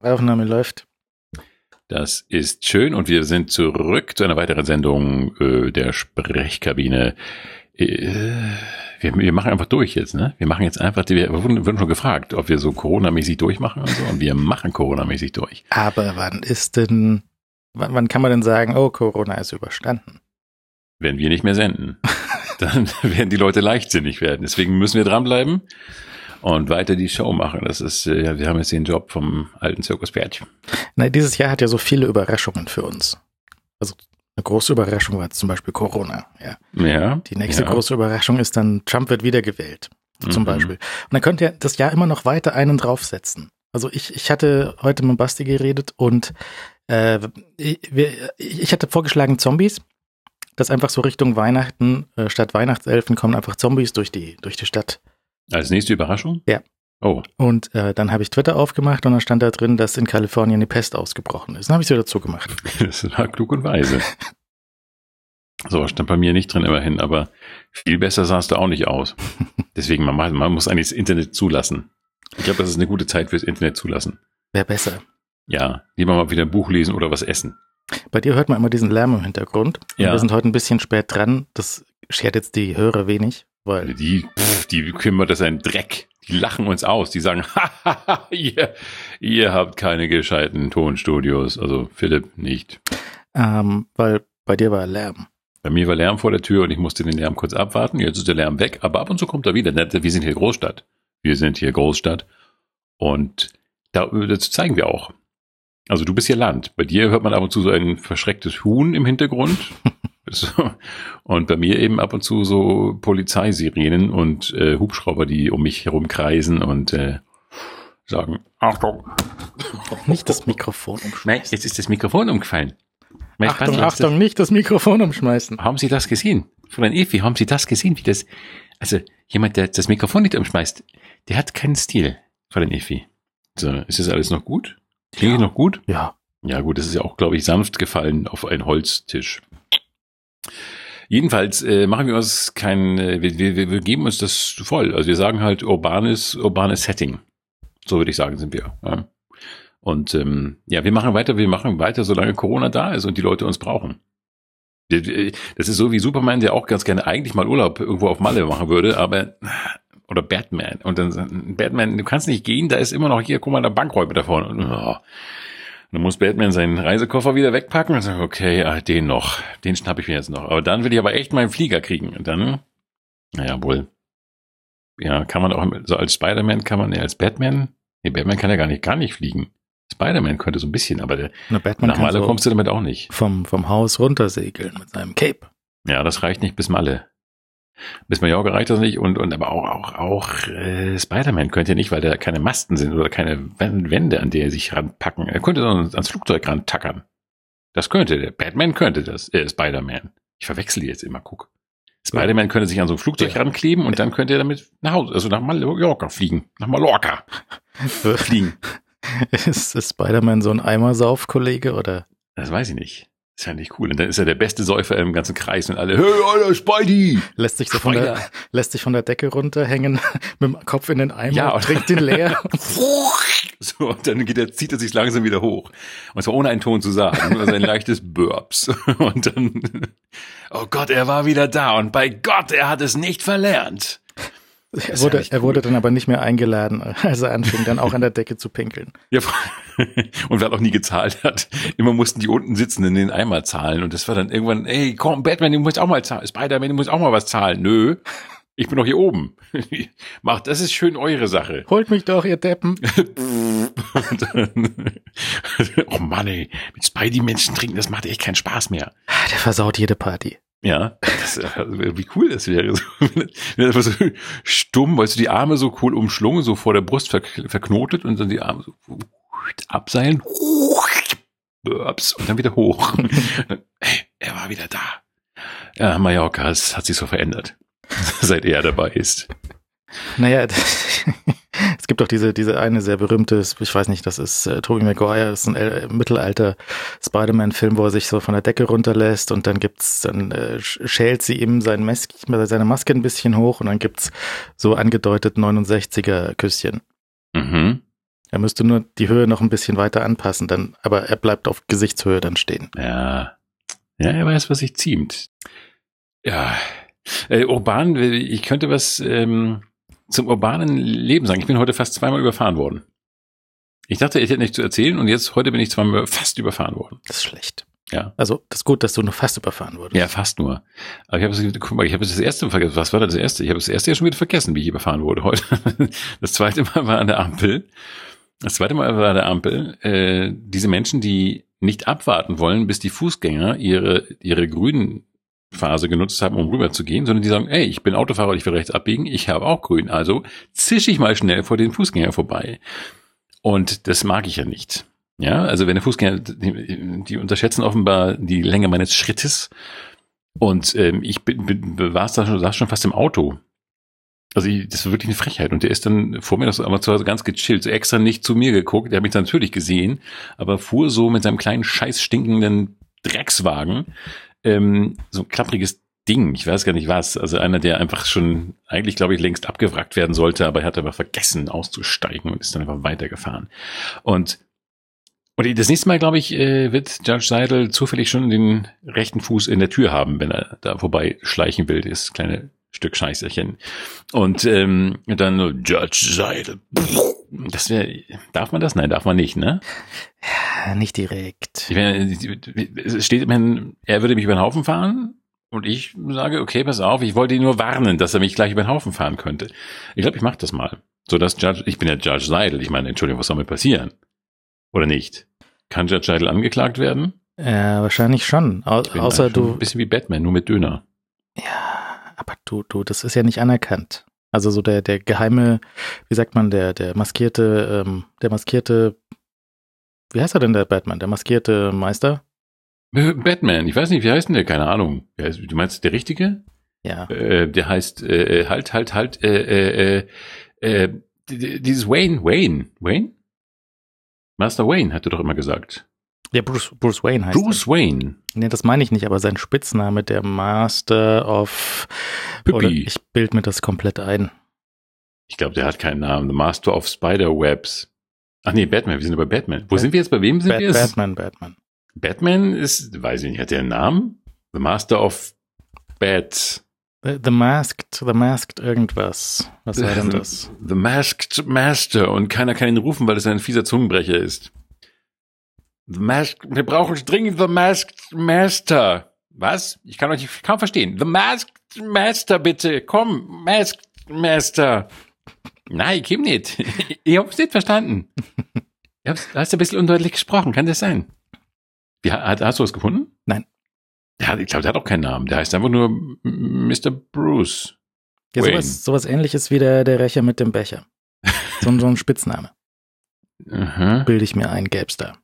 Aufnahme läuft. Das ist schön und wir sind zurück zu einer weiteren Sendung äh, der Sprechkabine. Äh, wir, wir machen einfach durch jetzt, ne? Wir machen jetzt einfach, wir wurden, schon gefragt, ob wir so Corona-mäßig durchmachen und so und wir machen Corona-mäßig durch. Aber wann ist denn, wann, wann kann man denn sagen, oh, Corona ist überstanden? Wenn wir nicht mehr senden, dann werden die Leute leichtsinnig werden. Deswegen müssen wir dranbleiben und weiter die Show machen. Das ist, äh, ja, wir haben jetzt den Job vom alten Zirkuspferdchen. Na, dieses Jahr hat ja so viele Überraschungen für uns. Also eine große Überraschung war zum Beispiel Corona. Ja. Ja. Die nächste ja. große Überraschung ist dann, Trump wird wiedergewählt. Zum Mhm. Beispiel. Und dann könnt ihr das Jahr immer noch weiter einen draufsetzen. Also ich, ich hatte heute mit Basti geredet und äh, ich, ich hatte vorgeschlagen Zombies, dass einfach so Richtung Weihnachten, äh, statt Weihnachtselfen kommen einfach Zombies durch die, durch die Stadt. Als nächste Überraschung? Ja. Oh, Und äh, dann habe ich Twitter aufgemacht und dann stand da drin, dass in Kalifornien die Pest ausgebrochen ist. Dann habe ich sie dazu gemacht. das war klug und weise. So, stand bei mir nicht drin immerhin, aber viel besser sah es da auch nicht aus. Deswegen, man, man man muss eigentlich das Internet zulassen. Ich glaube, das ist eine gute Zeit fürs Internet zulassen. Wäre besser. Ja, lieber mal wieder ein Buch lesen oder was essen. Bei dir hört man immer diesen Lärm im Hintergrund. Und Ja. Wir sind heute ein bisschen spät dran. Das schert jetzt die Hörer wenig, weil Die, pff, die kümmert das ein Dreck. Die lachen uns aus. Die sagen, ihr, ihr habt keine gescheiten Tonstudios. Also Philipp nicht. ähm, weil bei dir war Lärm. Bei mir war Lärm vor der Tür und ich musste den Lärm kurz abwarten. Jetzt ist der Lärm weg, aber ab und zu kommt er wieder. Wir sind hier Großstadt. Wir sind hier Großstadt. Und da, das zeigen wir auch. Also du bist hier Land. Bei dir hört man ab und zu so ein verschrecktes Huhn im Hintergrund. so. Und bei mir eben ab und zu so Polizeisirenen und äh, Hubschrauber, die um mich herum kreisen und äh, sagen, Achtung, Nicht das Mikrofon nein, umschmeißen. jetzt ist das Mikrofon umgefallen. Mein Achtung, Spatzel, hast du- Achtung, nicht das Mikrofon umschmeißen. haben Sie das gesehen? Fräulein Evi, haben Sie das gesehen, wie das, also jemand, der das Mikrofon nicht umschmeißt, der hat keinen Stil, Fräulein Evi. So, ist das alles noch gut? Klingt Ja. noch gut? Ja, Ja gut, das ist ja auch, glaube ich, sanft gefallen auf einen Holztisch. Jedenfalls äh, machen wir uns kein, äh, wir, wir, wir geben uns das voll. Also wir sagen halt urbanes, urbanes Setting. So würde ich sagen, sind wir. Ja. Und ähm, ja, wir machen weiter, wir machen weiter, solange Corona da ist und die Leute uns brauchen. Das ist so wie Superman, der auch ganz gerne eigentlich mal Urlaub irgendwo auf Malle machen würde, aber oder Batman. Und dann Batman, du kannst nicht gehen, da ist immer noch hier, guck mal, der Bankräuber da vorne. Und, oh. Dann muss Batman seinen Reisekoffer wieder wegpacken und sagen, okay, ah, den noch, den schnapp ich mir jetzt noch. Aber dann will ich aber echt meinen Flieger kriegen. Und dann, naja, wohl. Ja, kann man auch, so als Spider-Man kann man, ja, als Batman, nee, Batman kann ja gar nicht, gar nicht fliegen. Spider-Man könnte so ein bisschen, aber der, eine Batman nach Malle so kommst du damit auch nicht. vom, vom Haus runtersegeln mit seinem Cape. Ja, das reicht nicht bis Malle. Bis Mallorca reicht das nicht und, und aber auch, auch, auch äh, Spider-Man könnte nicht, weil da keine Masten sind oder keine Wän- Wände, an der er sich ranpacken. Er könnte sonst ans Flugzeug rantackern. Das könnte der. Batman könnte das. Äh, Spider-Man. Ich verwechsel die jetzt immer, guck. Spider-Man könnte sich an so ein Flugzeug Ja. rankleben und dann könnte er damit nach Hause, also nach Mallorca fliegen. Nach Mallorca fliegen. ist, ist Spider-Man so ein Eimersauf-Kollege oder? Das weiß ich nicht. Ist ja nicht cool. Und dann ist er der beste Säufer im ganzen Kreis und alle, hey, Alter, Spidey! Lässt sich so von der, lässt sich von der Decke runterhängen, mit dem Kopf in den Eimer, Ja, und trinkt ihn leer. So, und dann geht er, zieht er sich langsam wieder hoch. Und zwar ohne einen Ton zu sagen, nur sein leichtes Burps. Und dann, oh Gott, er war wieder da. Und bei Gott, er hat es nicht verlernt. Er wurde, ja er wurde dann aber nicht mehr eingeladen, als er anfing, dann auch an der Decke zu pinkeln. Ja, und wer auch nie gezahlt hat. Immer mussten die unten sitzen in den Eimer zahlen. Und das war dann irgendwann, ey, komm, Batman, du musst auch mal zahlen. Spider-Man, du musst auch mal was zahlen. Nö, ich bin doch hier oben. Macht, das ist schön eure Sache. Holt mich doch, ihr Deppen. Dann, oh Mann, ey, mit Spidey-Menschen trinken, das macht echt keinen Spaß mehr. Der versaut jede Party. Ja, das, äh, wie cool das wäre. Wenn er so stumm, weißt du, die Arme so cool umschlungen, so vor der Brust verk verknotet und dann die Arme so abseilen. Burps, und dann wieder hoch. Hey, er war wieder da. Ja, Mallorca, es hat sich so verändert, seit er dabei ist. Naja, es gibt doch diese, diese eine sehr berühmte, ich weiß nicht, das ist äh, Tobey Maguire, das ist ein äh, Mittelalter Spider-Man-Film, wo er sich so von der Decke runterlässt und dann gibt's, dann äh, sch- schält sie ihm sein Mas seine Maske ein bisschen hoch und dann gibt's so angedeutet 69er Küsschen. Mhm. Er müsste nur die Höhe noch ein bisschen weiter anpassen, dann, aber er bleibt auf Gesichtshöhe dann stehen. Ja. Ja, er weiß, was sich ziemt. Ja. Äh, urban, ich könnte was ähm, zum urbanen Leben sagen. Ich bin heute fast zweimal überfahren worden. Ich dachte, ich hätte nichts zu erzählen und jetzt heute bin ich zweimal fast überfahren worden. Das ist schlecht. Ja. Also, das ist gut, dass du nur fast überfahren wurdest. Ja, fast nur. Aber ich habe guck mal, ich habe das erste vergessen. Was war das erste? Ich habe das erste ja schon wieder vergessen, wie ich überfahren wurde heute. Das zweite Mal war an der Ampel. Das zweite Mal war an der Ampel. Äh, diese Menschen, die nicht abwarten wollen, bis die Fußgänger ihre ihre grünen Phase genutzt haben, um rüber zu gehen, sondern die sagen, ey, ich bin Autofahrer, ich will rechts abbiegen, ich habe auch grün, also zisch ich mal schnell vor den Fußgänger vorbei. Und das mag ich ja nicht. Ja, also wenn der Fußgänger, die, die unterschätzen offenbar die Länge meines Schrittes. Und ähm, ich bin, bin, war da schon, saß schon fast im Auto. Also ich, das war wirklich eine Frechheit. Und der ist dann vor mir das aber zu Hause ganz gechillt, so extra nicht zu mir geguckt. Der hat mich dann natürlich gesehen, aber fuhr so mit seinem kleinen scheiß stinkenden Dreckswagen, ähm, so ein klappriges Ding, ich weiß gar nicht was. Also einer, der einfach schon eigentlich, glaube ich, längst abgewrackt werden sollte, aber er hat aber vergessen auszusteigen und ist dann einfach weitergefahren. Und und das nächste Mal, glaube ich, äh, wird Judge Seidel zufällig schon den rechten Fuß in der Tür haben, wenn er da vorbei schleichen will, das kleine Stück Scheißerchen. Und ähm, dann Judge Seidel. Das wäre, darf man das? Nein, darf man nicht, ne? Ja, nicht direkt. Ich meine, es steht immerhin, er würde mich über den Haufen fahren und ich sage, okay, pass auf, ich wollte ihn nur warnen, dass er mich gleich über den Haufen fahren könnte. Ich glaube, ich mache das mal. So dass Judge, ich bin ja Judge Seidel. Ich meine, Entschuldigung, was soll mir passieren? Oder nicht? Kann Judge Seidel angeklagt werden? Ja, wahrscheinlich schon. Au außer du. Ein bisschen wie Batman, nur mit Döner. Ja, aber du, du, das ist ja nicht anerkannt. Also so der, der geheime, wie sagt man, der, der maskierte, ähm, der maskierte, wie heißt er denn der Batman? Der maskierte Meister? Batman, ich weiß nicht, wie heißt denn der? Keine Ahnung. Du meinst der Richtige? Ja. Äh, der heißt äh, halt, halt, halt, äh, äh, äh, dieses Wayne, Wayne, Wayne? Master Wayne, hat er doch immer gesagt. Ja, Bruce, Bruce Wayne heißt Bruce er. Wayne. Nee, das meine ich nicht, aber sein Spitzname, der Master of Pippi. ich bild mir das komplett ein. Ich glaube, der hat keinen Namen. The Master of Spiderwebs. Ach nee, Batman, wir sind bei Batman. Wo Bat sind wir jetzt? Bei wem sind Bat wir jetzt? Batman, Batman. Batman ist, weiß ich nicht, hat der einen Namen? The Master of Bats. The, the Masked, The Masked irgendwas. Was war denn das? The Masked Master und keiner kann ihn rufen, weil es ein fieser Zungenbrecher ist. The Masked, wir brauchen dringend The Masked Master. Was? Ich kann euch kaum verstehen. The Masked Master, bitte. Komm, Masked Master. Nein, ich nicht. Ich hab's nicht verstanden. Du hast ein bisschen undeutlich gesprochen, kann das sein? Wie, hast du was gefunden? Nein. Der, ich glaube, der hat auch keinen Namen. Der heißt einfach nur Mr. Bruce. Ja, sowas, sowas ähnliches wie der, der Rächer mit dem Becher. So, so ein Spitzname. Bilde ich mir ein, da.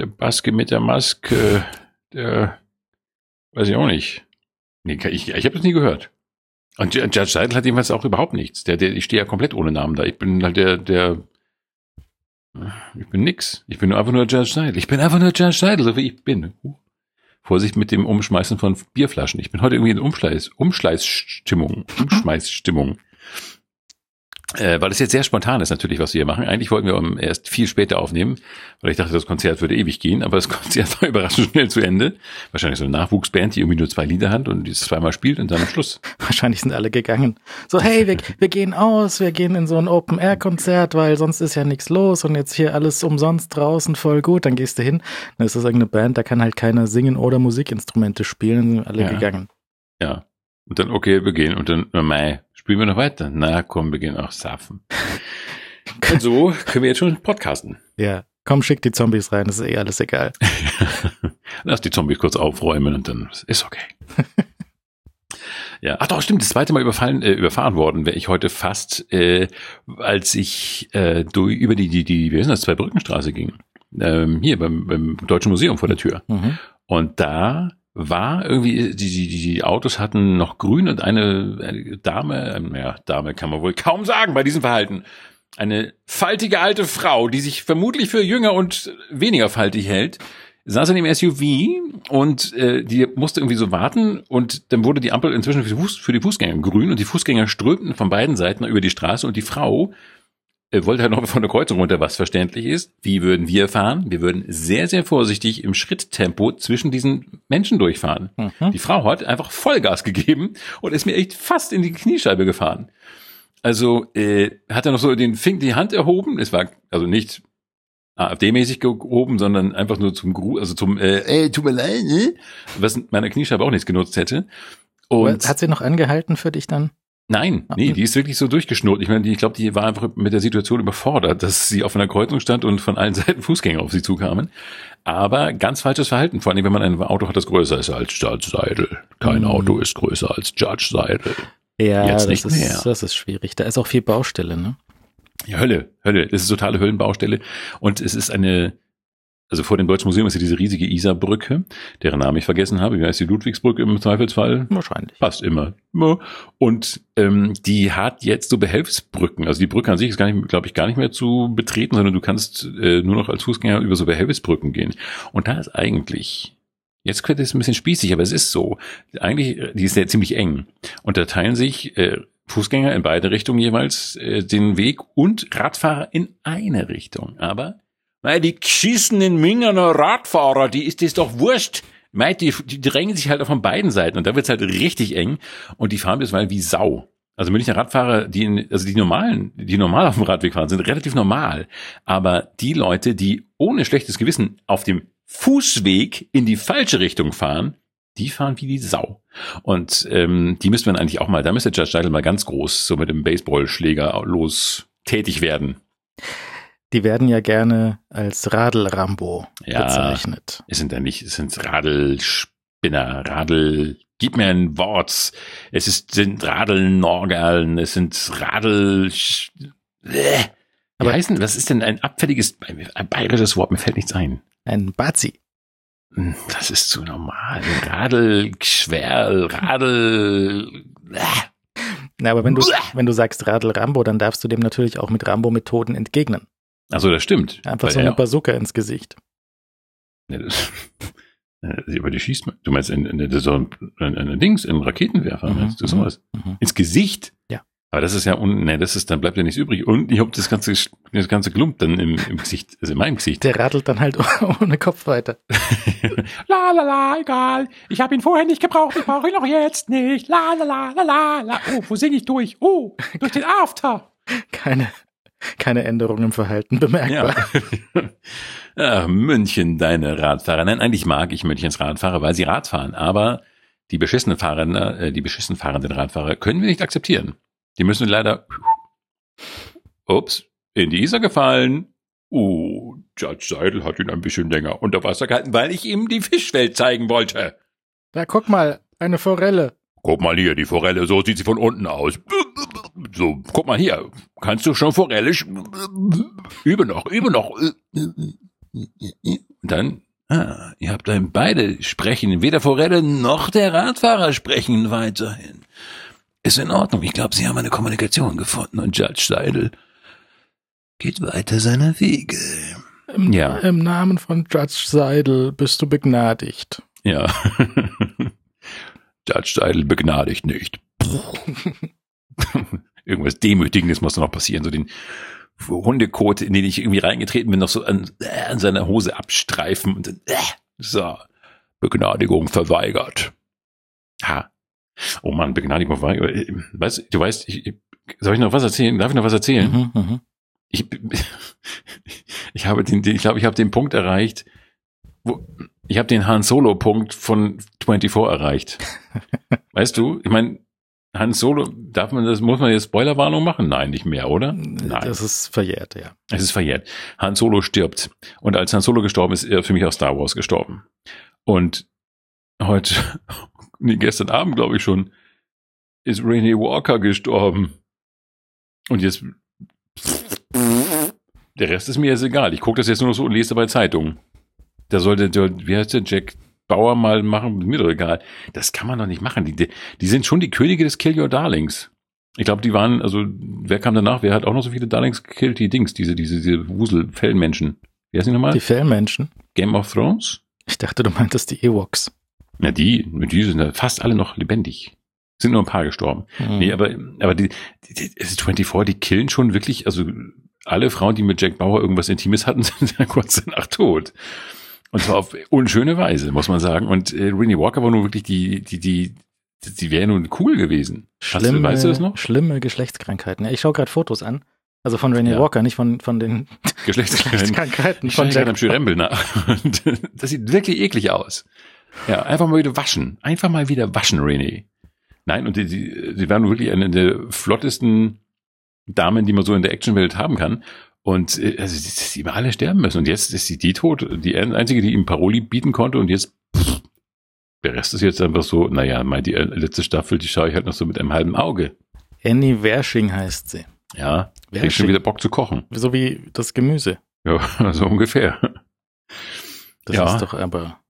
Der Baske mit der Maske, der weiß ich auch nicht. Nee, ich, ich habe das nie gehört. Und Judge Seidel hat jedenfalls auch überhaupt nichts. Der, der, ich stehe ja komplett ohne Namen da. Ich bin halt der, der, ich bin nix. Ich bin einfach nur Judge Seidel. Ich bin einfach nur Judge Seidel, so wie ich bin. Vorsicht mit dem Umschmeißen von Bierflaschen. Ich bin heute irgendwie in Umschleiß, Umschleißstimmung, Umschmeißstimmung. Äh, weil das jetzt sehr spontan ist natürlich, was wir hier machen. Eigentlich wollten wir erst viel später aufnehmen, weil ich dachte, das Konzert würde ewig gehen, aber das Konzert war überraschend schnell zu Ende. Wahrscheinlich so eine Nachwuchsband, die irgendwie nur zwei Lieder hat und die es zweimal spielt und dann am Schluss. Wahrscheinlich sind alle gegangen. So, hey, wir, wir gehen aus, wir gehen in so ein Open-Air-Konzert, weil sonst ist ja nichts los und jetzt hier alles umsonst draußen, voll gut. Dann gehst du hin, dann ist das irgendeine Band, da kann halt keiner singen oder Musikinstrumente spielen, dann sind alle Ja. gegangen. Ja. Und dann, okay, wir gehen. Und dann, mei, spielen wir noch weiter? Na, komm, wir gehen auch saufen. Und so können wir jetzt schon podcasten. Ja, komm, schick die Zombies rein, das ist eh alles egal. Lass die Zombies kurz aufräumen und dann ist okay. Ja, ach doch, stimmt, das zweite Mal überfallen, äh, überfahren worden wäre ich heute fast, äh, als ich äh, durch, über die, die, die, wie ist das, Zwei-Brückenstraße ging. Ähm, hier beim, beim Deutschen Museum vor der Tür. Mhm. Und da war irgendwie, die, die, die Autos hatten noch grün und eine, Dame, ähm, ja, Dame kann man wohl kaum sagen bei diesem Verhalten. Eine faltige alte Frau, die sich vermutlich für jünger und weniger faltig hält, saß in dem SUV und äh, die musste irgendwie so warten und dann wurde die Ampel inzwischen für die, Fuß, für die Fußgänger grün und die Fußgänger strömten von beiden Seiten über die Straße und die Frau wollte halt noch von der Kreuzung runter, was verständlich ist. Wie würden wir fahren? Wir würden sehr, sehr vorsichtig im Schritttempo zwischen diesen Menschen durchfahren. Mhm. Die Frau hat einfach Vollgas gegeben und ist mir echt fast in die Kniescheibe gefahren. Also äh, hat er noch so den Fink die Hand erhoben. Es war also nicht AfD-mäßig gehoben, sondern einfach nur zum Gru also zum äh, ey, tut mir leid, ne? was meiner Kniescheibe auch nichts genutzt hätte. Und hat sie noch angehalten für dich dann? Nein, ah, nee, die ist wirklich so durchgeschnurrt. Ich meine, ich glaube, die war einfach mit der Situation überfordert, dass sie auf einer Kreuzung stand und von allen Seiten Fußgänger auf sie zukamen. Aber ganz falsches Verhalten, vor allem wenn man ein Auto hat, das größer ist als Judge Seidel. Kein mhm. Auto ist größer als Judge Seidel. Ja, Jetzt das, ist, mehr. das ist schwierig. Da ist auch viel Baustelle, ne? Ja, Hölle, Hölle. Das ist totale Höllenbaustelle. Und es ist eine, also vor dem Deutschen Museum ist ja diese riesige Isarbrücke, deren Namen ich vergessen habe. Wie heißt die Ludwigsbrücke im Zweifelsfall? Wahrscheinlich. Passt immer. Und ähm, die hat jetzt so Behelfsbrücken. Also die Brücke an sich ist gar nicht, glaube ich, gar nicht mehr zu betreten, sondern du kannst äh, nur noch als Fußgänger über so Behelfsbrücken gehen. Und da ist eigentlich Jetzt könnte es ein bisschen spießig, aber es ist so. Eigentlich, die ist ja ziemlich eng. Und da teilen sich äh, Fußgänger in beide Richtungen jeweils äh, den Weg und Radfahrer in eine Richtung. Aber weil die geschissenen Mingerner Radfahrer, die ist das doch wurscht. Mei, die, die drängen sich halt von beiden Seiten und da wird's halt richtig eng und die fahren bisweilen wie Sau. Also Münchner Radfahrer, die in, also die normalen, die normal auf dem Radweg fahren, sind relativ normal. Aber die Leute, die ohne schlechtes Gewissen auf dem Fußweg in die falsche Richtung fahren, die fahren wie die Sau. Und ähm, die müsste man eigentlich auch mal, da müsste Judge Seidel mal ganz groß so mit dem Baseballschläger los tätig werden. Die werden ja gerne als Radl-Rambo ja, bezeichnet. Es sind ja nicht, es sind Radelspinner, Radel, gib mir ein Wort. Es ist, sind Radelnorgeln, es sind Radel, äh. Aber heißen, was ist denn ein abfälliges, ein bayerisches Wort? Mir fällt nichts ein. Ein Bazi. Hm, das ist zu normal. Radel, Schwerl, Radel. Na, aber wenn du, wenn du sagst Radl Rambo, dann darfst du dem natürlich auch mit Rambo-Methoden entgegnen. Also das stimmt. Einfach so eine Bazooka ins Gesicht. Ja, das, aber die schießt man. Du meinst in, in, in, so ein, ein, ein Dings, im Raketenwerfer, mhm, meinst du sowas? Mhm. Ins Gesicht? Ja. Aber das ist ja, un, nee, das ist, dann bleibt ja nichts übrig. Und ich hab das ganze, das ganze Klump dann im, im Gesicht, also in meinem Gesicht. Der radelt dann halt ohne Kopf weiter. la, la, la, egal. Ich habe ihn vorher nicht gebraucht, ich brauche ihn auch jetzt nicht. La, la, la, la, la, la. Oh, wo singe ich durch? Oh, durch den After. Keine, keine Änderung im Verhalten bemerkbar. Ja. Ach, München, deine Radfahrer. Nein, eigentlich mag ich Münchens Radfahrer, weil sie Rad fahren. Aber die beschissenen Fahrräder, äh, die beschissen fahrenden Radfahrer können wir nicht akzeptieren. Die müssen leider, ups, in die Isar gefallen. Oh, Judge Seidel hat ihn ein bisschen länger unter Wasser gehalten, weil ich ihm die Fischwelt zeigen wollte. Da guck mal, eine Forelle. Guck mal hier, die Forelle, so sieht sie von unten aus. So, guck mal hier, kannst du schon Forelle? Übe noch, übe noch. Und dann, ah, ihr habt dann beide sprechen, weder Forelle noch der Radfahrer sprechen weiterhin. Ist in Ordnung. Ich glaube, Sie haben eine Kommunikation gefunden und Judge Seidel geht weiter seiner Wege. Im, ja. Im Namen von Judge Seidel bist du begnadigt. Ja. Judge Seidel begnadigt nicht. Irgendwas Demütigendes muss noch passieren. So den Hundekot, in den ich irgendwie reingetreten bin, noch so an, äh, an seiner Hose abstreifen und dann, äh, so, Begnadigung verweigert. Ha, Oh man, Begnadigung war, äh, weißt, du weißt, ich, soll ich noch was erzählen? Darf ich noch was erzählen? Mhm, mh. Ich, ich habe den, den ich glaube, ich habe den Punkt erreicht, wo, ich habe den Han Solo Punkt von 24 erreicht. weißt du, ich meine, Han Solo, darf man das, muss man jetzt Spoilerwarnung machen? Nein, nicht mehr, oder? Nein. Das ist verjährt, ja. Es ist verjährt. Han Solo stirbt. Und als Han Solo gestorben ist, ist er für mich auch Star Wars gestorben. Und heute, nee, gestern Abend, glaube ich schon, ist Rainy Walker gestorben. Und jetzt, der Rest ist mir jetzt egal. Ich gucke das jetzt nur noch so und lese bei Zeitungen. Da sollte, der, wie heißt der, Jack Bauer mal machen, mir doch egal. Das kann man doch nicht machen. Die, die sind schon die Könige des Kill Your Darlings. Ich glaube, die waren, also, wer kam danach? Wer hat auch noch so viele Darlings gekillt? Die Dings, diese, diese, diese Wusel-Fellmenschen. Wie heißt die nochmal? Die Fellmenschen? Game of Thrones? Ich dachte, du meintest die Ewoks. Ja, die, die sind fast alle noch lebendig. Sind nur ein paar gestorben. Mhm. Nee, aber, aber die, die, die 24, die killen schon wirklich, also alle Frauen, die mit Jack Bauer irgendwas Intimes hatten, sind ja kurz danach tot. Und zwar auf unschöne Weise, muss man sagen. Und äh, Rennie Walker war nun wirklich die, die, die, die wäre nun cool gewesen. Schlimme, du, weißt du das noch? Schlimme Geschlechtskrankheiten. Ja, ich schaue gerade Fotos an. Also von Rennie ja. Walker, nicht von, von den Geschlechtskrankheiten. Ich von Jack am Schürembel nach. das sieht wirklich eklig aus. Ja, einfach mal wieder waschen. Einfach mal wieder waschen, Rennie. Nein, und die, die, die waren wirklich eine der flottesten Damen, die man so in der Actionwelt haben kann. Und äh, also, dass die immer alle sterben müssen. Und jetzt ist sie die tot, die einzige, die ihm Paroli bieten konnte. Und jetzt, pff, der Rest ist jetzt einfach so, naja, mal die äh, letzte Staffel, die schaue ich halt noch so mit einem halben Auge. Annie Wersching heißt sie. Ja, krieg schon wieder Bock zu kochen. So wie das Gemüse. Ja, so ungefähr. Das ja. ist doch aber.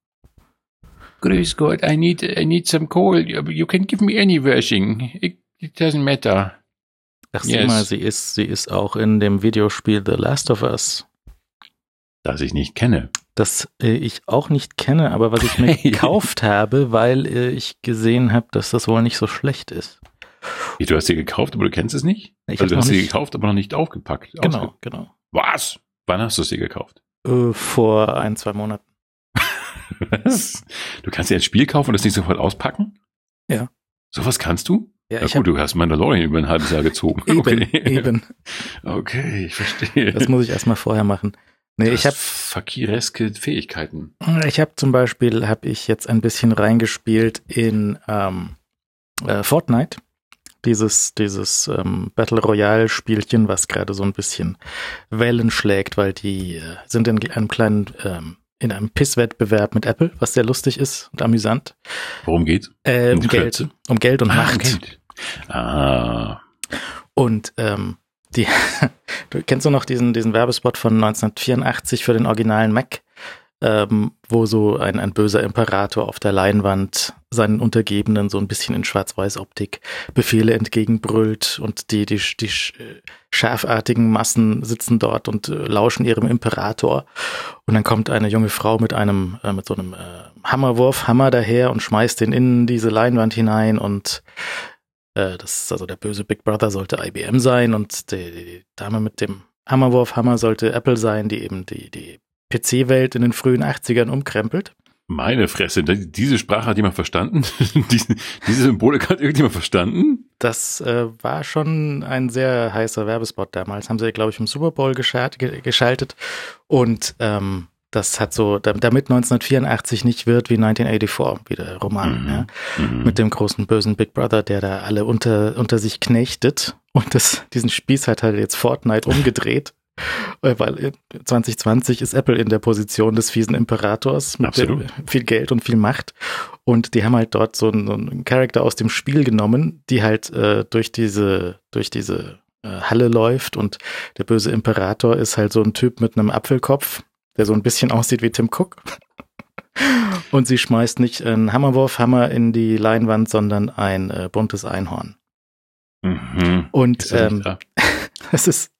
Grüß Gott, I need, I need some coal. You can give me any Wersching. It, it doesn't matter. Ach, sieh yes. mal, sie ist, sie ist auch in dem Videospiel The Last of Us. Das ich nicht kenne. Das äh, ich auch nicht kenne, aber was ich mir gekauft habe, weil äh, ich gesehen habe, dass das wohl nicht so schlecht ist. Wie, du hast sie gekauft, aber du kennst es nicht? Ich also du hast sie gekauft, aber noch nicht aufgepackt. Genau, ausge genau. Was? Wann hast du sie gekauft? Äh, vor ein, zwei Monaten. Was? Du kannst dir ein Spiel kaufen und das nicht sofort auspacken? Ja. Sowas kannst du? Ja, ja gut, du hast Mandalorian über ein halbes Jahr gezogen. eben, okay. eben. Okay, ich verstehe. Das muss ich erstmal vorher machen. Nee, ich habe fakireske Fähigkeiten. Ich habe zum Beispiel, habe ich jetzt ein bisschen reingespielt in ähm, äh, Fortnite. Dieses, dieses ähm, Battle Royale Spielchen, was gerade so ein bisschen Wellen schlägt, weil die äh, sind in einem kleinen ähm, in einem Pisswettbewerb mit Apple, was sehr lustig ist und amüsant. Worum geht's? Äh, um, Geld. Um Geld und ah, Macht. Um Geld. Ah. Und ähm, die, du kennst du noch diesen, diesen Werbespot von 1984 für den originalen Mac? ähm, wo so ein, ein böser Imperator auf der Leinwand seinen Untergebenen so ein bisschen in Schwarz-Weiß-Optik Befehle entgegenbrüllt und die, die, die schärfartigen Massen sitzen dort und äh, lauschen ihrem Imperator. Und dann kommt eine junge Frau mit einem, äh, mit so einem äh, Hammerwurf, Hammer daher und schmeißt den in diese Leinwand hinein und äh, das ist also der böse Big Brother sollte IBM sein und die, die Dame mit dem Hammerwurf, Hammer sollte Apple sein, die eben die, die PC-Welt in den frühen 80ern umkrempelt. Meine Fresse, diese Sprache hat jemand verstanden? diese, diese Symbolik hat irgendjemand verstanden? Das äh, war schon ein sehr heißer Werbespot damals. Haben sie, glaube ich, im Super Bowl geschaltet. Und ähm, das hat so, damit 1984 nicht wird wie 1984, wie der Roman, mhm. ja, mhm. mit dem großen bösen Big Brother, der da alle unter, unter sich knechtet. Und das, diesen Spieß hat halt jetzt Fortnite umgedreht äh, weil 2020 ist Apple in der Position des fiesen Imperators mit viel Geld und viel Macht. Und die haben halt dort so einen, so einen Charakter aus dem Spiel genommen, die halt äh, durch diese, durch diese äh, Halle läuft und der böse Imperator ist halt so ein Typ mit einem Apfelkopf, der so ein bisschen aussieht wie Tim Cook. und sie schmeißt nicht einen Hammerwurfhammer in die Leinwand, sondern ein äh, buntes Einhorn. Mhm. Und ähm, es ist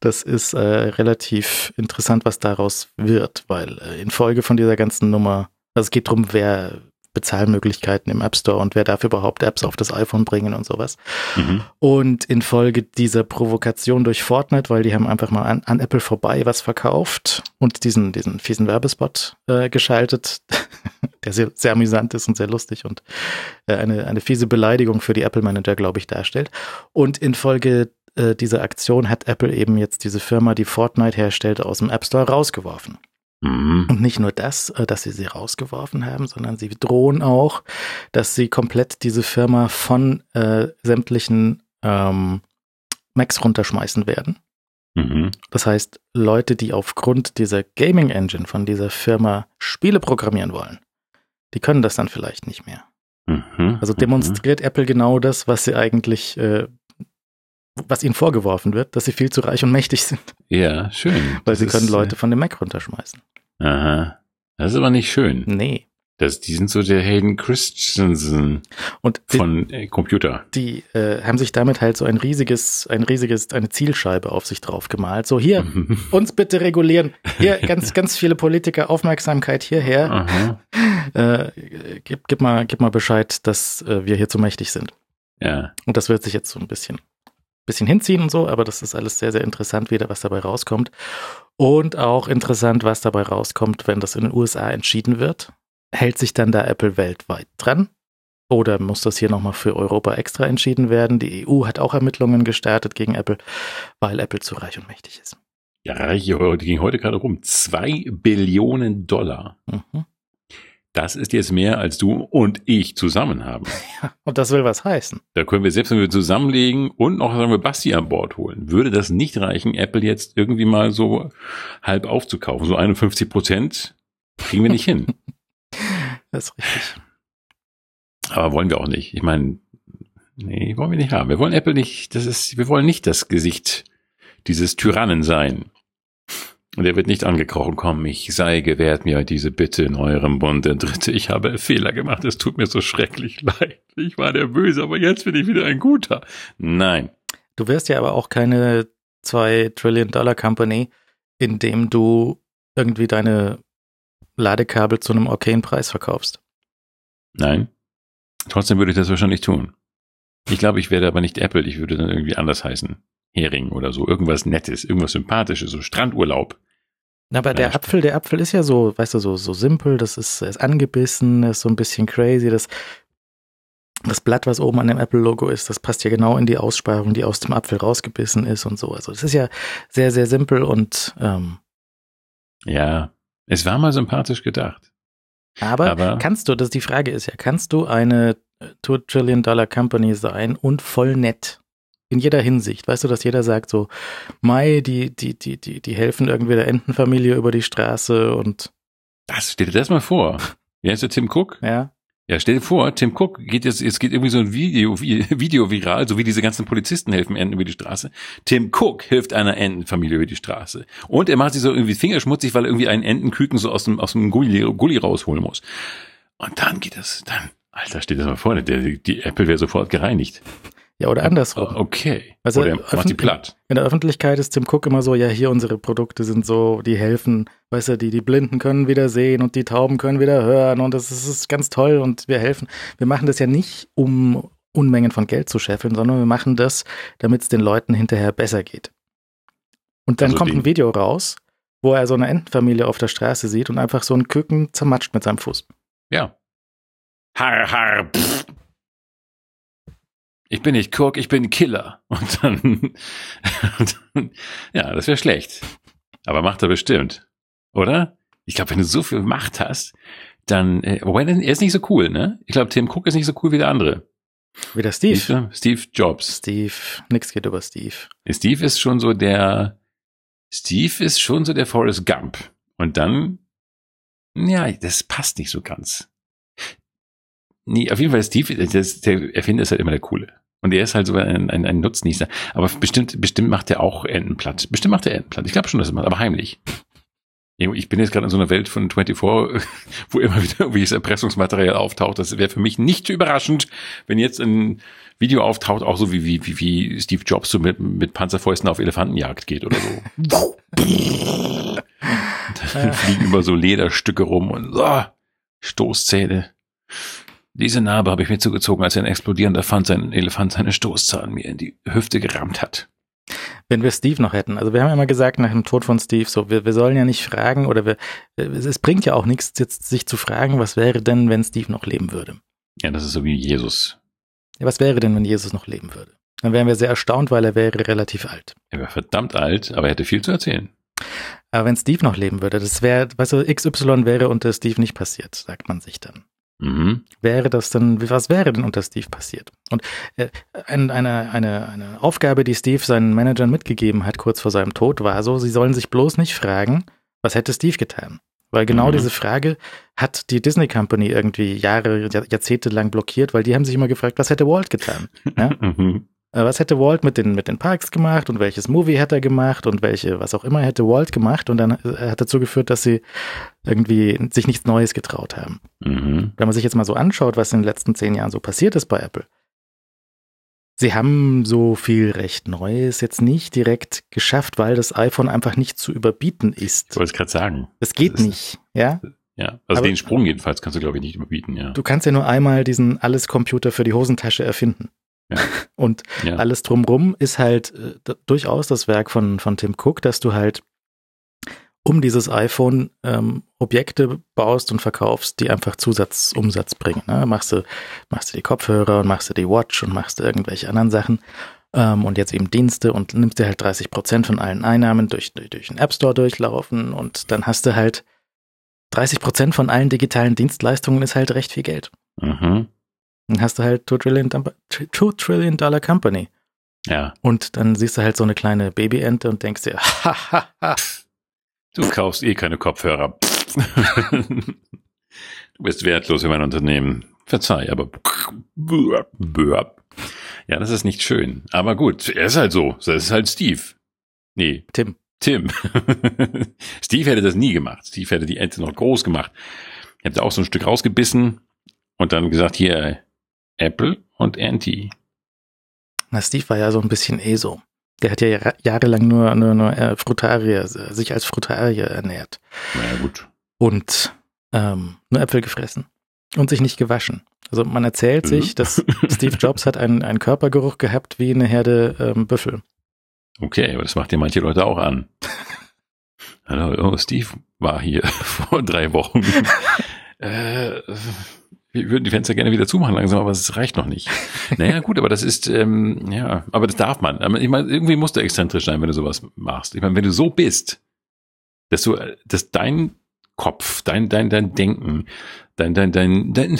das ist äh, relativ interessant, was daraus wird, weil äh, infolge von dieser ganzen Nummer, also es geht darum, wer Bezahlmöglichkeiten im App Store und wer darf überhaupt Apps auf das iPhone bringen und sowas. Mhm. Und infolge dieser Provokation durch Fortnite, weil die haben einfach mal an, an Apple vorbei was verkauft und diesen, diesen fiesen Werbespot äh, geschaltet, der sehr, sehr amüsant ist und sehr lustig und äh, eine, eine fiese Beleidigung für die Apple Manager, glaube ich, darstellt. Und infolge äh, diese Aktion hat Apple eben jetzt diese Firma, die Fortnite herstellt, aus dem App Store rausgeworfen. Mhm. Und nicht nur das, äh, dass sie sie rausgeworfen haben, sondern sie drohen auch, dass sie komplett diese Firma von äh, sämtlichen ähm, Macs runterschmeißen werden. Mhm. Das heißt, Leute, die aufgrund dieser Gaming Engine von dieser Firma Spiele programmieren wollen, die können das dann vielleicht nicht mehr. Mhm. Also demonstriert mhm. Apple genau das, was sie eigentlich äh, was ihnen vorgeworfen wird, dass sie viel zu reich und mächtig sind. Ja, schön. Weil das sie können Leute von dem Mac runterschmeißen. Aha. Das ist aber nicht schön. Nee. Das, die sind so der Hayden Christensen und die, von äh, Computer. Die äh, haben sich damit halt so ein riesiges, ein riesiges, eine Zielscheibe auf sich drauf gemalt. So hier, uns bitte regulieren. Hier, ganz, ganz viele Politiker, Aufmerksamkeit hierher. Äh, gib, gib mal, gib mal Bescheid, dass äh, wir hier zu mächtig sind. Ja. Und das wird sich jetzt so ein bisschen bisschen hinziehen und so, aber das ist alles sehr, sehr interessant wieder, was dabei rauskommt. Und auch interessant, was dabei rauskommt, wenn das in den USA entschieden wird. Hält sich dann da Apple weltweit dran? Oder muss das hier nochmal für Europa extra entschieden werden? Die EU hat auch Ermittlungen gestartet gegen Apple, weil Apple zu reich und mächtig ist. Ja, die ging heute gerade rum. Zwei Billionen Dollar. Mhm. Das ist jetzt mehr, als du und ich zusammen haben. Ja, und das will was heißen. Da können wir selbst, wenn wir zusammenlegen und noch sagen wir Basti an Bord holen, würde das nicht reichen, Apple jetzt irgendwie mal so halb aufzukaufen. So 51 Prozent kriegen wir nicht hin. das ist richtig. Aber wollen wir auch nicht. Ich meine, nee, wollen wir nicht haben. Wir wollen Apple nicht, das ist, wir wollen nicht das Gesicht dieses Tyrannen sein. Und er wird nicht angekrochen kommen, ich sei gewährt mir diese Bitte in eurem Bund. Der Dritte, ich habe Fehler gemacht, es tut mir so schrecklich leid. Ich war der Böse, aber jetzt bin ich wieder ein Guter. Nein. Du wirst ja aber auch keine zwei Trillion Dollar Company, indem du irgendwie deine Ladekabel zu einem okayen Preis verkaufst. Nein. Trotzdem würde ich das wahrscheinlich tun. Ich glaube, ich werde aber nicht Apple, ich würde dann irgendwie anders heißen. Hering oder so, irgendwas Nettes, irgendwas Sympathisches, so Strandurlaub. Aber der Apfel, der Apfel ist ja so, weißt du, so, so simpel, das ist, ist angebissen, ist so ein bisschen crazy, das, das Blatt, was oben an dem Apple-Logo ist, das passt ja genau in die Aussparung, die aus dem Apfel rausgebissen ist und so. Also das ist ja sehr, sehr simpel und ähm, ja, es war mal sympathisch gedacht. Aber, Aber kannst du, das die Frage ist ja, kannst du eine Two Trillion Dollar Company sein und voll nett? In jeder Hinsicht. Weißt du, dass jeder sagt so, Mai, die, die, die, die, die helfen irgendwie der Entenfamilie über die Straße und. Das, stell dir das mal vor. Wie heißt der Tim Cook? Ja. Ja, stell dir vor, Tim Cook geht jetzt, es geht irgendwie so ein Video, Video viral, so wie diese ganzen Polizisten helfen Enten über die Straße. Tim Cook hilft einer Entenfamilie über die Straße. Und er macht sich so irgendwie fingerschmutzig, weil er irgendwie einen Entenküken so aus dem, aus dem Gulli, Gulli rausholen muss. Und dann geht das, dann, Alter, steht das mal vor, der, die Apple wäre sofort gereinigt. Ja, oder andersrum. Okay. Also oder macht die platt. In der Öffentlichkeit ist Tim Cook immer so, ja, hier unsere Produkte sind so, die helfen, weißt du, die, die Blinden können wieder sehen und die Tauben können wieder hören und das ist, ist ganz toll und wir helfen. Wir machen das ja nicht, um Unmengen von Geld zu scheffeln, sondern wir machen das, damit es den Leuten hinterher besser geht. Und dann also kommt ein Video raus, wo er so eine Entenfamilie auf der Straße sieht und einfach so einen Küken zermatscht mit seinem Fuß. Ja. Har, har, pff ich bin nicht Cook, ich bin Killer. Und dann, und dann ja, das wäre schlecht. Aber macht er bestimmt, oder? Ich glaube, wenn du so viel Macht hast, dann, äh, wobei er ist nicht so cool, ne? Ich glaube, Tim Cook ist nicht so cool wie der andere. Wie der Steve. Steve, Steve Jobs. Steve, nix geht über Steve. Steve ist schon so der, Steve ist schon so der Forrest Gump. Und dann, ja, das passt nicht so ganz. Nee, auf jeden Fall Steve, das, der Erfinder ist halt immer der Coole. Und er ist halt so ein, ein, ein Nutznießer. Aber bestimmt, bestimmt macht er auch Entenplatt. Bestimmt macht er Entenplatt. Ich glaube schon, dass er macht, aber heimlich. Ich bin jetzt gerade in so einer Welt von 24, wo immer wieder irgendwie das Erpressungsmaterial auftaucht. Das wäre für mich nicht überraschend, wenn jetzt ein Video auftaucht, auch so wie, wie, wie, wie Steve Jobs so mit, mit Panzerfäusten auf Elefantenjagd geht oder so. dann fliegen über so Lederstücke rum und oh, Stoßzähne. Diese Narbe habe ich mir zugezogen, als ein explodierender Elefant, sein Elefant seine Stoßzahn mir in die Hüfte gerammt hat. Wenn wir Steve noch hätten, also wir haben ja immer gesagt nach dem Tod von Steve, so wir, wir sollen ja nicht fragen oder wir, es bringt ja auch nichts, jetzt sich zu fragen, was wäre denn, wenn Steve noch leben würde. Ja, das ist so wie Jesus. Ja, was wäre denn, wenn Jesus noch leben würde? Dann wären wir sehr erstaunt, weil er wäre relativ alt. Er wäre verdammt alt, aber er hätte viel zu erzählen. Aber wenn Steve noch leben würde, das wäre, weißt du, XY wäre unter Steve nicht passiert, sagt man sich dann. Mhm. Wäre das dann, was wäre denn unter Steve passiert? Und äh, eine, eine, eine Aufgabe, die Steve seinen Managern mitgegeben hat, kurz vor seinem Tod, war so, sie sollen sich bloß nicht fragen, was hätte Steve getan? Weil genau mhm. diese Frage hat die Disney Company irgendwie Jahre, Jahrzehnte lang blockiert, weil die haben sich immer gefragt, was hätte Walt getan? Ja? Mhm. Äh, was hätte Walt mit den, mit den Parks gemacht und welches Movie hat er gemacht und welche, was auch immer hätte Walt gemacht und dann äh, hat dazu geführt, dass sie irgendwie sich nichts Neues getraut haben. Mhm. Wenn man sich jetzt mal so anschaut, was in den letzten zehn Jahren so passiert ist bei Apple. Sie haben so viel recht Neues jetzt nicht direkt geschafft, weil das iPhone einfach nicht zu überbieten ist. Ich wollte es gerade sagen. Es geht das nicht, ja? Ja, also Aber den Sprung jedenfalls kannst du, glaube ich, nicht überbieten, ja. Du kannst ja nur einmal diesen Alles-Computer für die Hosentasche erfinden. Ja. Und Ja. alles drumrum ist halt äh, durchaus das Werk von, von Tim Cook, dass du halt um dieses iPhone ähm, Objekte baust und verkaufst, die einfach Zusatzumsatz bringen. Ne? Machst, du, machst du die Kopfhörer und machst du die Watch und machst du irgendwelche anderen Sachen ähm, und jetzt eben Dienste und nimmst dir halt 30 Prozent von allen Einnahmen durch, durch, durch den App Store durchlaufen und dann hast du halt 30 Prozent von allen digitalen Dienstleistungen ist halt recht viel Geld. Mhm. Dann hast du halt 2 Trillion, 2 Trillion Dollar Company. Ja. Und dann siehst du halt so eine kleine Babyente und denkst dir, hahaha, Du kaufst eh keine Kopfhörer. du bist wertlos für mein Unternehmen. Verzeih, aber ja, das ist nicht schön. Aber gut, er ist halt so. Das ist halt Steve. Nee, Tim. Tim. Steve hätte das nie gemacht. Steve hätte die Ente noch groß gemacht. Hätte auch so ein Stück rausgebissen und dann gesagt, hier Apple und Anti. Na, Steve war ja so ein bisschen eh so. Der hat ja jahre- jahrelang nur, nur, nur äh, Frutarier, sich als Frutarier ernährt Na ja, gut. und ähm, nur Äpfel gefressen und sich nicht gewaschen. Also man erzählt Mhm. sich, dass Steve Jobs hat einen, einen Körpergeruch gehabt wie eine Herde ähm, Büffel. Okay, aber das macht ja manche Leute auch an. Hallo, oh, Steve war hier vor drei Wochen. äh, wir würden die Fenster gerne wieder zumachen langsam, aber es reicht noch nicht. Naja, gut, aber das ist, ähm, ja, aber das darf man. Aber ich meine, irgendwie musst du exzentrisch sein, wenn du sowas machst. Ich meine, wenn du so bist, dass du, dass dein Kopf, dein, dein, dein Denken, dein, dein, dein, dein,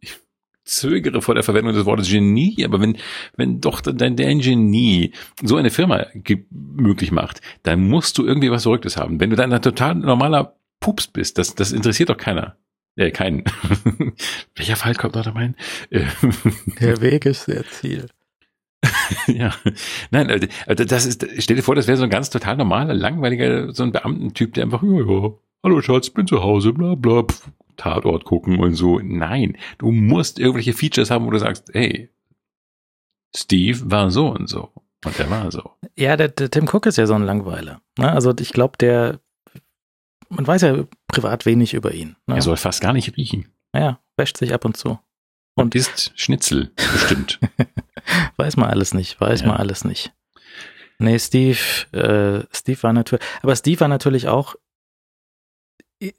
ich zögere vor der Verwendung des Wortes Genie, aber wenn, wenn doch dein, dein Genie so eine Firma möglich macht, dann musst du irgendwie was Verrücktes haben. Wenn du dann ein total normaler Pups bist, das, das interessiert doch keiner. Äh, keinen. Welcher Fall kommt noch da rein? Äh, Der Weg ist sehr Ziel. ja. Nein, also, also das ist, stell dir vor, das wäre so ein ganz total normaler, langweiliger, so ein Beamtentyp, der einfach, ja, ja, hallo Schatz, bin zu Hause, bla, bla, pf, Tatort gucken und so. Nein, du musst irgendwelche Features haben, wo du sagst, hey, Steve war so und so. Und er war so. Ja, der, der Tim Cook ist ja so ein Langweiler. Ne? Also ich glaube, der, man weiß ja privat wenig über ihn. Ne? Er soll fast gar nicht riechen. ja, wäscht sich ab und zu. Und isst Schnitzel, bestimmt. Weiß man alles nicht, weiß Ja. man alles nicht. Nee, Steve, äh, Steve war natürlich, aber Steve war natürlich auch,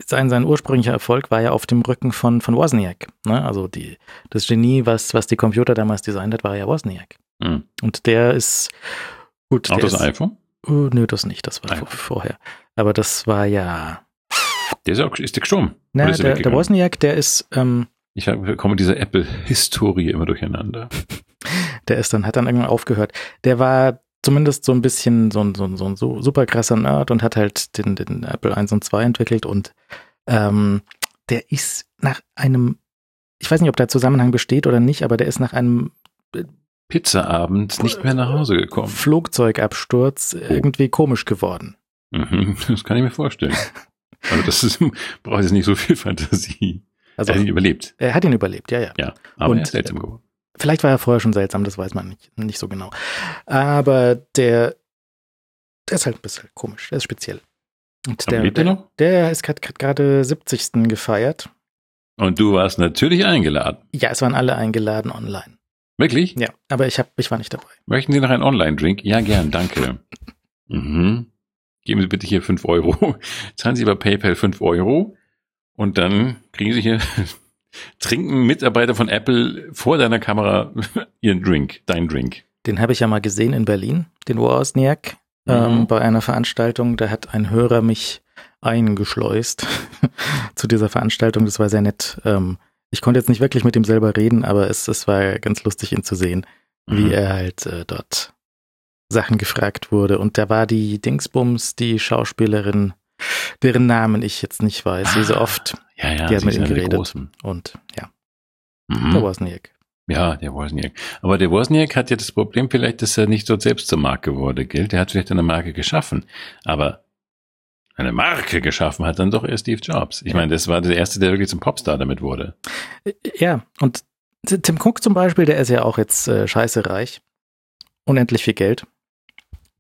sein, sein ursprünglicher Erfolg war ja auf dem Rücken von, von Wozniak. Ne? Also die, das Genie, was, was die Computer damals designt hat, war ja Wozniak. Hm. Und der ist, gut, Auch das ist, iPhone? Uh, nö, das nicht, das war vor- vorher. Aber das war ja, Der ist, auch, ist der gestorben. er der, der? Wozniak, der ist, ähm, Ich komme dieser Apple-Historie immer durcheinander. der ist dann, hat dann irgendwann aufgehört. Der war zumindest so ein bisschen so ein, so ein, so ein super krasser Nerd und hat halt den, den Apple 1 und 2 entwickelt und ähm, der ist nach einem, ich weiß nicht, ob der Zusammenhang besteht oder nicht, aber der ist nach einem Pizzaabend nicht mehr nach Hause gekommen. Flugzeugabsturz irgendwie komisch geworden. Mhm, das kann ich mir vorstellen. Also das ist, braucht jetzt nicht so viel Fantasie. Also er hat ihn überlebt. er hat ihn überlebt, ja, ja. Ja, aber Und- er ist seltsam geworden. Vielleicht war er vorher schon seltsam, das weiß man nicht, nicht so genau. Aber der, der ist halt ein bisschen komisch, der ist speziell. Und der, lebt er der, noch? der ist gerade 70. gefeiert. Und du warst natürlich eingeladen. Ja, es waren alle eingeladen online. Wirklich? Ja, aber ich, hab, ich war nicht dabei. Möchten Sie noch einen Online-Drink? Ja, gern, danke. Mhm. Geben Sie bitte hier fünf Euro. Zahlen Sie über PayPal fünf Euro und dann kriegen Sie hier, trinken Mitarbeiter von Apple vor deiner Kamera ihren Drink, dein Drink. Den habe ich ja mal gesehen in Berlin, den Wozniak, ähm, Mhm. bei einer Veranstaltung. Da hat ein Hörer mich eingeschleust zu dieser Veranstaltung. Das war sehr nett. Ähm, ich konnte jetzt nicht wirklich mit ihm selber reden, aber es, es war ganz lustig, ihn zu sehen, wie Mhm. er halt äh, dort Sachen gefragt wurde. Und da war die Dingsbums, die Schauspielerin, deren Namen ich jetzt nicht weiß, wie so Ah, oft. Ja, ja, die hat mit ihm geredet. Und ja, Mhm. der Wozniak. Ja, der Wozniak. Aber der Wozniak hat ja das Problem vielleicht, dass er nicht dort selbst zur Marke wurde, gell? Der hat vielleicht eine Marke geschaffen. Aber eine Marke geschaffen hat dann doch erst Steve Jobs. Ich meine, das war der Erste, der wirklich zum Popstar damit wurde. Ja, und Tim Cook zum Beispiel, der ist ja auch jetzt äh, scheiße reich. Unendlich viel Geld,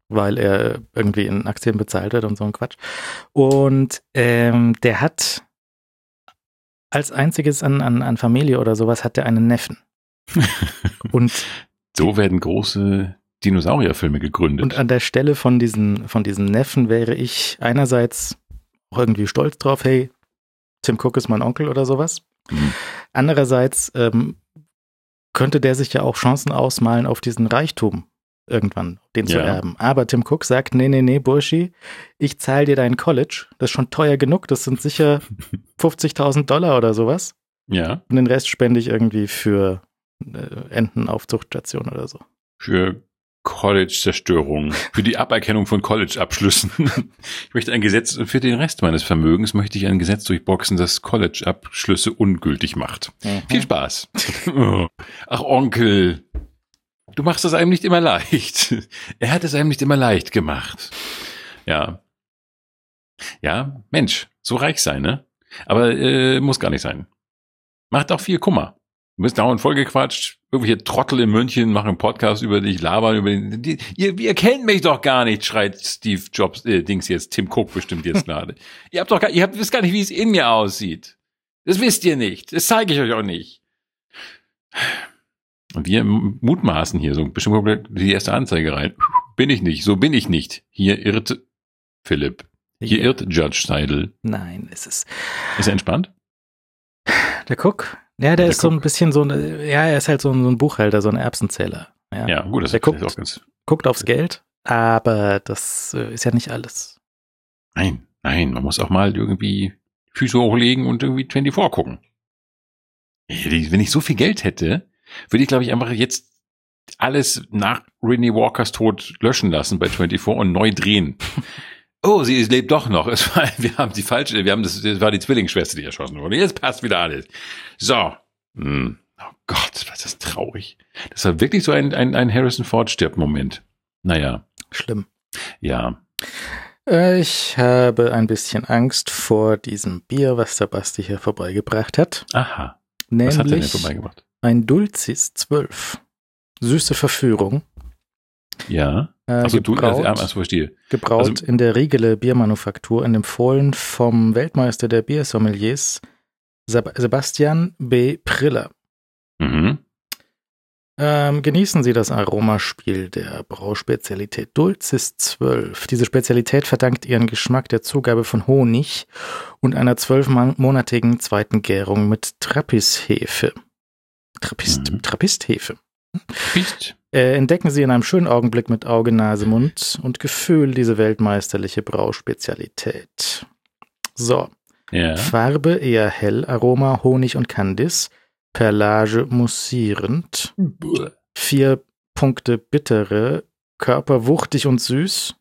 weil er irgendwie in Aktien bezahlt hat und so ein Quatsch. Und ähm, der hat als einziges an, an, an Familie oder sowas hat er einen Neffen. Und So werden große Dinosaurierfilme gegründet. Und an der Stelle von diesen, von diesen Neffen wäre ich einerseits auch irgendwie stolz drauf, hey, Tim Cook ist mein Onkel oder sowas. Mhm. Andererseits ähm, könnte der sich ja auch Chancen ausmalen auf diesen Reichtum irgendwann, den zu Ja. erben. Aber Tim Cook sagt, nee, nee, nee, Burschi, ich zahle dir dein College. Das ist schon teuer genug. Das sind sicher 50.000 Dollar oder sowas. ja, Und den Rest spende ich irgendwie für äh, Entenaufzuchtstation oder so. für College-Zerstörung, für die Aberkennung von College-Abschlüssen. Ich möchte ein Gesetz, für den Rest meines Vermögens möchte ich ein Gesetz durchboxen, das College-Abschlüsse ungültig macht. Viel Spaß. Ach, Onkel. Du machst es einem nicht immer leicht. Er hat es einem nicht immer leicht gemacht. Ja. Ja, Mensch, so reich sein, ne? Aber äh, muss gar nicht sein. Macht auch viel Kummer. Du bist dauernd vollgequatscht. Irgendwelche Trottel in München machen einen Podcast über dich, labern über den. Die, ihr, ihr kennt mich doch gar nicht, schreit Steve Jobs, äh, Dings jetzt, Tim Cook bestimmt jetzt gerade. ihr habt doch gar, ihr habt, wisst gar nicht, wie es in mir aussieht. Das wisst ihr nicht. Das zeige ich euch auch nicht. Und wir mutmaßen hier so bestimmt die erste Anzeige rein. Bin ich nicht, so bin ich nicht. Hier irrt Philipp. Hier irrt Judge Seidel. Nein, es ist Ist er entspannt? der Cook. Ja, der, ist so ein bisschen so ein, ja, er ist halt so ein, so ein Buchhalter, so ein Erbsenzähler. Ja. Ja, gut, das Der ist guckt. auch ganz. Guckt aufs Geld, aber das äh, ist ja nicht alles. Nein, nein, man muss auch mal irgendwie Füße hochlegen und irgendwie 24 gucken. Wenn ich so viel Geld hätte, würde ich, glaube ich, einfach jetzt alles nach Renee Walkers Tod löschen lassen bei 24 und neu drehen. Oh, sie lebt doch noch. Es war, wir haben die falsche, wir haben das, das war die Zwillingsschwester, die erschossen wurde. Jetzt passt wieder alles. So. Hm. Oh Gott, was ist traurig. Das war wirklich so ein, ein, ein Harrison Ford stirbt Moment. Naja, Schlimm. ja. Ich habe ein bisschen Angst vor diesem Bier, was der Basti hier vorbeigebracht hat. Aha. Was hat er denn Nämlich vorbeigebracht? ein Dulcis 12. Süße Verführung. Ja. Äh, Also du, gebraut, also, also verstehe. gebraut also- in der Riegele Biermanufaktur und empfohlen vom Weltmeister der Biersommeliers Seb Sebastian B. Priller. Mhm. Ähm, genießen Sie das Aromaspiel der Brauspezialität Dulcis 12. Diese Spezialität verdankt ihren Geschmack der Zugabe von Honig und einer zwölfmonatigen zweiten Gärung mit Trappishefe. Trappist, Mhm. Trappisthefe. Bist. Äh, entdecken Sie in einem schönen Augenblick mit Auge, Nase, Mund und Gefühl diese weltmeisterliche Brauspezialität. So, Ja. Farbe eher hell, Aroma Honig und Kandis, Perlage mussierend, vier Punkte bittere, Körper wuchtig und süß,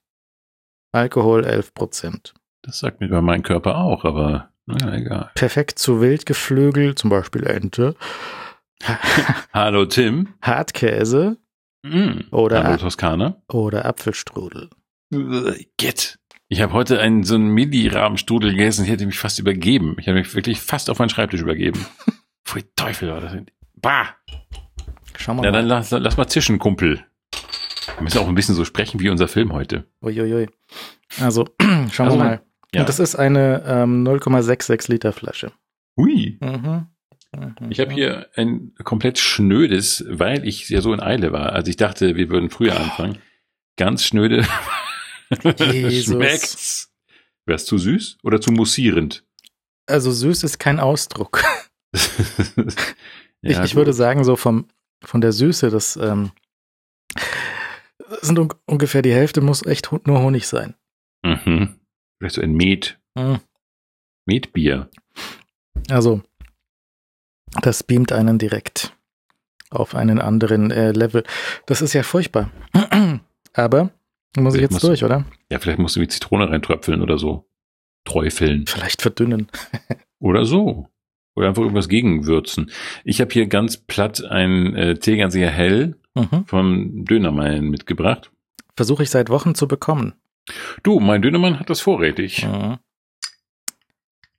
Alkohol 11 Prozent. Das sagt mir über meinen Körper auch, aber naja, egal. Perfekt zu Wildgeflügel, zum Beispiel Ente, Hallo Tim. Hartkäse Mhm. Oder- Toskana. oder Apfelstrudel. Get. Ich habe heute einen so einen Mini-Rahmenstrudel gegessen. Ich hätte mich fast übergeben. Ich habe mich wirklich fast auf meinen Schreibtisch übergeben. Pfui Teufel war das. Bah. Schauen wir Ja, mal. dann lass, lass mal zischen, Kumpel. Wir müssen auch ein bisschen so sprechen wie unser Film heute. Uiuiui. Also, schauen Also, wir mal. Ja. Und das ist eine ähm, 0,66 Liter Flasche. Hui. Mhm. Ich habe hier ein komplett schnödes, weil ich ja so in Eile war. Also ich dachte, wir würden früher anfangen. Ganz schnöde. Schmeckt's? Wäre es zu süß oder zu mussierend? Also süß ist kein Ausdruck. ich, Ja, ich würde sagen, so vom, von der Süße, das ähm, sind un ungefähr die Hälfte, muss echt nur Honig sein. Mhm. Vielleicht so ein Met, Mhm. Metbier. Also, das beamt einen direkt auf einen anderen äh, Level. Das ist ja furchtbar. Aber muss ich Vielleicht jetzt musst- durch, oder? Ja, vielleicht musst du wie Zitrone reintröpfeln oder so. Träufeln. Vielleicht verdünnen. Oder so. Oder einfach irgendwas gegenwürzen. Ich habe hier ganz platt ein äh, Tegernseer Hell Mhm. vom Dönermann mitgebracht. Versuche ich seit Wochen zu bekommen. Du, mein Dönermann hat das vorrätig. Mhm.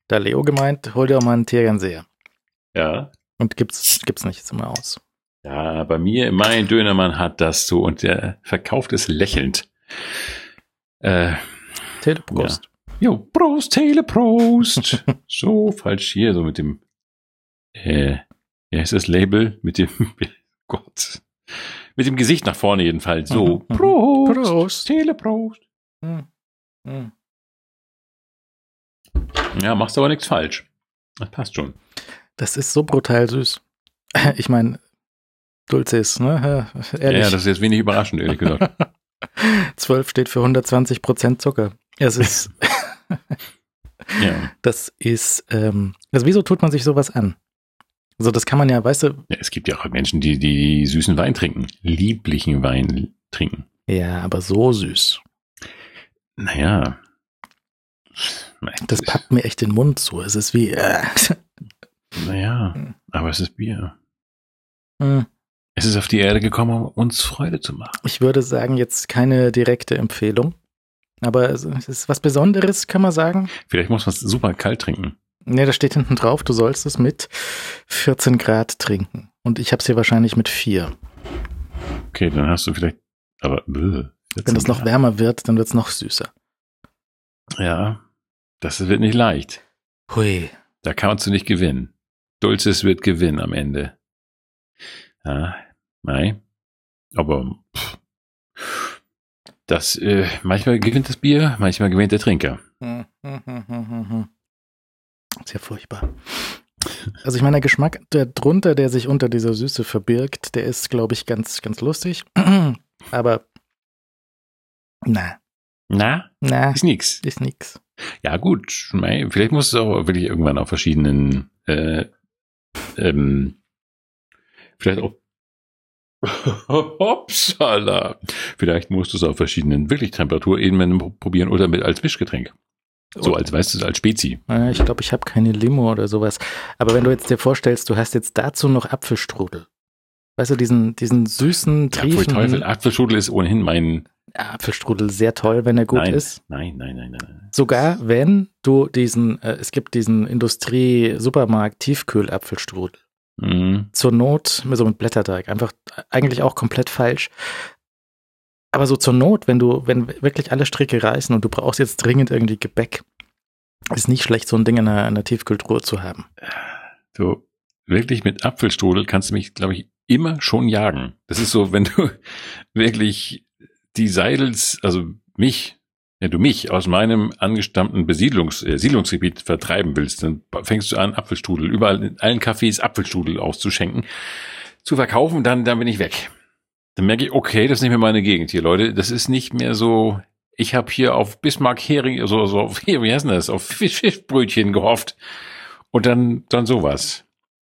Da Leo gemeint, hol dir auch mal einen Tegernseher. Ja. Und gibt's, gibt's nicht, ist immer aus. Ja, bei mir, mein Dönermann hat das so und der verkauft es lächelnd. Äh, Teleprost. jo, Prost, Tele, Prost. so, falsch hier, so mit dem, äh, wie heißt das Label? Mit dem, Gott. Mit dem Gesicht nach vorne jedenfalls. So, Mhm, mhm. Prost, Prost. Teleprost. Hm. Hm. Ja, machst aber nichts falsch. Das passt schon. Das ist so brutal süß. Ich meine, Dulces, ne? Ehrlich. Ja, das ist jetzt wenig überraschend, ehrlich gesagt. 12 steht für 120 Prozent Zucker. Es ist, ja. das ist, ähm, also wieso tut man sich sowas an? Also das kann man ja, weißt du, ja. Es gibt ja auch Menschen, die, die süßen Wein trinken. Lieblichen Wein trinken. ja, aber so süß. Naja. Das packt mir echt den Mund zu. Es ist wie, äh, Naja, aber es ist Bier. hm. Es ist auf die Erde gekommen, um uns Freude zu machen. ich würde sagen, jetzt keine direkte Empfehlung. Aber es ist was Besonderes, kann man sagen. Vielleicht muss man es super kalt trinken. Ne, da steht hinten drauf, du sollst es mit 14 Grad trinken. Und ich habe es hier wahrscheinlich mit 4. Okay, dann hast du vielleicht, aber bäh, Wenn es noch wärmer wird, dann wird es noch süßer. Ja, das wird nicht leicht. Hui. Da kannst du nicht gewinnen. Dulces wird gewinnen am Ende. Ja, nein. Aber pff, das, äh, manchmal gewinnt das Bier, manchmal gewinnt der Trinker. Hm, hm, hm, hm, hm, hm. Ist ja furchtbar. Also ich meine, der Geschmack der drunter, der sich unter dieser Süße verbirgt, der ist, glaube ich, ganz, ganz lustig. Aber na, Na, na, ist nix. ist nix. Ja, gut. Vielleicht muss es auch wirklich irgendwann auf verschiedenen, äh, ähm, vielleicht auch, Hopsala. Vielleicht musst du es auf verschiedenen wirklich Temperaturebenen probieren oder mit als Mischgetränk. So als, weißt du, als Spezi. Ich glaube, ich habe keine Limo oder sowas. Aber wenn du jetzt dir vorstellst, du hast jetzt dazu noch Apfelstrudel. Weißt du, diesen, diesen süßen, Ja, pfui Teufel, triefenden Apfelstrudel ist ohnehin mein, Apfelstrudel sehr toll, wenn er gut nein, ist. nein, nein, nein, nein, nein. Sogar wenn du diesen, äh, es gibt diesen Industrie-Supermarkt-Tiefkühl-Apfelstrudel. Mhm. Zur Not, so mit Blätterteig, einfach eigentlich auch komplett falsch. Aber so zur Not, wenn du, wenn wirklich alle Stricke reißen und du brauchst jetzt dringend irgendwie Gebäck, ist nicht schlecht, so ein Ding in einer, in einer Tiefkühltruhe zu haben. So, wirklich mit Apfelstrudel kannst du mich, glaube ich, immer schon jagen. Das ist so, wenn du wirklich die Seidels, also mich, wenn du mich aus meinem angestammten Besiedlungs, äh, Siedlungsgebiet vertreiben willst, dann fängst du an, Apfelstrudel, überall in allen Cafés Apfelstrudel auszuschenken, zu verkaufen, dann, dann bin ich weg. Dann merke ich, okay, das ist nicht mehr meine Gegend hier, Leute. Das ist nicht mehr so, ich habe hier auf Bismarck Hering, also so auf, wie heißt denn das, auf Fisch, Fischbrötchen gehofft. Und dann, dann sowas.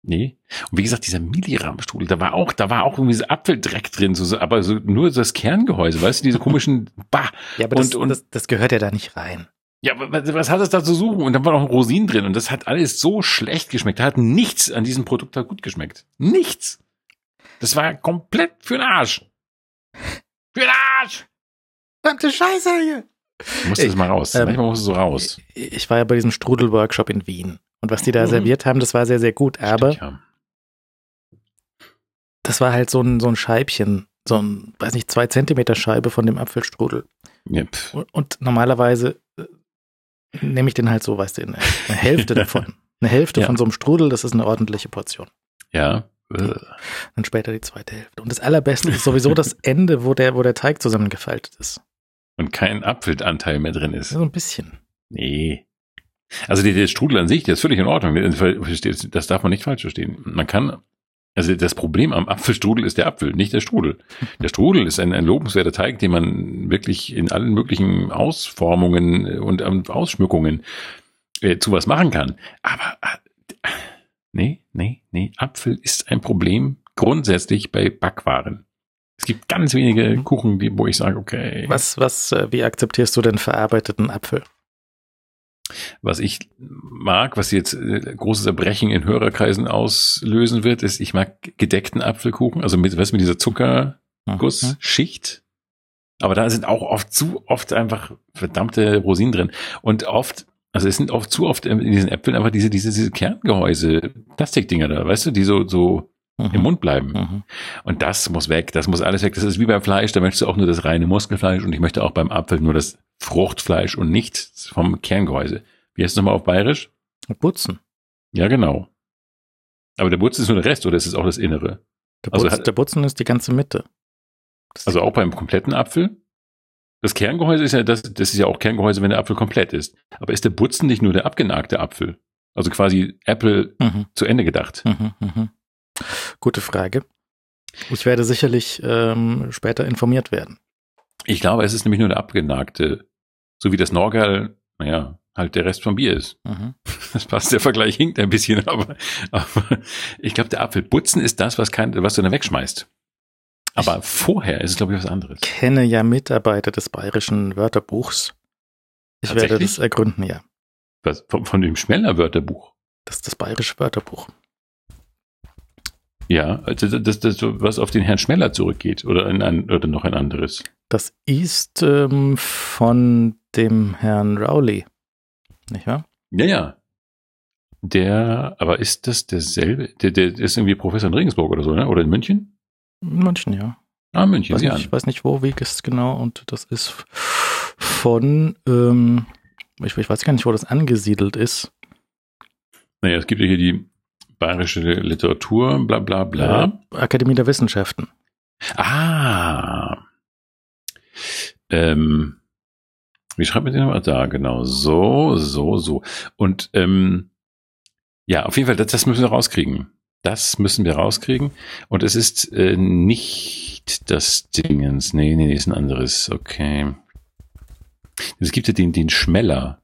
Nee. Und wie gesagt, dieser Millirahmstrudel, da war auch, da war auch irgendwie so Apfeldreck drin, so, so, aber so nur das Kerngehäuse, weißt du, diese komischen, bah. Ja, aber das, Und- und- das, das gehört ja da nicht rein. Ja, was, was hat es da zu suchen? Und dann war noch Rosinen drin und das hat alles so schlecht geschmeckt. Da hat nichts an diesem Produkt da gut geschmeckt. Nichts. Das war komplett für den Arsch. Für den Arsch! Verdammte Scheiße hier! Du musst das mal raus. ähm, Manchmal musst du so raus. Ich war ja bei diesem Strudel-Workshop in Wien. Und was die da Mhm. serviert haben, das war sehr, sehr gut. Aber das war halt so ein, so ein Scheibchen, so ein, weiß nicht, zwei Zentimeter Scheibe von dem Apfelstrudel. Pf. Und, und normalerweise äh, nehme ich den halt so, weißt du, eine, Hälfte davon. Eine Hälfte Ja. von so einem Strudel, das ist eine ordentliche Portion. ja. Dann später die zweite Hälfte. Und das Allerbeste ist sowieso das Ende, wo der, wo der Teig zusammengefaltet ist. Und kein Apfelanteil mehr drin ist. So ein bisschen. Nee. Also der, der Strudel an sich, der ist völlig in Ordnung. Das darf man nicht falsch verstehen. Man kann, also das Problem am Apfelstrudel ist der Apfel, nicht der Strudel. Der Strudel ist ein, ein lobenswerter Teig, den man wirklich in allen möglichen Ausformungen und ähm, Ausschmückungen äh, zu was machen kann. Aber äh, nee, nee, nee, Apfel ist ein Problem grundsätzlich bei Backwaren. Es gibt ganz wenige Kuchen, die, wo ich sage, okay. Was, was, äh, wie akzeptierst du denn verarbeiteten Apfel? Was ich mag, was jetzt äh, großes Erbrechen in Hörerkreisen auslösen wird, ist, ich mag gedeckten Apfelkuchen, also mit, was mit dieser Zuckergussschicht. Aber da sind auch oft zu oft einfach verdammte Rosinen drin. Und oft, also es sind oft zu oft in diesen Äpfeln einfach diese, diese, diese Kerngehäuse, Plastikdinger da, weißt du, die so, so Mhm. im Mund bleiben. Mhm. Und das muss weg, das muss alles weg. Das ist wie beim Fleisch, da möchtest du auch nur das reine Muskelfleisch und ich möchte auch beim Apfel nur das Fruchtfleisch und nicht vom Kerngehäuse. Wie heißt es nochmal auf Bayerisch? Putzen. Ja, genau. Aber der Wurzel ist nur der Rest oder ist es auch das Innere? Der, Also Butz, hat- der Butzen ist die ganze Mitte. Das Also auch beim kompletten Apfel? Das Kerngehäuse ist ja das, das ist ja auch Kerngehäuse, wenn der Apfel komplett ist. Aber ist der Butzen nicht nur der abgenagte Apfel? Also quasi Apple Mhm, zu Ende gedacht. mhm, mhm. Gute Frage. Ich werde sicherlich ähm, später informiert werden. Ich glaube, es ist nämlich nur der abgenagte. So wie das Norgal, naja, halt der Rest vom Bier ist. Mhm. Das passt, der Vergleich hinkt ein bisschen, aber, aber ich glaube, der Apfelbutzen ist das, was, kein, was du dann wegschmeißt. Aber vorher ist es, glaube ich, was anderes. kenne ja Mitarbeiter des bayerischen Wörterbuchs. Ich werde das ergründen, ja. Was, von, von dem Schmeller-Wörterbuch. Das ist das bayerische Wörterbuch. Ja, also das, das, was auf den Herrn Schmeller zurückgeht oder, ein, ein, oder noch ein anderes. Das ist ähm, von dem Herrn Rowley. Nicht wahr? Ja, ja. Der, aber ist das derselbe? Der, der ist irgendwie Professor in Regensburg oder so, ne? Oder in München? In München, ja. Ah, München, Weiß ja. nicht, ich weiß nicht, wo Weg ist genau. Und das ist von, ähm, ich, ich weiß gar nicht, wo das angesiedelt ist. Naja, es gibt ja hier die bayerische Literatur, bla bla bla. Akademie der Wissenschaften. Ah. Ähm, wie schreibt man den nochmal? Da, genau. So, so, so. Und ähm, ja, auf jeden Fall, das, das müssen wir rauskriegen. Das müssen wir rauskriegen. Und es ist äh, nicht das Dingens. Nee, nee, nee, ist ein anderes. Okay. Es gibt ja den, den Schmeller,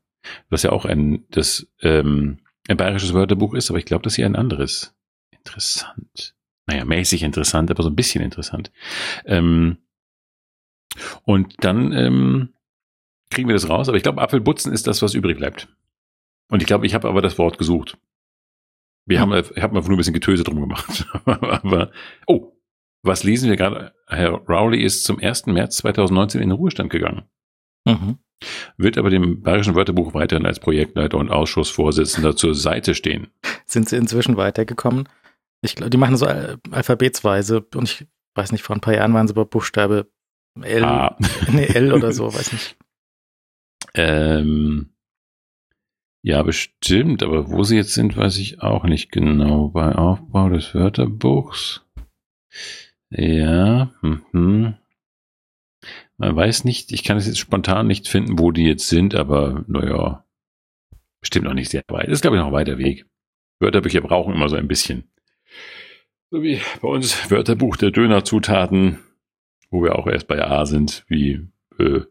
was ja auch ein, das, ähm, ein bayerisches Wörterbuch ist, aber ich glaube, das ist hier ein anderes. Interessant. Naja, mäßig interessant, aber so ein bisschen interessant. Ähm, und dann ähm, kriegen wir das raus. Aber ich glaube, Apfelbutzen ist das, was übrig bleibt. Und ich glaube, ich habe aber das Wort gesucht. Wir haben, ich habe einfach nur ein bisschen Getöse drum gemacht. aber, oh, was lesen wir gerade? Herr Rowley ist zum 1. März 2019 in den Ruhestand gegangen. Mhm. Wird aber dem Bayerischen Wörterbuch weiterhin als Projektleiter und Ausschussvorsitzender zur Seite stehen. Sind sie inzwischen weitergekommen? Ich glaube, die machen so al- alphabetsweise und ich weiß nicht, vor ein paar Jahren waren sie bei Buchstabe L, Ah, nee, L oder so, weiß nicht. ähm, ja, bestimmt, aber wo sie jetzt sind, weiß ich auch nicht genau. Bei Aufbau des Wörterbuchs. Ja, mhm. Man weiß nicht, ich kann es jetzt spontan nicht finden, wo die jetzt sind, aber naja, bestimmt noch nicht sehr weit. Das ist, glaube ich, noch ein weiter Weg. Wörterbücher brauchen immer so ein bisschen. So wie bei uns Wörterbuch der Dönerzutaten, wo wir auch erst bei A sind, wie äh,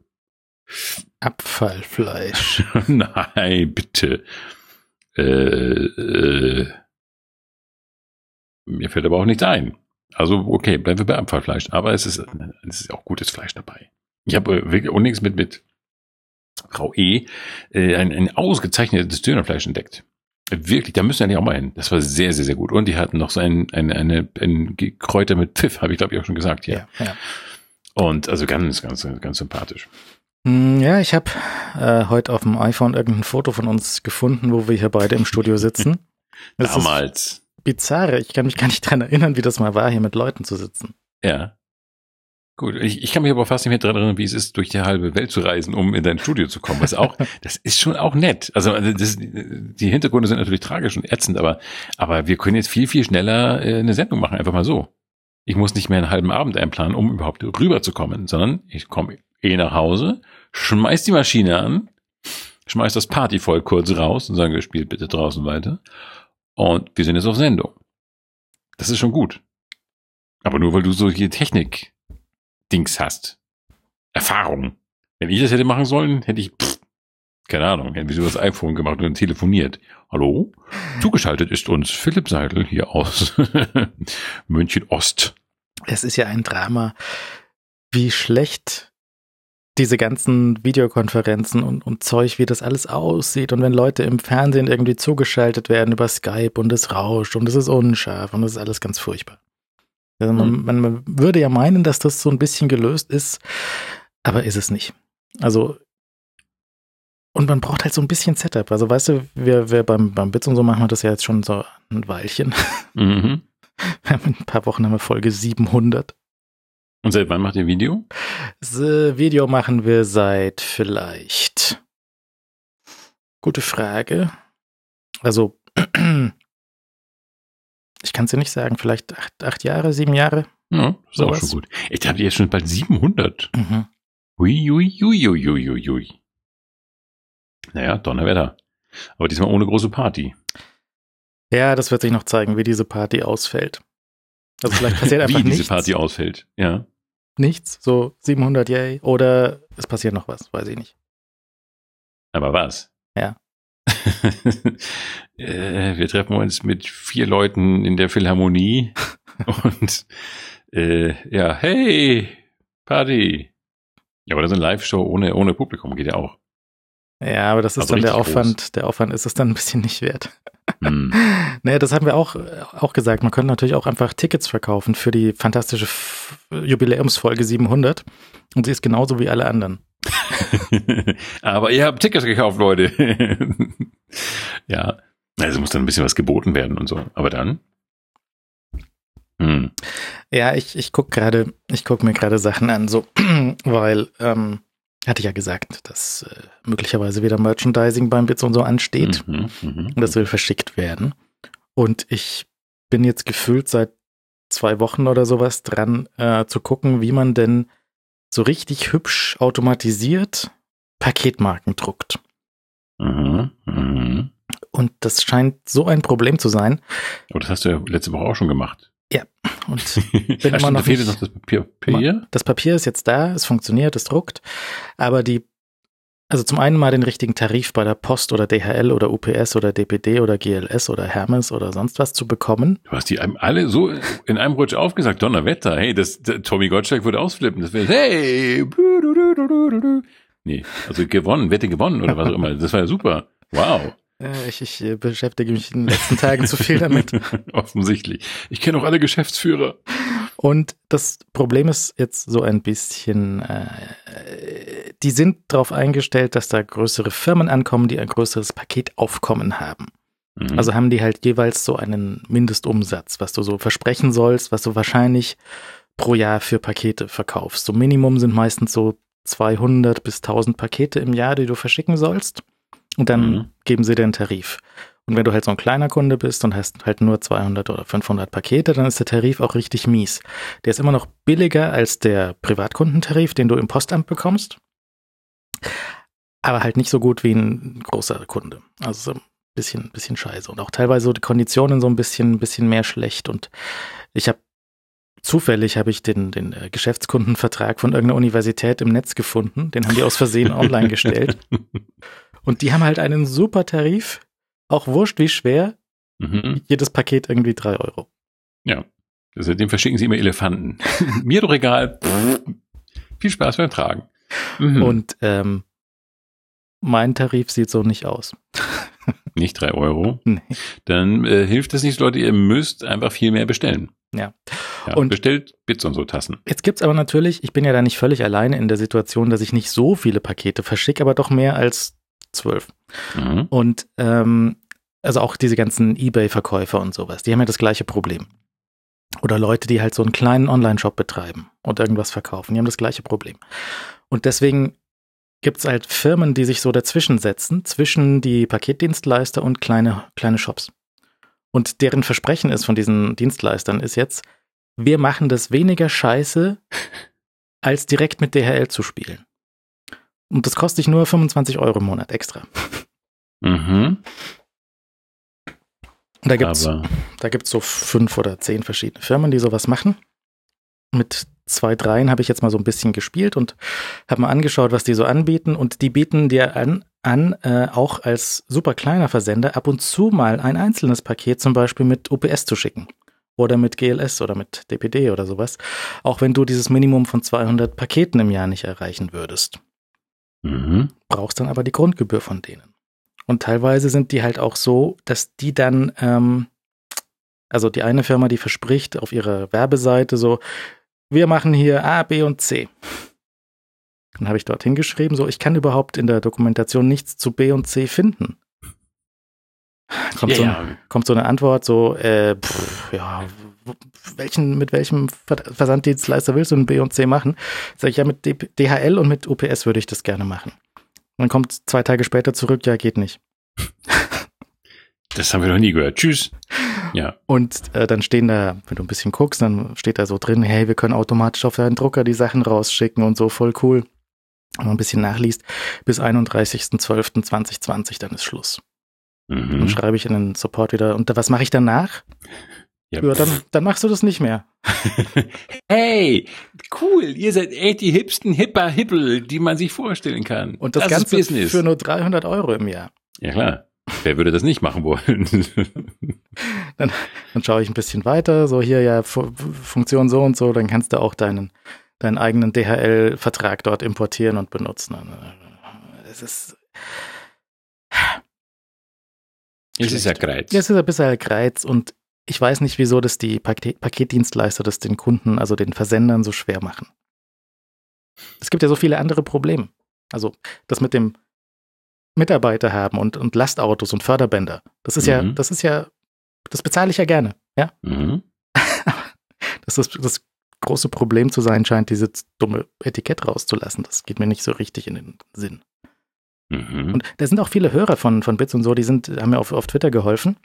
Abfallfleisch. Nein, bitte. Äh, äh, mir fällt aber auch nichts ein. Also, okay, bleiben wir bei Abfallfleisch. Aber es ist, es ist auch gutes Fleisch dabei. Ich habe äh, wirklich unlängst mit, mit Frau E. Äh, ein, ein ausgezeichnetes Dönerfleisch entdeckt. Wirklich, da müssen wir nicht auch mal hin. Das war sehr, sehr, sehr gut. Und die hatten noch so ein, ein, eine, ein Kräuter mit Pfiff, habe ich glaube ich auch schon gesagt hier. Ja, ja. Und also ganz, ganz, ganz sympathisch. Hm, Ja, ich habe äh, heute auf dem iPhone irgendein Foto von uns gefunden, wo wir hier beide im Studio sitzen. Das Damals. bizarr. Ich kann mich gar nicht dran erinnern, wie das mal war, hier mit Leuten zu sitzen. Ja. Gut, ich, ich kann mich aber fast nicht mehr daran erinnern, wie es ist, durch die halbe Welt zu reisen, um in dein Studio zu kommen. Was auch, das ist schon auch nett. Also das, die Hintergründe sind natürlich tragisch und ätzend, aber, aber wir können jetzt viel, viel schneller äh, eine Sendung machen, einfach mal so. Ich muss nicht mehr einen halben Abend einplanen, um überhaupt rüberzukommen, sondern ich komme eh nach Hause, schmeiß die Maschine an, schmeiß das Partyvolk kurz raus und sage, spielt bitte draußen weiter. Und wir sind jetzt auf Sendung. Das ist schon gut. Aber nur weil du solche Technik-Dings hast. Erfahrung. Wenn ich das hätte machen sollen, hätte ich, pff, keine Ahnung, hätte ich so das iPhone gemacht und telefoniert. Hallo? Zugeschaltet ist uns Philipp Seidel hier aus München Ost. Es ist ja ein Drama, wie schlecht diese ganzen Videokonferenzen und, und Zeug, wie das alles aussieht. Und wenn Leute im Fernsehen irgendwie zugeschaltet werden über Skype und es rauscht und es ist unscharf und es ist alles ganz furchtbar. Also man, Mhm. man, man würde ja meinen, dass das so ein bisschen gelöst ist, aber ist es nicht. Also und man braucht halt so ein bisschen Setup. Also weißt du, wir, wir beim, beim Bits und so machen wir das ja jetzt schon so ein Weilchen. Mhm. In ein paar Wochen haben wir Folge 700. Und seit wann macht ihr Video? Das äh, Video machen wir seit vielleicht. Gute Frage. Also ich kann es dir nicht sagen, vielleicht acht, acht Jahre, sieben Jahre. Ja, ist Sowas. auch schon gut. Ich habe jetzt schon bald 700. Mhm. Ui, ui, ui, ui, ui, ui, ui. Naja, Donnerwetter. Aber diesmal ohne große Party. Ja, das wird sich noch zeigen, wie diese Party ausfällt. Also vielleicht passiert einfach Wie diese nichts. Party ausfällt. Ja. Nichts, so 700 Yay. Oder es passiert noch was, weiß ich nicht. Aber was? Ja. äh, wir treffen uns mit vier Leuten in der Philharmonie und äh, ja, hey, Party. Ja, oder so eine Live-Show ohne, ohne Publikum geht ja auch. Ja, aber das ist Also dann der Aufwand. Der Aufwand ist es dann ein bisschen nicht wert. Hm. Naja, das haben wir auch, auch gesagt. Man könnte natürlich auch einfach Tickets verkaufen für die fantastische Jubiläumsfolge 700. Und sie ist genauso wie alle anderen. Aber ihr habt Tickets gekauft, Leute. ja, also muss dann ein bisschen was geboten werden und so. Aber dann? Hm. Ja, ich, ich guck gerade, ich guck mir gerade Sachen an, so, weil, ähm, hatte ich ja gesagt, dass äh, möglicherweise wieder Merchandising beim Bits und so ansteht. Mhm, mhm. Und das will verschickt werden. Und ich bin jetzt gefühlt seit zwei Wochen oder sowas dran, äh, zu gucken, wie man denn so richtig hübsch automatisiert Paketmarken druckt. Mhm, mhm. Und das scheint so ein Problem zu sein. Aber das hast du ja letzte Woche auch schon gemacht. Und Bin immer noch nicht- noch das Papier. Papier? das Papier ist jetzt da, es funktioniert, es druckt. Aber die, also zum einen mal den richtigen Tarif bei der Post oder DHL oder UPS oder DPD oder GLS oder Hermes oder sonst was zu bekommen. Du hast die alle so in einem Rutsch aufgesagt. Donnerwetter. Hey, das, der Tommy Gottschalk würde ausflippen. Das wäre, hey. Nee, also gewonnen, Wette gewonnen oder was auch immer. Das war ja super. Wow. Äh, Ich, ich äh, beschäftige mich in den letzten Tagen zu viel damit. Offensichtlich. Ich kenne auch alle Geschäftsführer. Und das Problem ist jetzt so ein bisschen, äh, die sind darauf eingestellt, dass da größere Firmen ankommen, die ein größeres Paketaufkommen haben. Mhm. Also haben die halt jeweils so einen Mindestumsatz, was du so versprechen sollst, was du wahrscheinlich pro Jahr für Pakete verkaufst. So Minimum sind meistens so 200 bis 1000 Pakete im Jahr, die du verschicken sollst. Und dann Mhm. geben sie dir einen Tarif. Und wenn du halt so ein kleiner Kunde bist und hast halt nur 200 oder 500 Pakete, dann ist der Tarif auch richtig mies. Der ist immer noch billiger als der Privatkundentarif, den du im Postamt bekommst. Aber halt nicht so gut wie ein großer Kunde. Also so ein bisschen, bisschen scheiße. Und auch teilweise so die Konditionen so ein bisschen, bisschen mehr schlecht. Und ich habe zufällig habe ich den, den äh, Geschäftskundenvertrag von irgendeiner Universität im Netz gefunden. Den haben die aus Versehen online gestellt. Und die haben halt einen super Tarif. Auch wurscht, wie schwer. Mhm. Jedes Paket irgendwie drei Euro. Ja. Seitdem verschicken sie immer Elefanten. Mir doch egal. Pff. Viel Spaß beim Tragen. Mhm. Und ähm, mein Tarif sieht so nicht aus. nicht drei Euro. Nee. Dann äh, hilft es nicht, Leute, ihr müsst einfach viel mehr bestellen. Ja. ja Und- bestellt Bits und so Tassen. Jetzt gibt's aber natürlich, ich bin ja da nicht völlig alleine in der Situation, dass ich nicht so viele Pakete verschicke, aber doch mehr als zwölf. Mhm. Und ähm, also auch diese ganzen Ebay-Verkäufer und sowas, die haben ja das gleiche Problem. Oder Leute, die halt so einen kleinen Online-Shop betreiben und irgendwas verkaufen, die haben das gleiche Problem. Und deswegen gibt's halt Firmen, die sich so dazwischen setzen, zwischen die Paketdienstleister und kleine, kleine Shops. Und deren Versprechen ist von diesen Dienstleistern ist jetzt, wir machen das weniger scheiße, als direkt mit DHL zu spielen. Und das kostet dich nur 25 Euro im Monat extra. Mhm. Und Da gibt es so fünf oder zehn verschiedene Firmen, die sowas machen. Mit zwei, dreien habe ich jetzt mal so ein bisschen gespielt und habe mal angeschaut, was die so anbieten. Und die bieten dir an, an äh, auch als super kleiner Versender ab und zu mal ein einzelnes Paket zum Beispiel mit UPS zu schicken. Oder mit GLS oder mit DPD oder sowas. Auch wenn du dieses Minimum von 200 Paketen im Jahr nicht erreichen würdest mhm. brauchst dann aber die Grundgebühr von denen. Und teilweise sind die halt auch so, dass die dann, ähm, also die eine Firma, die verspricht auf ihrer Werbeseite so, wir machen hier A, B und C. Dann habe ich dort hingeschrieben, so, ich kann überhaupt in der Dokumentation nichts zu B und C finden. Kommt, ja, so, ja. kommt so eine Antwort, so, äh, pff, ja, welchen, mit welchem Ver- Versanddienstleister willst du ein B und C machen? Sag ich, ja, mit DHL und mit UPS würde ich das gerne machen. Und dann kommt zwei Tage später zurück, ja, geht nicht. Das haben wir noch nie gehört. Tschüss. Ja. Und äh, dann stehen da, wenn du ein bisschen guckst, dann steht da so drin, hey, wir können automatisch auf deinen Drucker die Sachen rausschicken und so, voll cool. Wenn man ein bisschen nachliest, bis 31.12.2020, dann ist Schluss. Mhm. Dann schreibe ich in den Support wieder. Und was mache ich danach? Ja. Ja, dann, dann machst du das nicht mehr. hey, cool, ihr seid echt die hipsten Hipper Hippel, die man sich vorstellen kann. Und das, ist Ganze für nur 300 Euro im Jahr. ja klar. Wer würde das nicht machen wollen? Dann schaue ich ein bisschen weiter, so hier ja Fu- Funktion so und so, dann kannst du auch deinen, deinen eigenen DHL-Vertrag dort importieren und benutzen. Äh, Es ist, es ist ja Greiz. ja, es ist ein bisschen Greiz und ich weiß nicht, wieso das die Paket Paketdienstleister das den Kunden, also den Versendern so schwer machen. Es gibt ja so viele andere Probleme. Also das mit dem Mitarbeiter haben und, und Lastautos und Förderbänder. Das ist ja, Mhm. das ist ja, das bezahle ich ja gerne. Ja, Mhm. dass das das große Problem zu sein scheint, dieses dumme Etikett rauszulassen. Das geht mir nicht so richtig in den Sinn. Mhm. Und da sind auch viele Hörer von, von Bits und so, die sind, haben mir auf, auf Twitter geholfen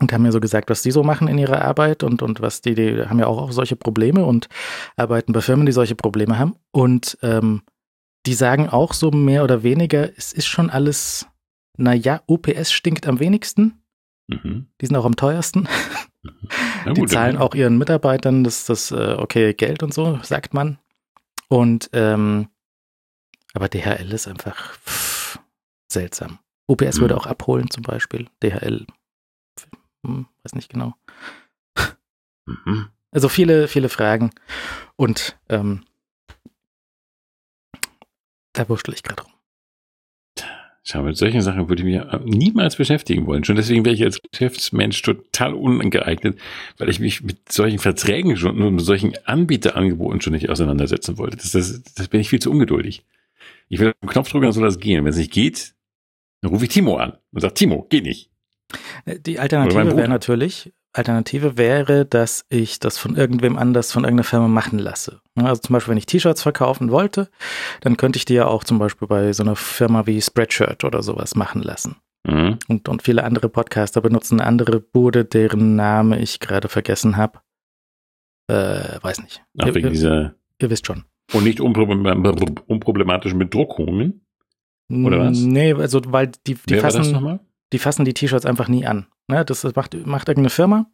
und haben mir so gesagt, was die so machen in ihrer Arbeit und, und was die, die haben ja auch, auch solche Probleme und arbeiten bei Firmen, die solche Probleme haben. Und ähm, die sagen auch so mehr oder weniger, es ist schon alles, naja, UPS stinkt am wenigsten, Mhm. die sind auch am teuersten. Na Die gut, zahlen auch ihren Mitarbeitern das, das äh, okay Geld und so, sagt man. Und ähm, aber DHL ist einfach pff, seltsam. UPS Hm. würde auch abholen zum Beispiel. DHL, hm, weiß nicht genau. Mhm. Also viele, viele Fragen und ähm, da wurschtel ich gerade rum. Schau, mit solchen Sachen würde ich mich niemals beschäftigen wollen. Schon deswegen wäre ich als Geschäftsmensch total ungeeignet, weil ich mich mit solchen Verträgen schon und mit solchen Anbieterangeboten schon nicht auseinandersetzen wollte. Das, das, das bin ich viel zu ungeduldig. Ich will auf den Knopf drücken, dann soll das gehen. Wenn es nicht geht, dann rufe ich Timo an und sage, Timo, geht nicht. Äh, Die Alternative wäre natürlich, Alternative wäre, dass ich das von irgendwem anders, von irgendeiner Firma machen lasse. Also zum Beispiel, wenn ich T-Shirts verkaufen wollte, dann könnte ich die ja auch zum Beispiel bei so einer Firma wie Spreadshirt oder sowas machen lassen. Mhm. Und, und viele andere Podcaster benutzen eine andere Bude, deren Name ich gerade vergessen habe. Äh, weiß nicht. Auch Ihr, wegen dieser ihr wisst schon. und nicht unproblem- unproblematischen Bedruckungen. Oder was? Nee, also weil die, die Wer fassen, nochmal? Die fassen die T-Shirts einfach nie an. Ne, das macht, macht irgendeine Firma.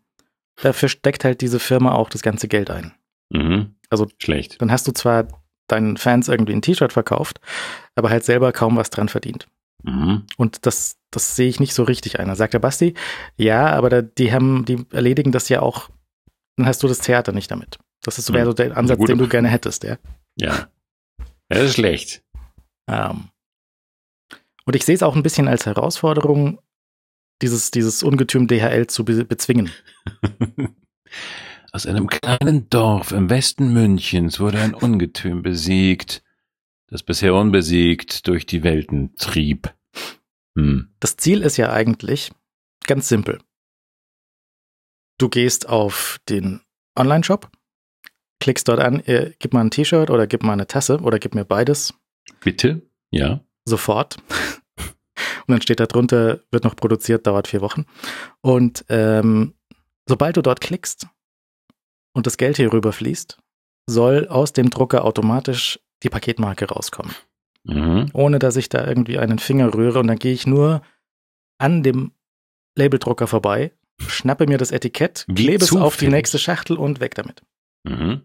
Dafür steckt halt diese Firma auch das ganze Geld ein. Mhm. Also- schlecht. Dann hast du zwar deinen Fans irgendwie ein T-Shirt verkauft, aber halt selber kaum was dran verdient. Mhm. Und das, das sehe ich nicht so richtig ein. Da sagt der Basti, ja, aber da, die haben, die erledigen das ja auch, dann hast du das Theater nicht damit. Das ist so, wäre so der Ansatz, den du gerne hättest, ja. Ja. Das ist schlecht. Ähm, und ich sehe es auch ein bisschen als Herausforderung, dieses, dieses Ungetüm DHL zu be bezwingen. Aus einem kleinen Dorf im Westen Münchens wurde ein Ungetüm besiegt, das bisher unbesiegt durch die Welten trieb. Hm. Das Ziel ist ja eigentlich ganz simpel. Du gehst auf den Online-Shop, klickst dort an, äh, gib mal ein T-Shirt oder gib mal eine Tasse oder gib mir beides Bitte? Ja. sofort. Und dann steht da drunter, wird noch produziert, dauert vier Wochen. Und ähm, sobald du dort klickst und das Geld hier rüberfließt, soll aus dem Drucker automatisch die Paketmarke rauskommen. Mhm. ohne dass ich da irgendwie einen Finger rühre und dann gehe ich nur an dem Labeldrucker vorbei, schnappe mir das Etikett, Wie klebe es auf die nächste Schachtel und weg damit. Mhm.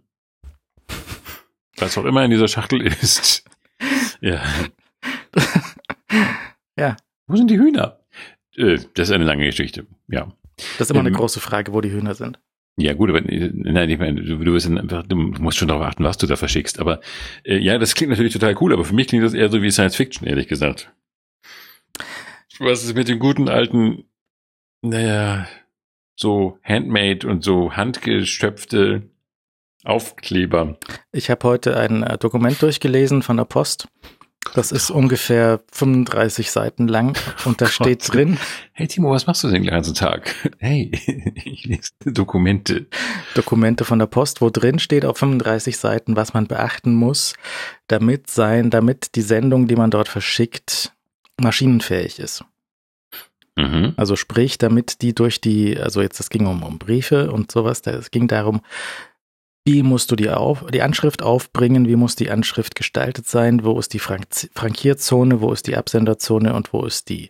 Was auch immer in dieser Schachtel ist. Ja. Ja. Wo sind die Hühner? Äh, das ist eine lange Geschichte. Ja. Das ist immer eine Ähm, große Frage, wo die Hühner sind. Ja, gut, aber äh, nein, ich meine, du, du, bist dann einfach, du musst schon darauf achten, was du da verschickst. Aber äh, ja, das klingt natürlich total cool, aber für mich klingt das eher so wie Science Fiction, ehrlich gesagt. Was ist mit den guten alten, naja, so handmade und so handgestöpfte Aufkleber? Ich habe heute ein äh, Dokument durchgelesen von der Post. Das ist ungefähr 35 Seiten lang und da steht drin, Hey Timo, was machst du den ganzen Tag? Hey, ich lese Dokumente. Dokumente von der Post, wo drin steht auf 35 Seiten, was man beachten muss, damit sein, damit die Sendung, die man dort verschickt, maschinenfähig ist. Mhm. Also sprich, damit die durch die, also jetzt, es ging um, um Briefe und sowas, es ging darum, wie musst du die, auf, die Anschrift aufbringen, wie muss die Anschrift gestaltet sein, wo ist die Frank Frankierzone, wo ist die Absenderzone? Und wo ist die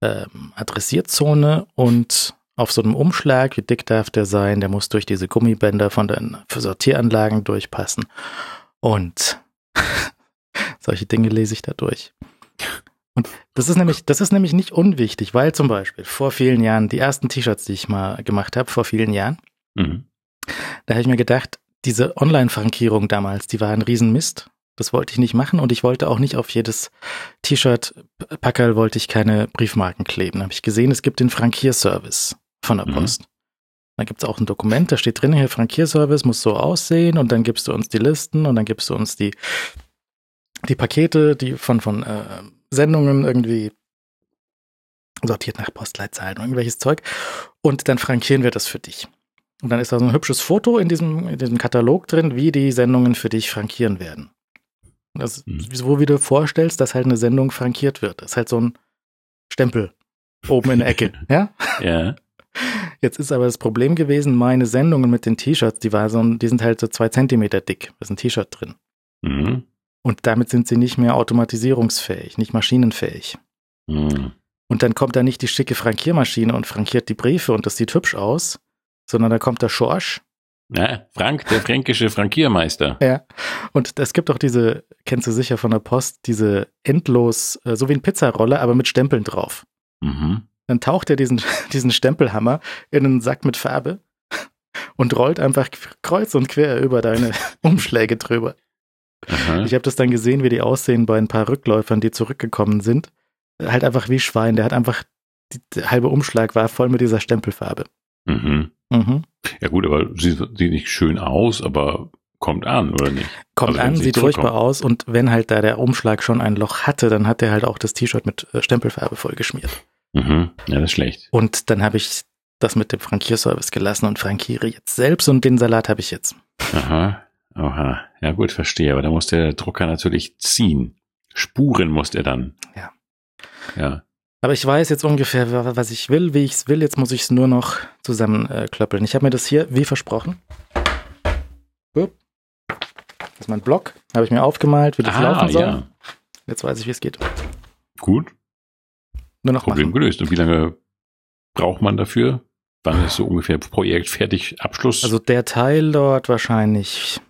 ähm, Adressierzone? Und auf so einem Umschlag, wie dick darf der sein, der muss durch diese Gummibänder von den Sortieranlagen durchpassen. Und solche Dinge lese ich da durch. Und das ist nämlich, das ist nämlich nicht unwichtig, weil zum Beispiel vor vielen Jahren, die ersten T-Shirts, die ich mal gemacht habe, vor vielen Jahren, Mhm. Da habe ich mir gedacht, diese Online-Frankierung damals, die war ein Riesenmist. Das wollte ich nicht machen und ich wollte auch nicht auf jedes T-Shirt, Packerl wollte ich keine Briefmarken kleben. Da habe ich gesehen, es gibt den Frankierservice von der Mhm. Post. Da gibt es auch ein Dokument, da steht drin, hier Frankierservice muss so aussehen und dann gibst du uns die Listen und dann gibst du uns die, die Pakete, die von, von äh, Sendungen irgendwie sortiert nach Postleitzahlen, irgendwelches Zeug. Und dann frankieren wir das für dich. Und dann ist da so ein hübsches Foto in diesem, in diesem Katalog drin, wie die Sendungen für dich frankieren werden. Das Mhm. so, wie du vorstellst, dass halt eine Sendung frankiert wird. Das ist halt so ein Stempel oben in der Ecke. ja? Ja. Jetzt ist aber das Problem gewesen, meine Sendungen mit den T-Shirts, die, war so, die sind halt so zwei Zentimeter dick. Da ist ein T-Shirt drin. Mhm. Und damit sind sie nicht mehr automatisierungsfähig, nicht maschinenfähig. Mhm. Und dann kommt da nicht die schicke Frankiermaschine und frankiert die Briefe und das sieht hübsch aus, sondern da kommt der Schorsch. Na, Frank, der fränkische Frankiermeister. Ja. Und es gibt auch diese, kennst du sicher von der Post, diese endlos, äh, so wie ein Pizzaroller, aber mit Stempeln drauf. Mhm. Dann taucht er diesen, diesen Stempelhammer in einen Sack mit Farbe und rollt einfach kreuz und quer über deine Umschläge drüber. Aha. Ich habe das dann gesehen, wie die aussehen bei ein paar Rückläufern, die zurückgekommen sind. Halt einfach wie Schwein. Der hat einfach, der halbe Umschlag war voll mit dieser Stempelfarbe. Mhm. Mhm. Ja gut, aber sieht, sieht nicht schön aus, aber kommt an, oder nicht? Kommt Also an, sie sieht furchtbar aus und wenn halt da der Umschlag schon ein Loch hatte, dann hat er halt auch das T-Shirt mit äh, Stempelfarbe vollgeschmiert. Mhm. Ja, das ist schlecht. Und dann habe ich das mit dem Frankierservice gelassen und frankiere jetzt selbst und den Salat habe ich jetzt. Aha. Aha. Ja gut, verstehe. Aber da muss der Drucker natürlich ziehen. Spuren muss er dann. Ja. Ja. Aber ich weiß jetzt ungefähr, wa- was ich will, wie ich es will. Jetzt muss ich es nur noch zusammenklöppeln. Ich habe mir das hier, wie versprochen. Das ist mein Block. Habe ich mir aufgemalt, wie das Ah, laufen soll. ja. Jetzt weiß ich, wie es geht. Gut. Nur noch Problem machen. gelöst. Und wie lange braucht man dafür? Wann ist so ungefähr Projekt fertig? Abschluss? Also der Teil dort wahrscheinlich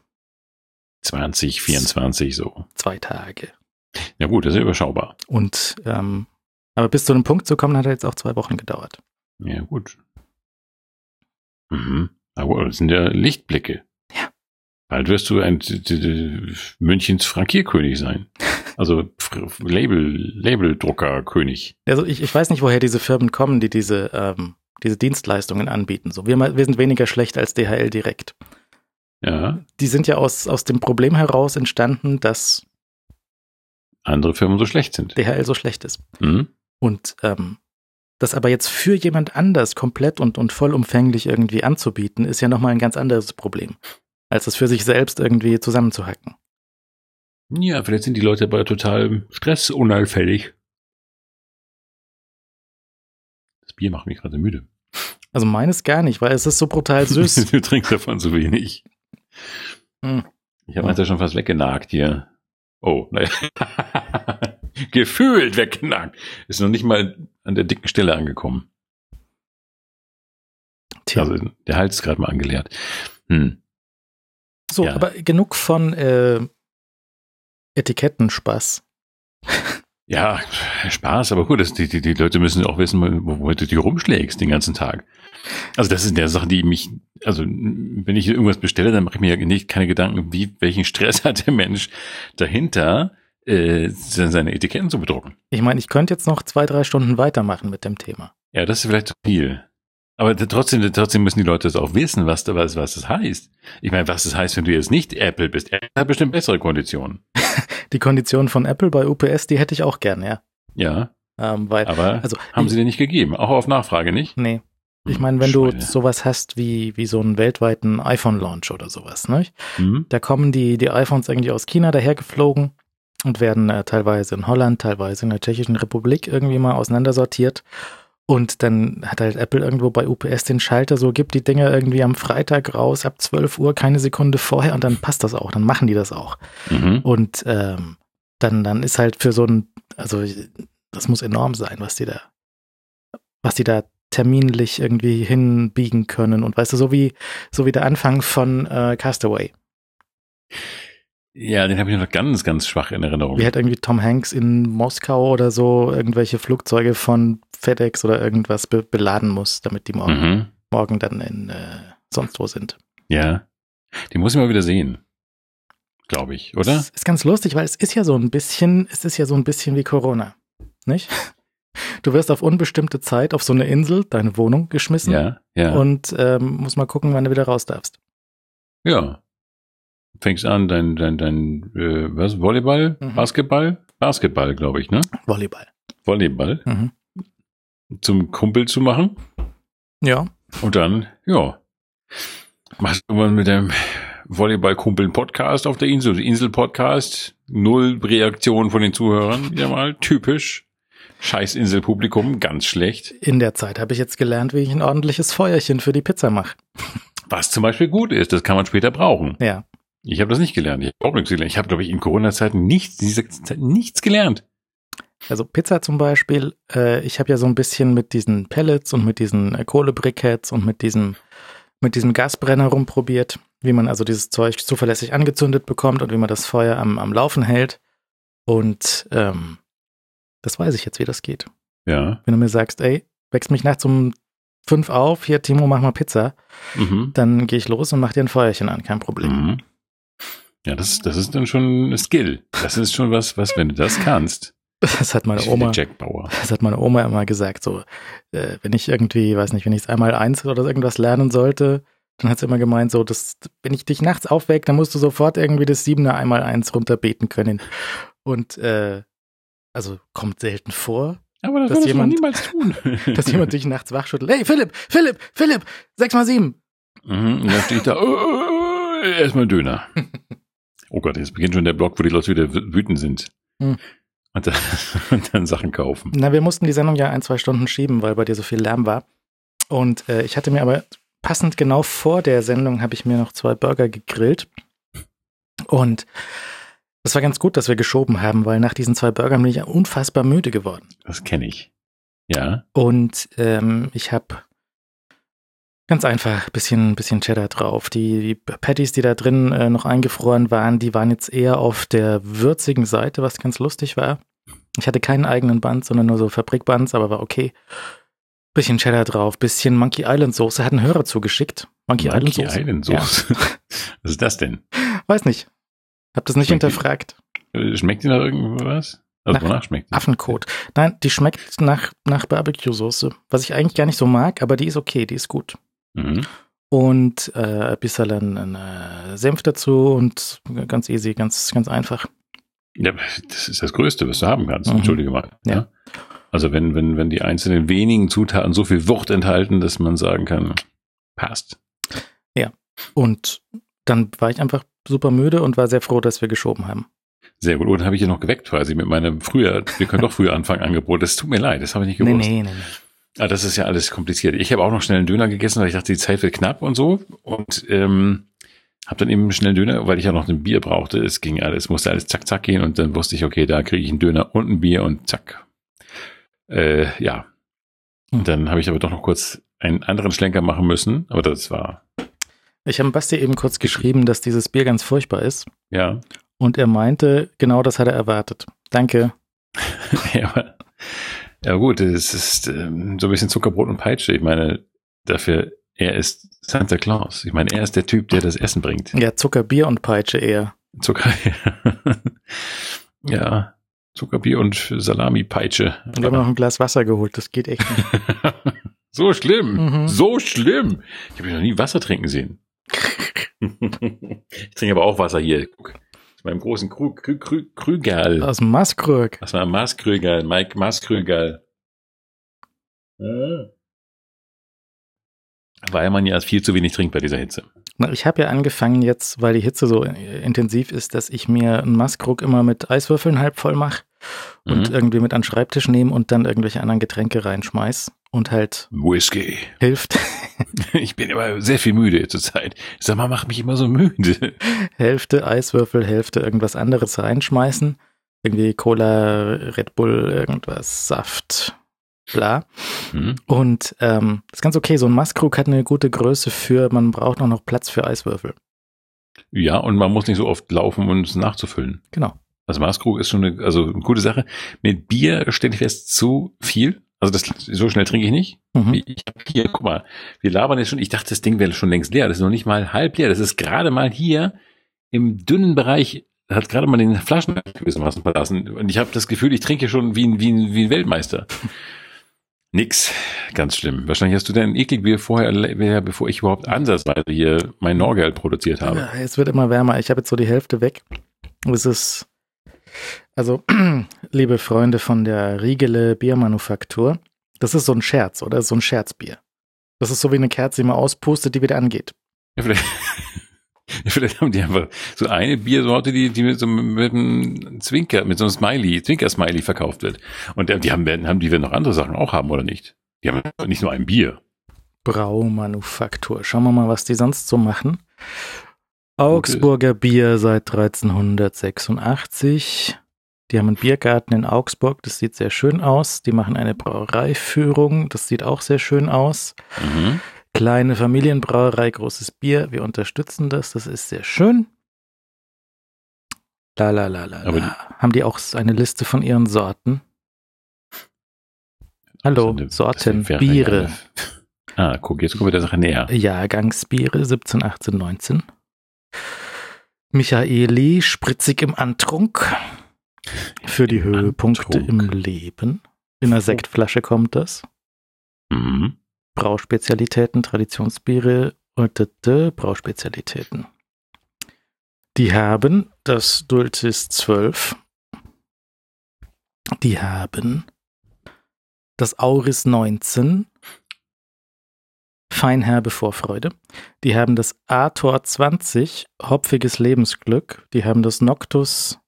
20, 24 so. zwei Tage. Ja gut, das ist ja überschaubar. Und ähm, aber bis zu einem Punkt zu kommen, hat er jetzt auch zwei Wochen gedauert. Ja gut. Mhm. Aber das sind ja Lichtblicke. Ja. Bald wirst du ein Münchens Frankierkönig sein. Also Label, Labeldruckerkönig. Also ich, ich weiß nicht, woher diese Firmen kommen, die diese, ähm, diese Dienstleistungen anbieten. So, wir, wir sind weniger schlecht als DHL direkt. Ja. Die sind ja aus, aus dem Problem heraus entstanden, dass Andere Firmen so schlecht sind. DHL so schlecht ist. Mhm. Und ähm, das aber jetzt für jemand anders komplett und, und vollumfänglich irgendwie anzubieten, ist ja nochmal ein ganz anderes Problem, als es für sich selbst irgendwie zusammenzuhacken. Ja, vielleicht sind die Leute aber total stressunauffällig. Das Bier macht mich gerade müde. Also meines gar nicht, weil es ist so brutal süß. du trinkst davon zu wenig. Hm. Ich habe meins ja schon fast weggenagt hier. Oh, naja. Gefühlt weggenagt. Ist noch nicht mal an der dicken Stelle angekommen. Tja. Also der Hals ist gerade mal angeleert. Hm. So, Ja. aber genug von äh, Etikettenspaß. Ja, Spaß, aber gut, das, die, die, die Leute müssen auch wissen, wo, wo du die rumschlägst den ganzen Tag. Also das ist der Sache, die mich, also wenn ich irgendwas bestelle, dann mache ich mir ja nicht keine Gedanken, wie, welchen Stress hat der Mensch dahinter, äh, seine Etiketten zu bedrucken. Ich meine, ich könnte jetzt noch zwei, drei Stunden weitermachen mit dem Thema. Ja, das ist vielleicht zu viel. Aber trotzdem, trotzdem müssen die Leute das auch wissen, was, was, was das heißt. Ich meine, was das heißt, wenn du jetzt nicht Apple bist. Apple hat bestimmt bessere Konditionen. Die Kondition von Apple bei UPS, die hätte ich auch gern, ja. Ja, Ähm, weil, aber also, haben ich, sie dir nicht gegeben. Auch auf Nachfrage nicht. nee. Ich Hm, meine, wenn du Schweine. sowas hast wie, wie so einen weltweiten iPhone-Launch oder sowas, ne? Hm? Da kommen die, die iPhones irgendwie aus China dahergeflogen und werden äh, teilweise in Holland, teilweise in der Tschechischen Republik irgendwie mal auseinandersortiert. Und dann hat halt Apple irgendwo bei UPS den Schalter so, gibt die Dinger irgendwie am Freitag raus, ab 12 Uhr, keine Sekunde vorher und dann passt das auch, dann machen die das auch. Mhm. Und ähm, dann, dann ist halt für so ein, also das muss enorm sein, was die da, was die da terminlich irgendwie hinbiegen können. Und weißt du, so wie, so wie der Anfang von äh, Castaway. Ja, den habe ich noch ganz, ganz schwach in Erinnerung. Wie halt irgendwie Tom Hanks in Moskau oder so irgendwelche Flugzeuge von FedEx oder irgendwas be beladen muss, damit die morgen, Mhm. morgen dann in äh, sonst wo sind. Ja. Die muss ich mal wieder sehen. Glaube ich, oder? Das ist ganz lustig, weil es ist ja so ein bisschen, es ist ja so ein bisschen wie Corona. Nicht? Du wirst auf unbestimmte Zeit auf so eine Insel, deine Wohnung, geschmissen Ja, ja. und ähm, muss mal gucken, wann du wieder raus darfst. ja. Fängst an, dein, dein, dein, äh, was, Volleyball? Mhm. Basketball? Basketball, glaube ich, ne? Volleyball. Volleyball Mhm. zum Kumpel zu machen. Ja. Und dann, ja, machst du irgendwann mit dem Volleyball-Kumpel einen Podcast auf der Insel, Insel-Podcast, null Reaktion von den Zuhörern, wieder mal, typisch. Scheiß Inselpublikum, ganz schlecht. In der Zeit habe ich jetzt gelernt, wie ich ein ordentliches Feuerchen für die Pizza mache. Was zum Beispiel gut ist, das kann man später brauchen. Ja. Ich habe das nicht gelernt. Ich habe auch nichts gelernt. Ich habe, glaube ich, in Corona-Zeiten nichts, diese Zeit nichts gelernt. Also Pizza zum Beispiel, äh, ich habe ja so ein bisschen mit diesen Pellets und mit diesen äh, Kohlebriketts und mit diesem, mit diesem Gasbrenner rumprobiert, wie man also dieses Zeug zuverlässig angezündet bekommt und wie man das Feuer am, am Laufen hält. Und ähm, das weiß ich jetzt, wie das geht. Ja. Wenn du mir sagst, ey, wächst mich nachts um fünf auf, hier Timo, mach mal Pizza, Mhm. dann gehe ich los und mach dir ein Feuerchen an, kein Problem. Mhm. Ja, das, das ist dann schon ein Skill. Das ist schon was, was, wenn du das kannst. Das hat meine Oma. Jack Bauer. Das hat meine Oma immer gesagt, so, äh, wenn ich irgendwie, weiß nicht, wenn ich einmal eins oder irgendwas lernen sollte, dann hat sie immer gemeint, so, das, wenn ich dich nachts aufwecke, dann musst du sofort irgendwie das Siebener einmal eins runterbeten können. Und äh, also kommt selten vor, Aber das Dass jemand- du niemals tun. dass jemand dich nachts wachschüttelt. Hey, Philipp, Philipp, Philipp, sechs mal sieben. Mhm, und dann steht da, äh, erstmal Döner. Oh Gott, jetzt beginnt schon der Block, wo die Leute wieder wü- wütend sind. Hm. Und, dann, und dann Sachen kaufen. Na, wir mussten die Sendung ja ein, zwei Stunden schieben, weil bei dir so viel Lärm war. Und äh, ich hatte mir aber passend genau vor der Sendung habe ich mir noch zwei Burger gegrillt. Und das war ganz gut, dass wir geschoben haben, weil nach diesen zwei Burgern bin ich ja unfassbar müde geworden. Das kenne ich. Ja. Und ähm, ich habe ganz einfach bisschen, bisschen Cheddar drauf. Die, die Patties, die da drin äh, noch eingefroren waren, die waren jetzt eher auf der würzigen Seite, was ganz lustig war. Ich hatte keinen eigenen Band, sondern nur so Fabrikbands, aber war okay. Bisschen Cheddar drauf, bisschen Monkey Island Soße, hat ein Hörer zugeschickt. Monkey, Island Monkey Soße. Island Soße. Was ist das denn? Weiß nicht. Hab das nicht Schmeckt die- hinterfragt. Äh, Schmeckt die nach irgendwas? Also Nach wonach schmeckt die? Affenkot. Nein, die schmeckt nach, nach Barbecue-Soße. Was ich eigentlich gar nicht so mag, aber die ist okay, die ist gut. Mhm. und äh, ein bisschen ein, äh, Senf dazu und ganz easy, ganz, ganz einfach. Ja, das ist das Größte, was du haben kannst. Mhm. Entschuldige mal. Ja. Also wenn, wenn, wenn die einzelnen wenigen Zutaten so viel Wucht enthalten, dass man sagen kann, passt. Und dann war ich einfach super müde und war sehr froh, dass wir geschoben haben. Sehr gut. Oder habe ich ja noch geweckt quasi mit meinem früher, wir können doch früher anfangen Angebot. Das tut mir leid, das habe ich nicht gewusst. Nee, nee, nee, nee. Ah, das ist ja alles kompliziert. Ich habe auch noch schnell einen Döner gegessen, weil ich dachte, die Zeit wird knapp und so. Und ähm, habe dann eben schnell einen Döner, weil ich ja noch ein Bier brauchte. Es ging alles, musste alles zack, zack gehen. Und dann wusste ich, okay, da kriege ich einen Döner und ein Bier und zack. Äh, ja. Und dann habe ich aber doch noch kurz einen anderen Schlenker machen müssen. Aber das war, Ich habe Basti eben kurz geschrieben, dass dieses Bier ganz furchtbar ist. ja. Und er meinte, genau das hat er erwartet. Danke. ja, ja gut, es ist ähm, so ein bisschen Zuckerbrot und Peitsche. Ich meine, dafür, er ist Santa Claus. Ich meine, er ist der Typ, der das Essen bringt. Ja, Zucker, Bier und Peitsche eher. Zucker. ja, Zuckerbier und Salami-Peitsche. Und wir haben noch ein Glas Wasser geholt, das geht echt nicht. so schlimm, Mhm. so schlimm. Ich habe noch nie Wasser trinken sehen. Ich trinke aber auch Wasser hier. Guck, aus meinem großen Krug, Krü, Krü, Krügerl. Aus dem Maskrög. Das war Maßkrügerl, Mike Maßkrügerl. Weil man ja viel zu wenig trinkt bei dieser Hitze. Ich habe ja angefangen jetzt, weil die Hitze so äh, intensiv ist, dass ich mir einen Maskrug immer mit Eiswürfeln halb voll mache und Mhm. irgendwie mit an den Schreibtisch nehme und dann irgendwelche anderen Getränke reinschmeiß. Und halt Whisky. hilft, Ich bin immer sehr viel müde zurzeit. Sag mal, mach mich immer so müde. Hälfte Eiswürfel, Hälfte irgendwas anderes reinschmeißen. Irgendwie Cola, Red Bull, irgendwas, Saft, bla. Hm? Und ähm, ist ganz okay. So ein Maskrug hat eine gute Größe für, man braucht auch noch Platz für Eiswürfel. Ja, und man muss nicht so oft laufen, um es nachzufüllen. Genau. Also Maßkrug ist schon eine, also eine gute Sache. Mit Bier stelle ich fest, zu viel. Also das so schnell trinke ich nicht. Mhm. Ich habe hier, guck mal, wir labern jetzt schon. Ich dachte, das Ding wäre schon längst leer. Das ist noch nicht mal halb leer. Das ist gerade mal hier im dünnen Bereich. Hat gerade mal den Flaschen gewissermaßen verlassen. Und ich habe das Gefühl, ich trinke schon wie ein, wie ein, wie ein Weltmeister. Nix. Ganz schlimm. Wahrscheinlich hast du dein Ekligbier vorher, bevor ich überhaupt ansatzweise hier mein Norgel produziert habe. Ja, es wird immer wärmer. Ich habe jetzt so die Hälfte weg. Es ist, also, liebe Freunde von der Riegele Biermanufaktur, das ist so ein Scherz, oder? So ein Scherzbier. Das ist so wie eine Kerze, die man auspustet, die wieder angeht. Ja, vielleicht, vielleicht haben die einfach so eine Biersorte, die, die mit so mit einem Zwinker, mit so einem Smiley, Zwinker-Smiley verkauft wird. Und die haben, haben die werden noch andere Sachen auch haben, oder nicht? Die haben nicht nur ein Bier. Braumanufaktur. Schauen wir mal, was die sonst so machen. Augsburger Bier seit 1386. Die haben einen Biergarten in Augsburg, das sieht sehr schön aus. Die machen eine Brauereiführung, das sieht auch sehr schön aus. Mhm. Kleine Familienbrauerei, großes Bier, wir unterstützen das, das ist sehr schön. La la la la. Aber la. Haben die auch eine Liste von ihren Sorten? Hallo, Das Sorten, Biere. eine- Ah, guck, jetzt kommen wir der Sache näher. Jahrgangsbiere 17, 18, 19. Michaeli, spritzig im Antrunk. Für die Im Höhepunkte Antrunk. im Leben. In einer Sektflasche kommt das. Mhm. Brauspezialitäten, Traditionsbiere und d- d- Brauspezialitäten. Die haben das Dulcis 12. Die haben das Auris 19. Feinherbe Vorfreude. Die haben das Ator 20. Hopfiges Lebensglück. Die haben das Noctus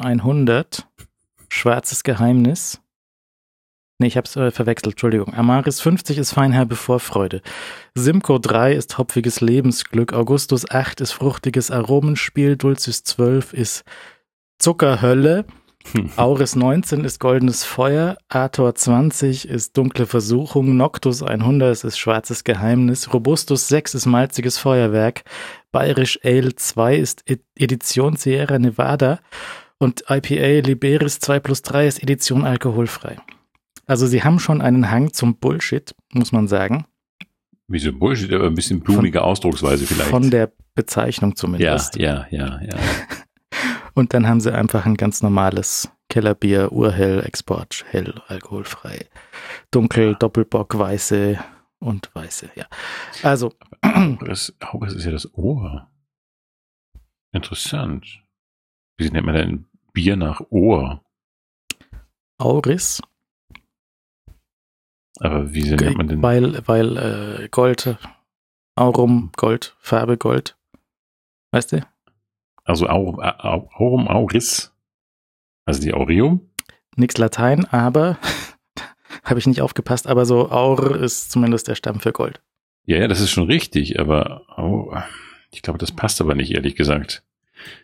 100. Schwarzes Geheimnis. Nee, ich hab's äh, verwechselt, Entschuldigung. Amaris 50 ist Feinherbe Vorfreude. Simcoe 3 ist hopfiges Lebensglück. Augustus 8 ist fruchtiges Aromenspiel. Dulcis 12 ist Zuckerhölle. Auris 19 ist goldenes Feuer. Ator 20 ist dunkle Versuchung. Noctus 100 ist schwarzes Geheimnis. Robustus 6 ist malziges Feuerwerk. Bayerisch Ale 2 ist Edition Sierra Nevada. Und IPA Liberis 2 plus 3 ist Edition alkoholfrei. Also sie haben schon einen Hang zum Bullshit, muss man sagen. Wie so Bullshit, aber ein bisschen blumige Ausdrucksweise vielleicht. Von der Bezeichnung ja, zumindest. ja, ja, ja. Und dann haben sie einfach ein ganz normales Kellerbier, Urhell, Export, hell, alkoholfrei, dunkel, Doppelbock, weiße und weiße, ja. Also, Das, oh, das ist ja das Ohr. Interessant. Wie nennt man denn Bier nach Ohr? Auris, Aber wie nennt man denn? weil, weil äh, Gold, Aurum, Gold, Farbe Gold. Weißt du? Also Au- Au- Aurum Auris. Also die Aureum? Nix Latein, aber habe ich nicht aufgepasst, aber so Aur ist zumindest der Stamm für Gold. Ja, ja, das ist schon richtig, aber Au- ich glaube, das passt aber nicht, ehrlich gesagt.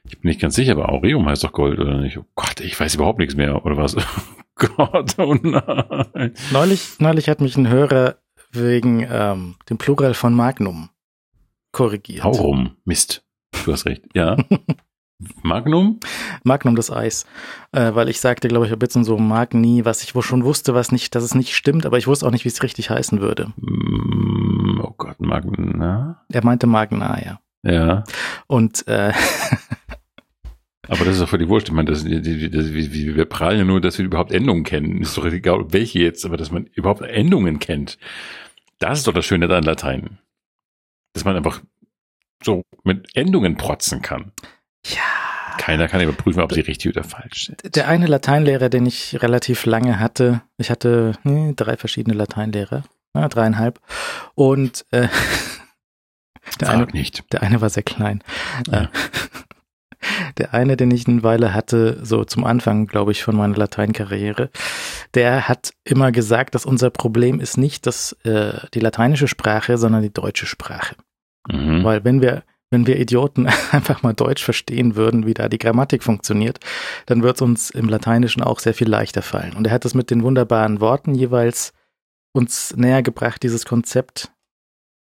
Ich bin nicht ganz sicher, aber Aureum heißt doch Gold, oder nicht? Oh Gott, ich weiß überhaupt nichts mehr, oder was? Oh Gott, oh nein. Neulich, neulich hat mich ein Hörer wegen ähm, dem Plural von Magnum korrigiert. Aurum, Mist. Du hast recht. Ja. Magnum? Magnum das Eis. Äh, weil ich sagte, glaube ich, ein bisschen so Magni, was ich wohl schon wusste, was nicht, dass es nicht stimmt, aber ich wusste auch nicht, wie es richtig heißen würde. Mm, Oh Gott, Magna. Er meinte Magna, ja. Ja. Und äh, Aber das ist doch völlig wurscht. Ich meine, das, das, wir, wir wir prallen ja nur, dass wir überhaupt Endungen kennen. Ist doch egal, welche jetzt, aber dass man überhaupt Endungen kennt. Das ist doch das Schöne an Latein. Dass man einfach so mit Endungen protzen kann. ja, Keiner kann überprüfen, ob sie richtig oder falsch sind. der eine Lateinlehrer, den ich relativ lange hatte, ich hatte hm, drei verschiedene Lateinlehrer, ja, dreieinhalb, und äh, der eine, nicht. Der eine war sehr klein. Ja. Äh, der eine, den ich eine Weile hatte, so zum Anfang, glaube ich, von meiner Lateinkarriere, der hat immer gesagt, dass unser Problem ist nicht das, äh, die lateinische Sprache, sondern die deutsche Sprache. Mhm. Weil wenn wir wenn wir Idioten einfach mal Deutsch verstehen würden, wie da die Grammatik funktioniert, dann wird es uns im Lateinischen auch sehr viel leichter fallen. Und er hat es mit den wunderbaren Worten jeweils uns näher gebracht, dieses Konzept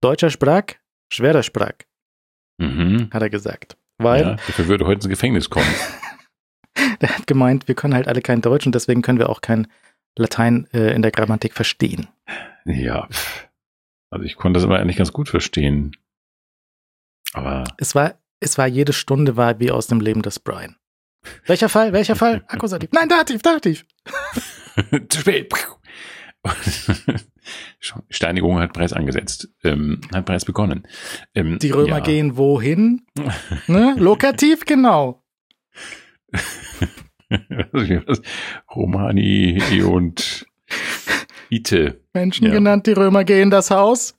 deutscher Sprach, schwerer Sprach, mhm. hat er gesagt. Weil, ja, dafür würde heute ins Gefängnis kommen. der hat gemeint, wir können halt alle kein Deutsch und deswegen können wir auch kein Latein äh, in der Grammatik verstehen. Ja, also ich konnte das aber eigentlich ganz gut verstehen. Aber es war, es war jede Stunde war wie aus dem Leben des Brian. Welcher Fall? Welcher Fall? Akkusativ. Nein, Dativ, Dativ. Zu spät. Steinigung hat Preis angesetzt, ähm, hat Preis begonnen. Ähm, Die Römer ja. gehen wohin? ne? Lokativ, genau. Romani und Ite. Menschen ja. genannt, die Römer gehen das Haus.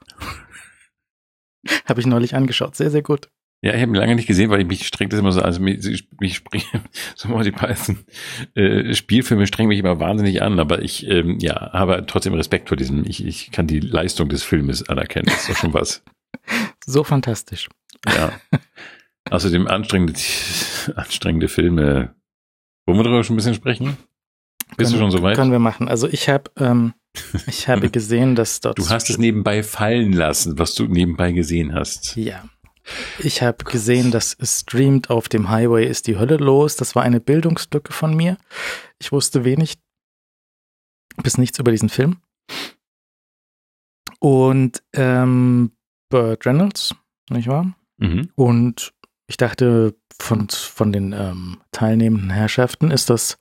Habe ich neulich angeschaut. Sehr, sehr gut. Ja, ich habe ihn lange nicht gesehen, weil ich mich strengt das immer so, also mich, mich so mal die Python äh, Spielfilme strengen mich immer wahnsinnig an, aber ich ähm, ja habe trotzdem Respekt vor diesem. Ich, ich kann die Leistung des Filmes anerkennen. Das ist doch schon was. so fantastisch. Ja. Außerdem anstrengende, anstrengende Filme. Wollen wir darüber schon ein bisschen sprechen? Bist können, du schon soweit? Können wir machen. Also ich habe ähm, ich habe gesehen, dass dort. Du hast es nebenbei fallen lassen, was du nebenbei gesehen hast. Ja. Ich habe gesehen, dass es streamt auf dem Highway ist die Hölle los. Das war eine Bildungslücke von mir. Ich wusste wenig bis nichts über diesen Film. Und ähm, Burt Reynolds, nicht wahr? Mhm. Und ich dachte, von, von den ähm, teilnehmenden Herrschaften ist das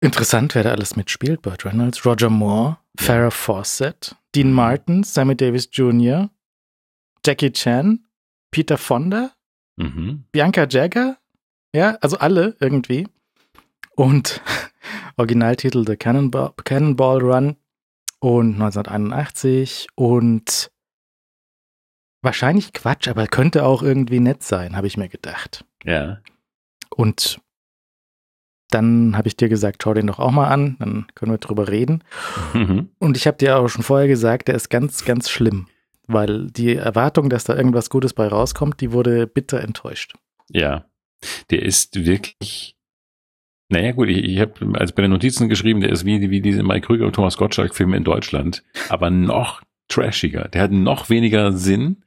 Interessant, wer da alles mitspielt. Burt Reynolds, Roger Moore, ja. Farrah Fawcett, Dean Martin, Sammy Davis Jr., Jackie Chan, Peter Fonda, mhm. Bianca Jagger. Ja, also alle irgendwie. Und Originaltitel The Cannonball, Cannonball Run und 1981 und wahrscheinlich Quatsch, aber könnte auch irgendwie nett sein, habe ich mir gedacht. Ja. Und dann habe ich dir gesagt, schau den doch auch mal an, dann können wir drüber reden. Mhm. Und ich habe dir auch schon vorher gesagt, der ist ganz, ganz schlimm, weil die Erwartung, dass da irgendwas Gutes bei rauskommt, die wurde bitter enttäuscht. Ja, der ist wirklich, naja gut, ich, ich habe also bei den Notizen geschrieben, der ist wie, wie diese Mike Krüger und Thomas Gottschalk-Filme in Deutschland, aber noch trashiger. Der hat noch weniger Sinn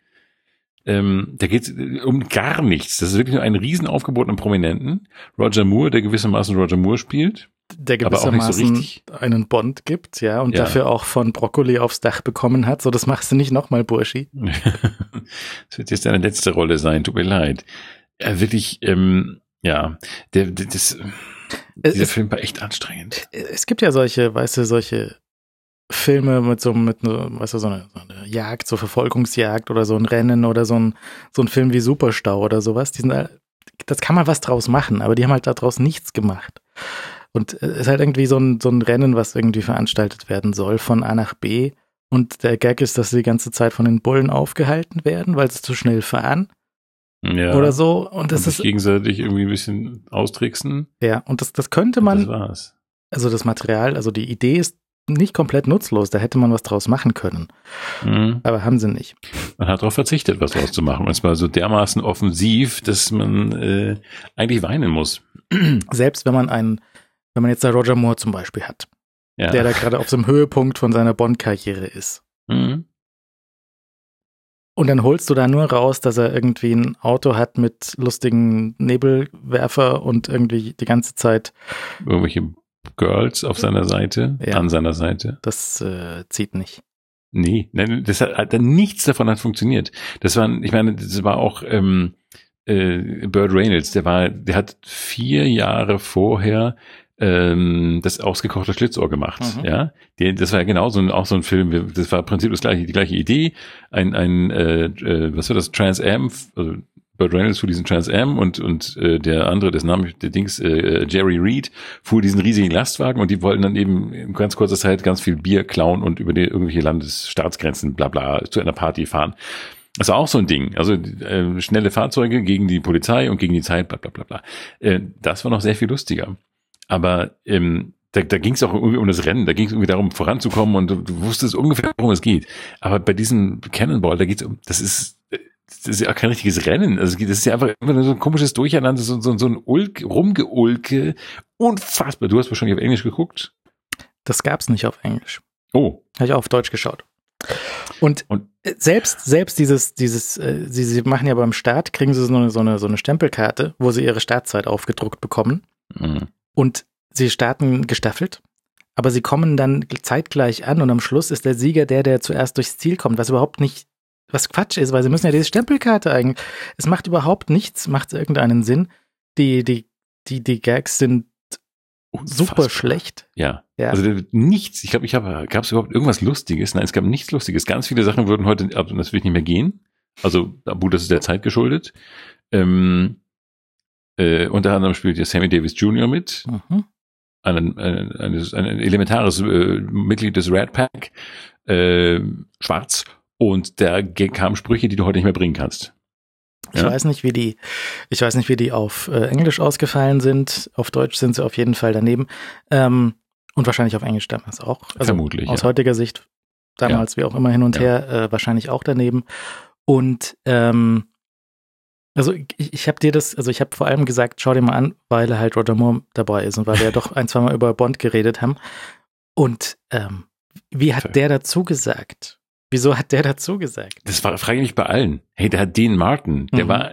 ähm, da geht es äh, um gar nichts. Das ist wirklich nur ein Riesenaufgebot an Prominenten. Roger Moore, der gewissermaßen Roger Moore spielt. Der gewissermaßen so einen Bond gibt, ja, und ja. dafür auch von Broccoli aufs Dach bekommen hat. So, das machst du nicht nochmal, Burschi. das wird jetzt deine letzte Rolle sein, tut mir leid. Ja, wirklich, ähm, ja, der, der das, dieser es, Film war echt anstrengend. Es gibt ja solche, weißt du, solche Filme mit so, mit, weißt du, so eine, so eine Jagd, so Verfolgungsjagd oder so ein Rennen oder so ein, so ein Film wie Superstau oder sowas, die sind, das kann man was draus machen, aber die haben halt daraus nichts gemacht. Und es ist halt irgendwie so ein, so ein Rennen, was irgendwie veranstaltet werden soll von A nach B. Und der Gag ist, dass sie die ganze Zeit von den Bullen aufgehalten werden, weil sie zu schnell fahren. Ja. Oder so. Und das und ist. gegenseitig irgendwie ein bisschen austricksen. Ja, und das, das könnte man. Das war's. Also das Material, also die Idee ist nicht komplett nutzlos. Da hätte man was draus machen können. Mhm. Aber haben sie nicht. Man hat darauf verzichtet, was draus zu machen. Und es war so dermaßen offensiv, dass man äh, eigentlich weinen muss. Selbst wenn man einen, wenn man jetzt da Roger Moore zum Beispiel hat, ja. der da gerade auf einem Höhepunkt von seiner Bond-Karriere ist. Mhm. Und dann holst du da nur raus, dass er irgendwie ein Auto hat mit lustigen Nebelwerfer und irgendwie die ganze Zeit irgendwelche Girls auf seiner Seite, ja, an seiner Seite. Das äh, zieht nicht. Nee, das hat, hat nichts davon hat funktioniert. Das war, ich meine, das war auch ähm, äh, Bird Reynolds, der war, der hat vier Jahre vorher ähm, das ausgekochte Schlitzohr gemacht. Mhm. Ja, der, das war ja genau so ein, auch so ein Film. Das war im Prinzip das gleiche, die gleiche Idee. Ein, ein äh, äh, was war das? Trans Am, also Burt Reynolds fuhr diesen Trans Am und, und äh, der andere, das Name, der Dings, äh, Jerry Reed, fuhr diesen riesigen Lastwagen und die wollten dann eben in ganz kurzer Zeit ganz viel Bier klauen und über die irgendwelche Landesstaatsgrenzen bla bla zu einer Party fahren. Das ist auch so ein Ding. Also äh, schnelle Fahrzeuge gegen die Polizei und gegen die Zeit, bla bla bla bla. Äh, das war noch sehr viel lustiger. Aber ähm, da, da ging es auch irgendwie um das Rennen, da ging es irgendwie darum, voranzukommen und du, du wusstest ungefähr, worum es geht. Aber bei diesem Cannonball, da geht es um, das ist, das ist ja auch kein richtiges Rennen. Also das ist ja einfach immer nur so ein komisches Durcheinander, so, so, so ein Ulk, Rumgeulke. Unfassbar. Du hast wahrscheinlich auf Englisch geguckt. Das gab's nicht auf Englisch. Oh. Habe ich auch auf Deutsch geschaut. Und, und selbst, selbst dieses, dieses, äh, sie, sie machen ja beim Start, kriegen sie so eine, so eine, so eine Stempelkarte, wo sie ihre Startzeit aufgedruckt bekommen. Mhm. Und sie starten gestaffelt, aber sie kommen dann zeitgleich an und am Schluss ist der Sieger der, der zuerst durchs Ziel kommt, was überhaupt nicht, was Quatsch ist, weil sie müssen ja diese Stempelkarte eigentlich. Es macht überhaupt nichts, macht irgendeinen Sinn. Die, die, die, die Gags sind Unfassbar. super schlecht. Ja. ja. Also nichts, ich glaube, ich habe, gab es überhaupt irgendwas Lustiges? Nein, es gab nichts Lustiges. Ganz viele Sachen würden heute natürlich nicht mehr gehen. Also, Abu, das ist der Zeit geschuldet. Ähm, äh, unter anderem spielt ja Sammy Davis Jr. mit. Mhm. Ein, ein, ein, ein elementares äh, Mitglied des Red Pack, äh, schwarz. Und da kamen Sprüche, die du heute nicht mehr bringen kannst. Ich ja. weiß nicht, wie die, ich weiß nicht, wie die auf äh, Englisch ausgefallen sind. Auf Deutsch sind sie auf jeden Fall daneben. Ähm, und wahrscheinlich auf Englisch damals auch. Also Vermutlich. Aus ja. heutiger Sicht, damals ja. wie auch immer hin und her, äh, wahrscheinlich auch daneben. Und ähm, also ich, ich habe dir das, also ich habe vor allem gesagt, schau dir mal an, weil halt Roger Moore dabei ist und weil wir ja doch ein, zwei Mal über Bond geredet haben. Und ähm, wie hat der dazu gesagt? Wieso hat der dazu gesagt? Das war, frage ich mich bei allen. Hey, der hat Dean Martin, der mhm. war,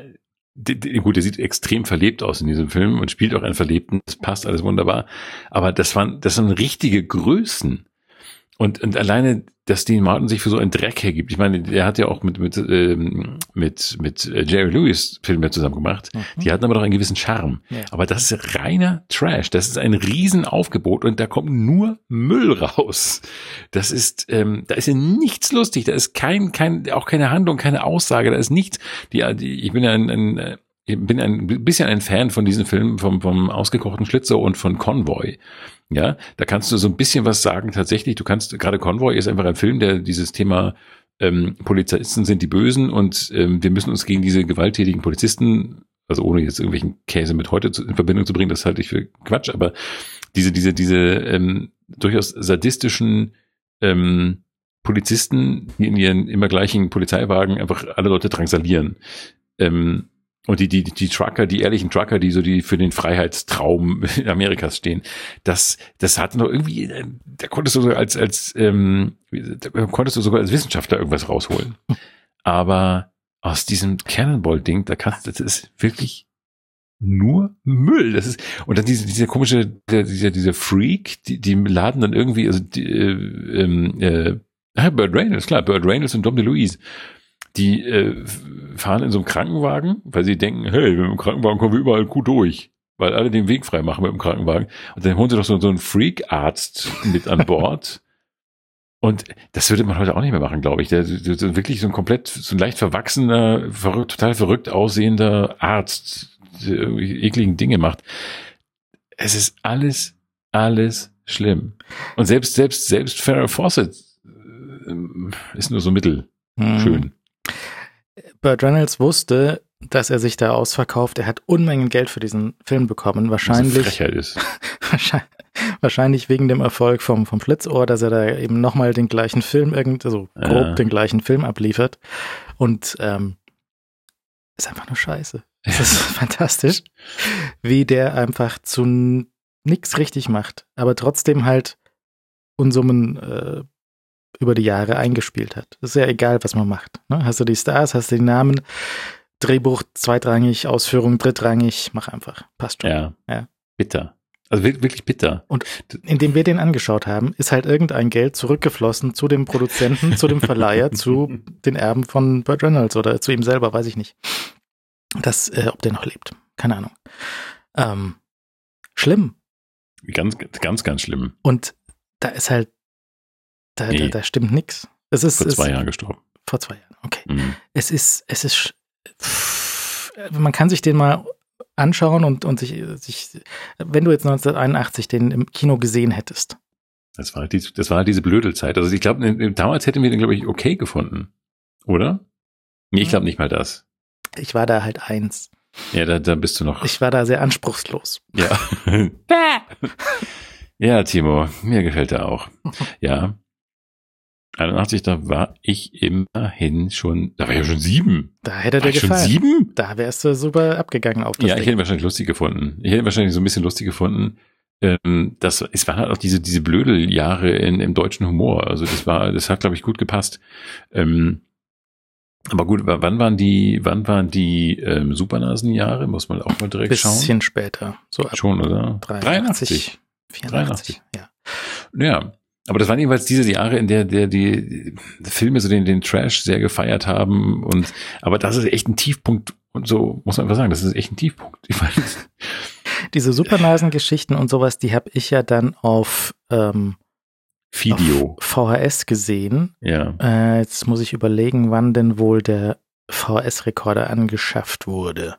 der, gut, der sieht extrem verlebt aus in diesem Film und spielt auch einen Verlebten. Das passt alles wunderbar. Aber das waren, das sind richtige Größen. Und, und alleine, dass Dean Martin sich für so einen Dreck hergibt. Ich meine, der hat ja auch mit, mit, ähm, mit, mit Jerry Lewis Filme zusammen gemacht. Mhm. Die hatten aber doch einen gewissen Charme. Ja. Aber das ist reiner Trash. Das ist ein Riesenaufgebot und da kommt nur Müll raus. Das ist, ähm, da ist ja nichts lustig. Da ist kein, kein, auch keine Handlung, keine Aussage. Da ist nichts. Die, die ich bin ja ein, ein ich bin ein bisschen ein Fan von diesen Filmen vom, vom ausgekochten Schlitzer und von Convoy. Ja, da kannst du so ein bisschen was sagen. Tatsächlich, du kannst, gerade Convoy ist einfach ein Film, der dieses Thema ähm, Polizisten sind die Bösen und ähm, wir müssen uns gegen diese gewalttätigen Polizisten, also ohne jetzt irgendwelchen Käse mit heute zu, in Verbindung zu bringen, das halte ich für Quatsch, aber diese, diese, diese ähm, durchaus sadistischen ähm, Polizisten, die in ihren immer gleichen Polizeiwagen einfach alle Leute drangsalieren. Ähm, und die, die, die Trucker, die ehrlichen Trucker, die so die für den Freiheitstraum Amerikas stehen, das, das hat noch irgendwie, da konntest du sogar als, als, ähm, da konntest du sogar als Wissenschaftler irgendwas rausholen. Aber aus diesem Cannonball-Ding, da kannst du, das ist wirklich nur Müll. Das ist, und dann diese, diese komische, dieser, dieser Freak, die, die laden dann irgendwie, also, die, äh, ähm, äh, Burt Reynolds, klar, Burt Reynolds und Dom DeLuise die äh, fahren in so einem Krankenwagen, weil sie denken, hey, mit dem Krankenwagen kommen wir überall gut durch, weil alle den Weg frei machen mit dem Krankenwagen. Und dann holen sie doch so, so einen Freak-Arzt mit an Bord. Und das würde man heute auch nicht mehr machen, glaube ich. Der, der, der wirklich so ein komplett, so ein leicht verwachsener, verrückt, total verrückt aussehender Arzt, der irgendwie ekligen Dinge macht. Es ist alles, alles schlimm. Und selbst, selbst, selbst Farrah Fawcett äh, ist nur so mittel hm. Burt Reynolds wusste, dass er sich da ausverkauft. Er hat Unmengen Geld für diesen Film bekommen. Wahrscheinlich. Ist. wahrscheinlich wegen dem Erfolg vom, vom Schlitzohr, dass er da eben nochmal den gleichen Film, irgend, also grob ja. den gleichen Film abliefert. Und ähm, ist einfach nur scheiße. Es ist fantastisch, wie der einfach zu nichts richtig macht, aber trotzdem halt Unsummen äh, über die Jahre eingespielt hat. Ist ja egal, was man macht. Ne? Hast du die Stars, hast du die Namen, Drehbuch zweitrangig, Ausführung drittrangig, mach einfach. Passt schon. Ja. ja. Bitter. Also wirklich bitter. Und indem wir den angeschaut haben, ist halt irgendein Geld zurückgeflossen zu dem Produzenten, zu dem Verleiher, zu den Erben von Burt Reynolds oder zu ihm selber, weiß ich nicht. Das, äh, ob der noch lebt. Keine Ahnung. Ähm, schlimm. Ganz, ganz, ganz schlimm. Und da ist halt da, nee. da, da stimmt nichts. Es ist vor zwei Jahren gestorben. Vor zwei Jahren, okay. Mhm. Es ist, es ist, pff, man kann sich den mal anschauen und, und sich, sich, wenn du jetzt 1981 den im Kino gesehen hättest. Das war halt, die, das war halt diese blöde Zeit. Also ich glaube, damals hätten wir den, glaube ich, okay gefunden. Oder? Nee, ich glaube nicht mal das. Ich war da halt eins. Ja, da, da bist du noch. Ich war da sehr anspruchslos. ja. ja, Timo, mir gefällt er auch. Ja. 81, da war ich immerhin schon, da war ich ja schon sieben. Da hätte dir ich schon gefallen. sieben? Da wärst du super abgegangen auf das Ja, ich hätte Ding. wahrscheinlich lustig gefunden. Ich hätte wahrscheinlich so ein bisschen lustig gefunden. Ähm, das, es waren halt auch diese, diese Blödeljahre in, im deutschen Humor. Also das war, das hat, glaube ich, gut gepasst. Ähm, aber gut, wann waren die, wann waren die ähm, Supernasenjahre? Muss man auch mal direkt schauen. Bisschen später. So ab Schon, oder? 83, 84. Ja. Ja. Aber das waren jeweils diese Jahre, in der, der die, Filme so den, den Trash sehr gefeiert haben. Und aber das ist echt ein Tiefpunkt. Und so muss man einfach sagen, das ist echt ein Tiefpunkt. Ich weiß. Diese Supernasengeschichten und sowas, die habe ich ja dann auf, ähm, Video. VHS gesehen. Ja. Äh, jetzt muss ich überlegen, wann denn wohl der VHS-Rekorder angeschafft wurde.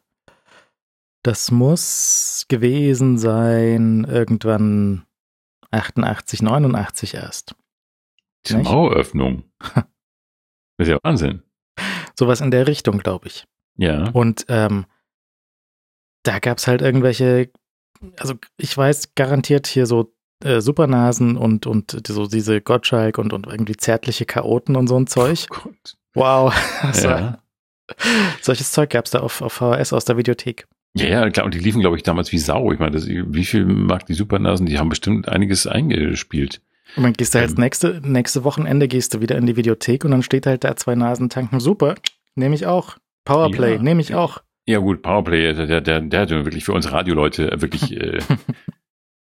Das muss gewesen sein irgendwann 88, 89 erst. Die Nicht? Maueröffnung. Das ist ja Wahnsinn. Sowas in der Richtung, glaube ich. Ja. Und ähm, da gab es halt irgendwelche, also ich weiß garantiert hier so äh, Supernasen und, und so diese Gottschalk und, und irgendwie zärtliche Chaoten und so ein Zeug. Gott. Wow. Ja. Solches Zeug gab es da auf, auf VHS aus der Videothek. Ja, ja, klar. Und die liefen, glaube ich, damals wie Sau. Ich meine, das, wie viel mag die Supernasen? Die haben bestimmt einiges eingespielt. Und dann gehst du halt Ähm. nächste, nächste Wochenende gehst du wieder in die Videothek und dann steht halt da zwei Nasen tanken. Super, nehme ich auch. Powerplay, Ja. nehme ich auch. Ja, gut, Powerplay, der, der, der, der hat ja wirklich für uns Radioleute wirklich, äh,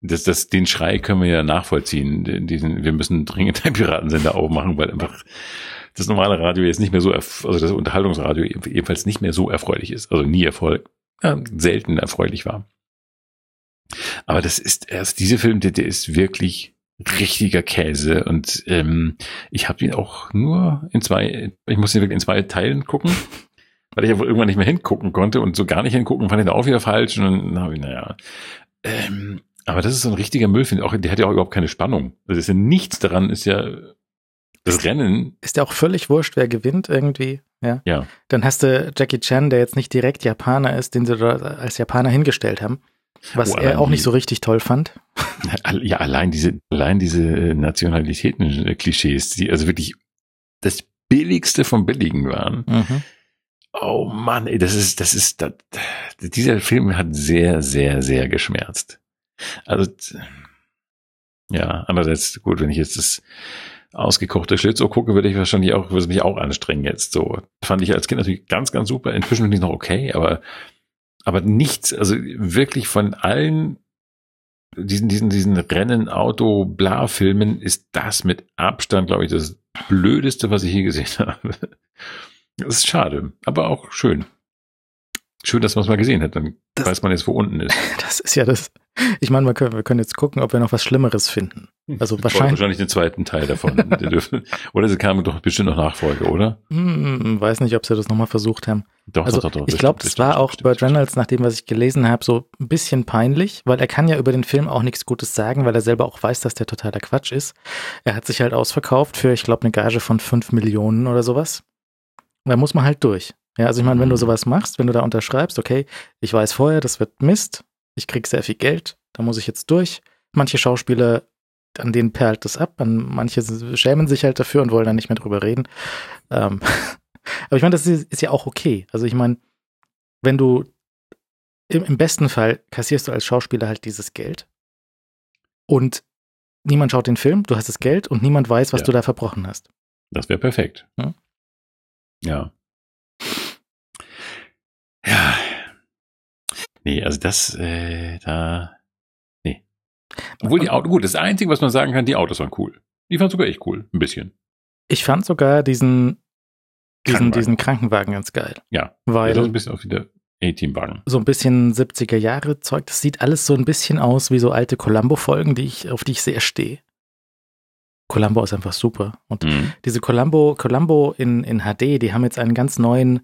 das, das, den Schrei können wir ja nachvollziehen. Diesen, wir müssen dringend einen Piratensender aufmachen, weil einfach das normale Radio jetzt nicht mehr so, also das Unterhaltungsradio ebenfalls nicht mehr so erfreulich ist. Also nie Erfolg, äh, selten erfreulich war. Aber das ist erst, dieser Film, der, der ist wirklich richtiger Käse und ähm, ich habe ihn auch nur in zwei, ich muss ihn wirklich in zwei Teilen gucken, weil ich ja wohl irgendwann nicht mehr hingucken konnte und so gar nicht hingucken, fand ich dann auch wieder falsch und dann habe ich, naja. Ähm, aber das ist so ein richtiger Müllfilm, auch, der hat ja auch überhaupt keine Spannung. Also ist ja nichts daran, ist ja das Rennen, Ist ja auch völlig wurscht, wer gewinnt irgendwie. Ja. ja. Dann hast du Jackie Chan, der jetzt nicht direkt Japaner ist, den sie dort als Japaner hingestellt haben. Was Oh, er auch die- nicht so richtig toll fand. Ja, allein diese, allein diese äh, Nationalitäten-Klischees, die also wirklich das Billigste vom Billigen waren. Mhm. Oh Mann, ey, das ist, das ist, das, dieser Film hat sehr, sehr, sehr geschmerzt. Also, ja, andererseits, gut, wenn ich jetzt das ausgekochte Schlitzohr gucke, würde ich wahrscheinlich auch, würde mich auch anstrengen jetzt so. Fand ich als Kind natürlich ganz, ganz super. Inzwischen finde ich noch okay, aber, aber nichts, also wirklich von allen diesen, diesen, diesen Rennen, Auto, bla Filmen ist das mit Abstand, glaube ich, das blödeste, was ich je gesehen habe. Das ist schade, aber auch schön. Schön, dass man es mal gesehen hat, dann Das- weiß man jetzt, wo unten ist. Das ist ja das. Ich meine, wir können, wir können jetzt gucken, ob wir noch was Schlimmeres finden. Also wahrscheinlich, Wahrscheinlich den zweiten Teil davon. Oder sie kamen doch bestimmt noch Nachfolge, oder? hm, weiß nicht, ob sie das nochmal versucht haben. Doch, Also doch, doch, doch. ich glaube, das war auch Burt bestimmt. Reynolds, nach dem, was ich gelesen habe, so ein bisschen peinlich, weil er kann ja über den Film auch nichts Gutes sagen, weil er selber auch weiß, dass der totaler Quatsch ist. Er hat sich halt ausverkauft für, ich glaube, eine Gage von 5 Millionen oder sowas. Da muss man halt durch. Ja, also ich meine, wenn du Mhm. sowas machst, wenn du da unterschreibst, okay, ich weiß vorher, das wird Mist, ich krieg sehr viel Geld, da muss ich jetzt durch. Manche Schauspieler, an denen perlt das ab, an manche schämen sich halt dafür und wollen dann nicht mehr drüber reden. Ähm, aber ich meine, das ist, ist ja auch okay. Also ich meine, wenn du im, im besten Fall kassierst du als Schauspieler halt dieses Geld und niemand schaut den Film, du hast das Geld und niemand weiß, was Ja. du da verbrochen hast. Das wäre perfekt. Hm? Ja. Ja. Nee, also das, äh, da. Nee. Obwohl die Autos, gut, das Einzige, was man sagen kann, die Autos waren cool. Die waren sogar echt cool. Ein bisschen. Ich fand sogar diesen, diesen, Krankenwagen. diesen Krankenwagen ganz geil. Ja. Weil Das ist ein bisschen auch wieder A-Team-Wagen. so ein bisschen 70er Jahre Zeug, das sieht alles so ein bisschen aus wie so alte Columbo-Folgen, die ich, auf die ich sehr stehe. Columbo ist einfach super. Und Mhm. diese Columbo, Columbo in, in HD, die haben jetzt einen ganz neuen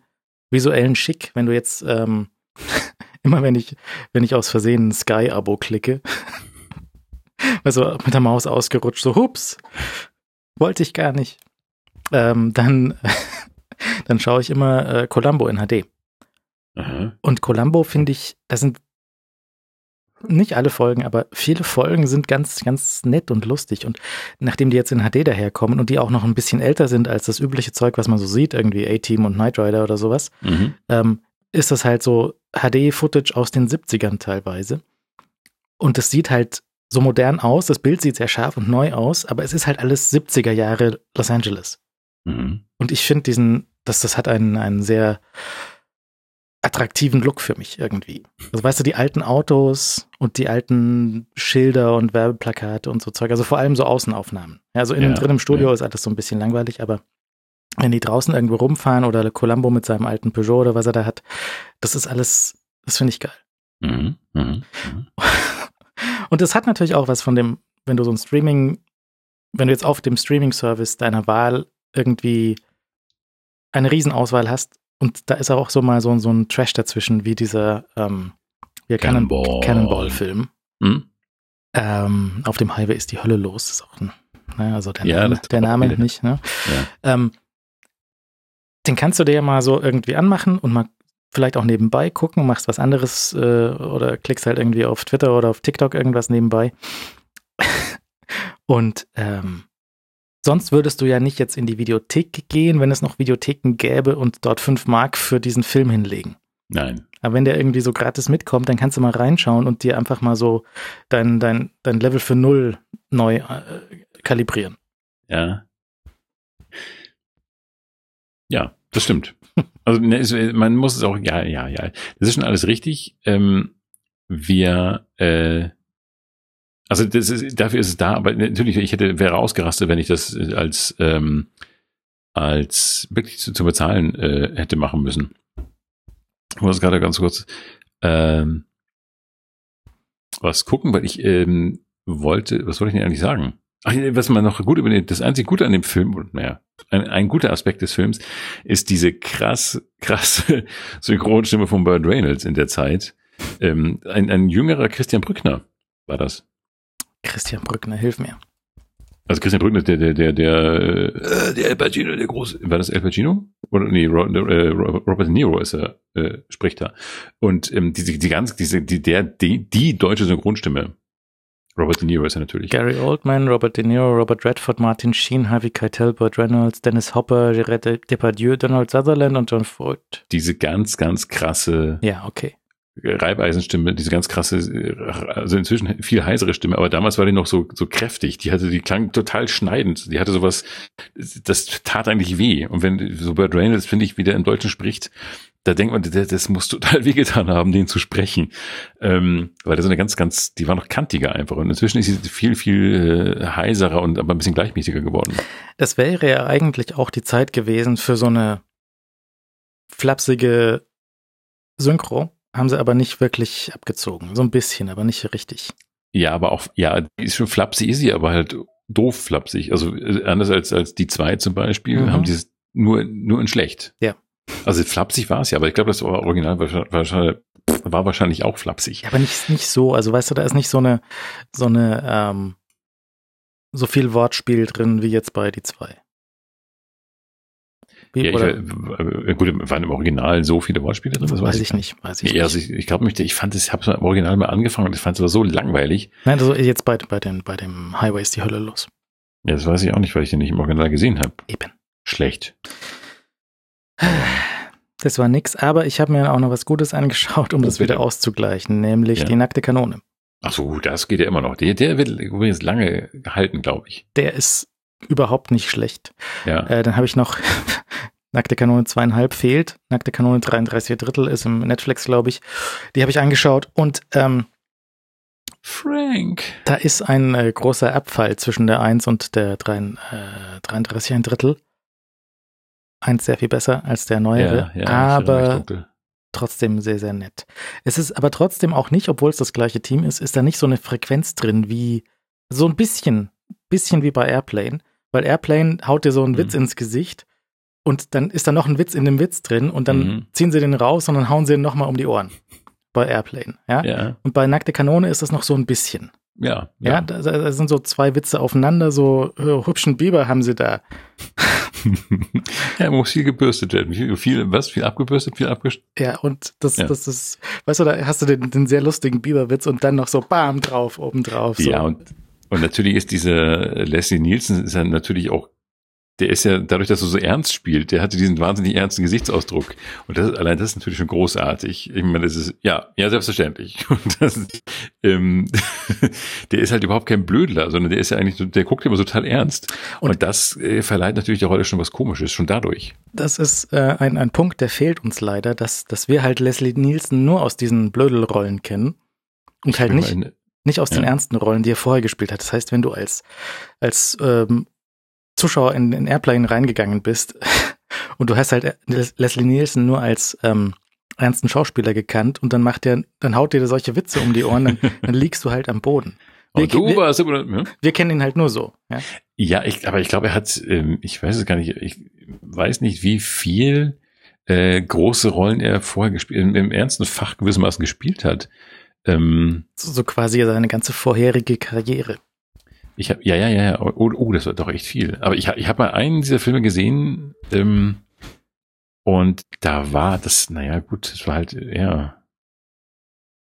visuellen Schick. Wenn du jetzt, ähm, immer wenn ich, wenn ich aus Versehen ein Sky-Abo klicke, also mit der Maus ausgerutscht, so hups, wollte ich gar nicht. Ähm, dann, dann schaue ich immer äh, Columbo in HD. Aha. Und Columbo finde ich, da sind nicht alle Folgen, aber viele Folgen sind ganz, ganz nett und lustig. Und nachdem die jetzt in HD daherkommen und die auch noch ein bisschen älter sind als das übliche Zeug, was man so sieht, irgendwie A-Team und Knight Rider oder sowas, Mhm. ähm, ist das halt so HD-Footage aus den 70ern teilweise. Und es sieht halt so modern aus, das Bild sieht sehr scharf und neu aus, aber es ist halt alles 70er Jahre Los Angeles. Mhm. Und ich finde diesen, das, das hat einen, einen sehr attraktiven Look für mich irgendwie. Also weißt du, die alten Autos und die alten Schilder und Werbeplakate und so Zeug, also vor allem so Außenaufnahmen. Also innen Ja, drin im Studio ja. ist alles so ein bisschen langweilig, aber wenn die draußen irgendwo rumfahren oder Columbo mit seinem alten Peugeot oder was er da hat, das ist alles, das finde ich geil. Mhm. Mhm. Mhm. Und das hat natürlich auch was von dem, wenn du so ein Streaming, wenn du jetzt auf dem Streaming-Service deiner Wahl irgendwie eine Riesenauswahl hast und da ist auch so mal so, so ein Trash dazwischen, wie dieser ähm, Cannonball. Cannonball-Film. Mhm. Ähm, auf dem Highway ist die Hölle los. Ist auch ein, ne, also der Ja, Name, der Name nicht. Ne? Ja. Ähm, den kannst du dir ja mal so irgendwie anmachen und mal vielleicht auch nebenbei gucken, machst was anderes äh, oder klickst halt irgendwie auf Twitter oder auf TikTok irgendwas nebenbei. und ähm, sonst würdest du ja nicht jetzt in die Videothek gehen, wenn es noch Videotheken gäbe und dort fünf Mark für diesen Film hinlegen. Nein. Aber wenn der irgendwie so gratis mitkommt, dann kannst du mal reinschauen und dir einfach mal so dein, dein, dein Level für null neu äh, kalibrieren. Ja. Ja, das stimmt. Also ne, man muss es auch, ja, ja, ja. Das ist schon alles richtig. Ähm, wir, äh, also das ist, dafür ist es da, aber natürlich, ich hätte, wäre ausgerastet, wenn ich das als, ähm, als wirklich zu, zu bezahlen äh, hätte machen müssen. Ich muss gerade ganz kurz ähm, was gucken, weil ich ähm, wollte, was wollte ich denn eigentlich sagen? Ach, was man noch gut über den, das einzige Gute an dem Film, naja, ein, ein guter Aspekt des Films ist diese krass, krasse Synchronstimme von Burt Reynolds in der Zeit. Ähm, ein, ein jüngerer Christian Brückner war das. Christian Brückner, hilf mir. Also Christian Brückner, der, der, der, der, äh, der El Pacino, der große, war das El Pacino? Oder nee, äh, Robert De Niro ist er, äh, spricht da. Und ähm, diese, die ganz, diese, die, der, die, die deutsche Synchronstimme. Robert De Niro ist er natürlich. Gary Oldman, Robert De Niro, Robert Redford, Martin Sheen, Harvey Keitel, Burt Reynolds, Dennis Hopper, Gerard Depardieu, Donald Sutherland und John Ford. Diese ganz, ganz krasse Ja, okay. Reibeisenstimme, diese ganz krasse, also inzwischen viel heisere Stimme, aber damals war die noch so, so kräftig. Die hatte, die klang total schneidend. Die hatte sowas, das tat eigentlich weh. Und wenn so Burt Reynolds, finde ich, wie der im Deutschen spricht, da denkt man, das, das muss total wehgetan haben, den zu sprechen. Ähm, weil das so eine ganz, ganz, die war noch kantiger einfach. Und inzwischen ist sie viel, viel äh, heiserer und aber ein bisschen gleichmäßiger geworden. Das wäre ja eigentlich auch die Zeit gewesen für so eine flapsige Synchro. Haben sie aber nicht wirklich abgezogen. So ein bisschen, aber nicht richtig. Ja, aber auch, ja, die ist schon flapsig, ist sie aber halt doof flapsig. Also äh, anders als, als die zwei zum Beispiel, Mhm. haben die es nur, nur in schlecht. Ja. Also flapsig war es ja, aber ich glaube, das Original war wahrscheinlich, war wahrscheinlich auch flapsig. Ja, aber nicht, nicht so. Also weißt du, da ist nicht so eine, so eine, ähm, so viel Wortspiel drin wie jetzt bei die zwei. Ja, ich, äh, gut, waren im Original so viele Wortspiele drin? Das weiß ich nicht, weiß ich Ja, also ich, ich glaube, ich fand es, ich habe es im Original mal angefangen und ich fand es aber so langweilig. Nein, also jetzt bei, bei, den, bei dem Highway ist die Hölle los. Ja, das weiß ich auch nicht, weil ich den nicht im Original gesehen habe. Eben. Schlecht. Das war nix, aber ich habe mir auch noch was Gutes angeschaut, um Oh, das wieder auszugleichen, nämlich Ja. die nackte Kanone. Ach so, das geht ja immer noch. Der, der wird übrigens lange gehalten, glaube ich. Der ist überhaupt nicht schlecht. Ja. Äh, dann habe ich noch Nackte Kanone zweieinhalb fehlt. Nackte Kanone 33 Drittel ist im Netflix, glaube ich. Die habe ich angeschaut und ähm, Frank. da ist ein äh, großer Abfall zwischen der 1 und der 3, äh, 33 ein Drittel. Eins sehr viel besser als der neuere, Ja, ja, aber trotzdem sehr, sehr nett. Es ist aber trotzdem auch nicht, obwohl es das gleiche Team ist, ist da nicht so eine Frequenz drin wie, so ein bisschen, bisschen wie bei Airplane, weil Airplane haut dir so einen Mhm. Witz ins Gesicht und dann ist da noch ein Witz in dem Witz drin und dann Mhm. ziehen sie den raus und dann hauen sie ihn nochmal um die Ohren. Bei Airplane, ja? Ja, Und bei Nackte Kanone ist das noch so ein bisschen. ja, Ja, da, da sind so zwei Witze aufeinander, so äh, hübschen Biber haben sie da. ja, muss viel gebürstet werden. Viel, viel was? Viel abgebürstet, viel abgeschnitten. Ja, und das, ja. das ist, weißt du, da hast du den, den sehr lustigen Biberwitz und dann noch so bam drauf, oben drauf. So. Ja, und, und natürlich ist dieser Leslie Nielsen ist ja natürlich auch der ist ja, dadurch, dass er so ernst spielt, der hatte diesen wahnsinnig ernsten Gesichtsausdruck. Und das, allein das ist natürlich schon großartig. Ich meine, das ist, ja, ja, selbstverständlich. Und das, ähm, der ist halt überhaupt kein Blödler, sondern der ist ja eigentlich, der guckt immer total ernst. Und, und das äh, verleiht natürlich der Rolle schon was Komisches, schon dadurch. Das ist äh, ein, ein Punkt, der fehlt uns leider, dass, dass wir halt Leslie Nielsen nur aus diesen Blödelrollen kennen. Und halt nicht, nicht aus ja. den ernsten Rollen, die er vorher gespielt hat. Das heißt, wenn du als, als ähm, Zuschauer in, in Airplane reingegangen bist und du hast halt Leslie Nielsen nur als ähm, ernsten Schauspieler gekannt und dann macht der, dann haut dir solche Witze um die Ohren, dann, dann liegst du halt am Boden. Wir, du wir, warst aber, ja? wir kennen ihn halt nur so. Ja, ja ich, aber ich glaube, er hat, ähm, ich weiß es gar nicht, ich weiß nicht, wie viel äh, große Rollen er vorher gespielt, im, im ernsten Fach gewissermaßen gespielt hat. Ähm, so, so quasi seine ganze vorherige Karriere. Ich habe, ja, ja, ja, ja. Oh, oh, das war doch echt viel. Aber ich, ich habe mal einen dieser Filme gesehen ähm, und da war das, naja, gut, das war halt, ja.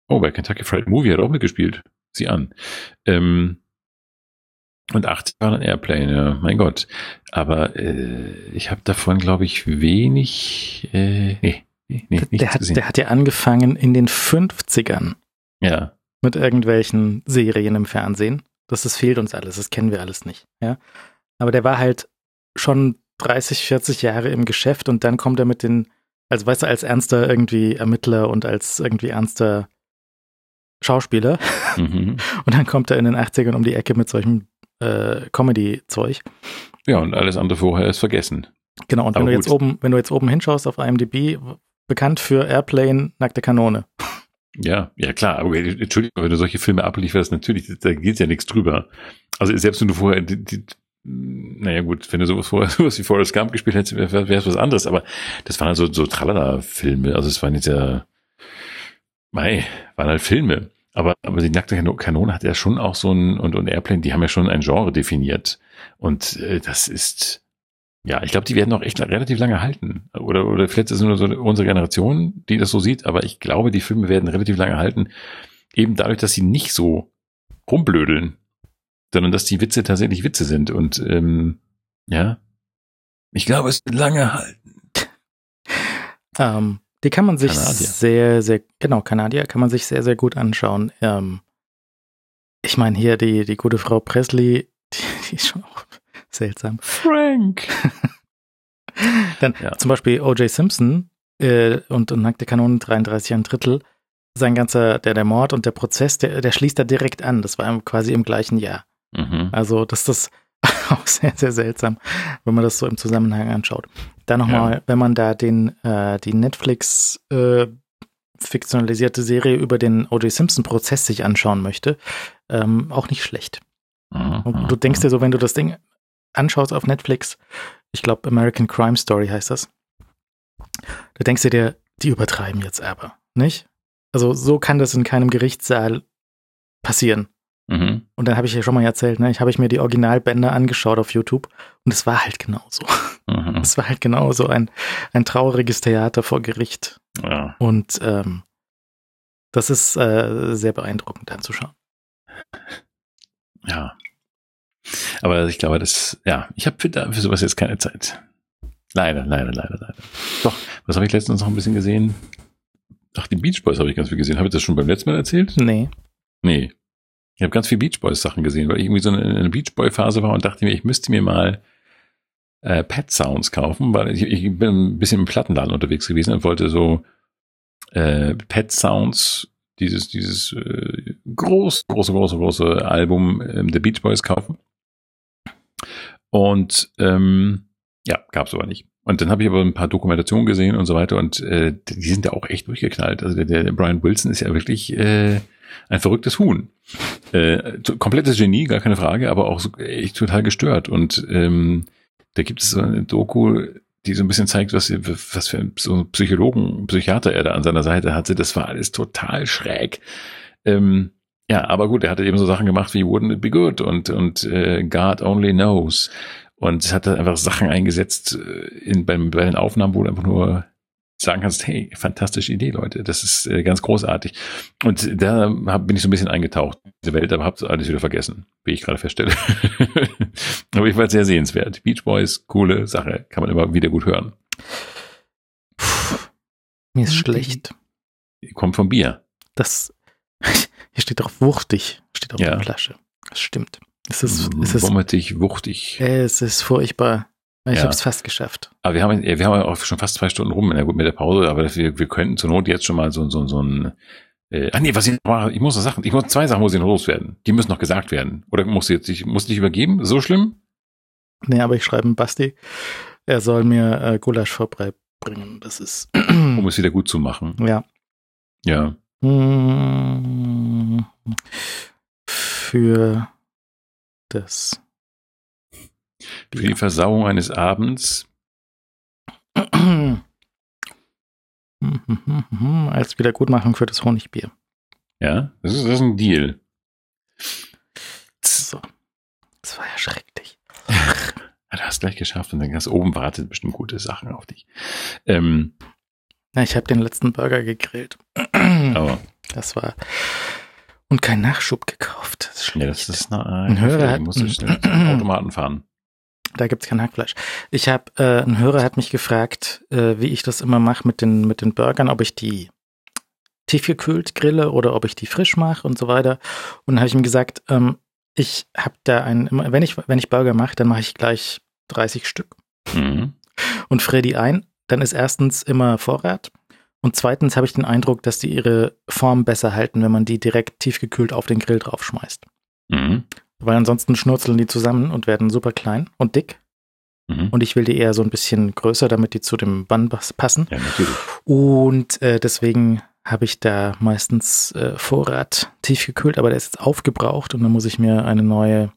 Oh, bei Kentucky Fried Movie hat auch mitgespielt. Sieh an. Ähm, und 80 war dann Airplane, ja, mein Gott. Aber äh, ich habe davon, glaube ich, wenig. Äh, nee, nee, nee der, hat, der hat ja angefangen in den 50ern. Ja. Mit irgendwelchen Serien im Fernsehen. Das, das fehlt uns alles, das kennen wir alles nicht. Ja? Aber der war halt schon 30, 40 Jahre im Geschäft und dann kommt er mit den, also weißt du, als ernster irgendwie Ermittler und als irgendwie ernster Schauspieler. Mhm. Und dann kommt er in den 80ern um die Ecke mit solchem äh, Comedy-Zeug. Ja, und alles andere vorher ist vergessen. Genau, und wenn du jetzt oben, wenn du jetzt oben hinschaust auf IMDb, bekannt für Airplane, nackte Kanone. Ja, ja klar, aber Entschuldigung, wenn du solche Filme ablieferst, natürlich, da geht ja nichts drüber. Also selbst wenn du vorher, die, die, naja gut, wenn du sowas vorher, sowas wie Forrest Gump gespielt hättest, wäre es was anderes, aber das waren halt so, so Tralala-Filme, also es waren jetzt ja, mei, waren halt Filme. Aber, aber die nackte Kanone hat ja schon auch so ein, und, und Airplane, die haben ja schon ein Genre definiert. Und äh, das ist, ja, ich glaube, die werden noch echt relativ lange halten. Oder, oder vielleicht ist es nur so unsere Generation, die das so sieht, aber ich glaube, die Filme werden relativ lange halten. Eben dadurch, dass sie nicht so rumblödeln, sondern dass die Witze tatsächlich Witze sind. Und ähm, ja, ich glaube, es wird lange halten. Ähm, die kann man sich Kanadier. sehr, sehr, genau, Kanadier kann man sich sehr, sehr gut anschauen. Ähm, ich meine, hier die, die gute Frau Presley, die, die ist schon auch Seltsam. Frank. Dann ja. zum Beispiel O.J. Simpson äh, und, und Nackte Kanonen 33 ein Drittel. Sein ganzer, der, der Mord und der Prozess, der, der schließt da direkt an. Das war quasi im gleichen Jahr. Mhm. Also, das ist auch sehr, sehr seltsam, wenn man das so im Zusammenhang anschaut. Dann nochmal, ja. wenn man da den, äh, die Netflix äh, fiktionalisierte Serie über den O.J. Simpson-Prozess sich anschauen möchte, ähm, auch nicht schlecht. Mhm. Und du denkst dir so, wenn du das Ding anschaust auf Netflix, ich glaube American Crime Story heißt das, da denkst du dir, die übertreiben jetzt aber, nicht? Also so kann das in keinem Gerichtssaal passieren. Mhm. Und dann habe ich ja schon mal erzählt, ne, ich habe ich mir die Originalbänder angeschaut auf YouTube und es war halt genauso. Mhm. Es war halt genauso ein, ein trauriges Theater vor Gericht. Ja. Und ähm, das ist äh, sehr beeindruckend anzuschauen. Ja, aber ich glaube, das, ja, ich habe für, für sowas jetzt keine Zeit. Leider, leider, leider, leider. Doch, was habe ich letztens noch ein bisschen gesehen? Ach, die Beach Boys habe ich ganz viel gesehen. Habe ich das schon beim letzten Mal erzählt? Nee. Nee. Ich habe ganz viel Beach Boys Sachen gesehen, weil ich irgendwie so in einer Beach Boy Phase war und dachte mir, ich müsste mir mal äh, Pet Sounds kaufen, weil ich, ich bin ein bisschen im Plattenladen unterwegs gewesen und wollte so äh, Pet Sounds dieses dieses äh, groß große große große Album äh, der Beach Boys kaufen und ähm, ja, gab es aber nicht. Und dann habe ich aber ein paar Dokumentationen gesehen und so weiter und äh, die sind da auch echt durchgeknallt. Also der, der Brian Wilson ist ja wirklich äh, ein verrücktes Huhn. Äh, komplettes Genie, gar keine Frage, aber auch so echt total gestört. Und ähm, da gibt es so eine Doku, die so ein bisschen zeigt, was, was für so Psychologen, Psychiater er da an seiner Seite hatte. Das war alles total schräg. Ähm, ja, aber gut, er hatte eben so Sachen gemacht wie Wouldn't It Be Good und, und äh, God Only Knows. Und es hat dann einfach Sachen eingesetzt äh, in, beim, bei den Aufnahmen, wo du einfach nur sagen kannst, hey, fantastische Idee, Leute, das ist äh, ganz großartig. Und da hab, bin ich so ein bisschen eingetaucht in diese Welt, aber hab's alles wieder vergessen, wie ich gerade feststelle. aber ich war sehr sehenswert. Beach Boys, coole Sache, kann man immer wieder gut hören. Puh, mir ist schlecht. Kommt vom Bier. Das, hier steht drauf wuchtig, steht auf Ja. der Flasche. Das stimmt. Es ist, es ist, Wommetig, wuchtig. es ist furchtbar. Ich Ja. habe es fast geschafft. Aber wir haben, wir haben ja auch schon fast zwei Stunden rum, na gut, mit der Pause, aber wir, wir könnten zur Not jetzt schon mal so, so, so ein, äh, ah nee, was ich mache, ich muss noch Sachen, ich muss, zwei Sachen muss ich noch loswerden. Die müssen noch gesagt werden. Oder muss jetzt, ich muss dich übergeben? So schlimm? Nee, aber ich schreibe Basti, er soll mir äh, Gulasch vorbeibringen. Das ist, Um es wieder gut zu machen. ja. Ja. Mm, Für das Für die Versauung eines Abends. als Wiedergutmachung für das Honigbier. Ja, das ist, das ist ein Deal. So. Das war ja schrecklich. Du hast gleich geschafft und dann ganz oben wartet bestimmt gute Sachen auf dich. Ähm, Na, ich habe den letzten Burger gegrillt. aber, Das war. Und kein Nachschub gekauft. Das ist ja, schlecht. das ist na, Ein Hörer hat- muss schnell zum Automaten fahren. Da gibt's kein Hackfleisch. Ich habe, äh, ein Hörer hat mich gefragt, äh, wie ich das immer mache mit den, mit den Burgern, ob ich die tiefgekühlt grille oder ob ich die frisch mache und so weiter. Und dann habe ich ihm gesagt, ähm, ich habe da ein, immer- wenn ich, wenn ich Burger mache, dann mache ich gleich 30 Stück Mhm. und friere die ein. Dann ist erstens immer Vorrat. Und zweitens habe ich den Eindruck, dass die ihre Form besser halten, wenn man die direkt tiefgekühlt auf den Grill draufschmeißt. Mhm. Weil ansonsten schnurzeln die zusammen und werden super klein und dick. Mhm. Und ich will die eher so ein bisschen größer, damit die zu dem Bann pas- passen. Ja, natürlich. Und äh, deswegen habe ich da meistens äh, Vorrat tiefgekühlt, aber der ist jetzt aufgebraucht und dann muss ich mir eine neue,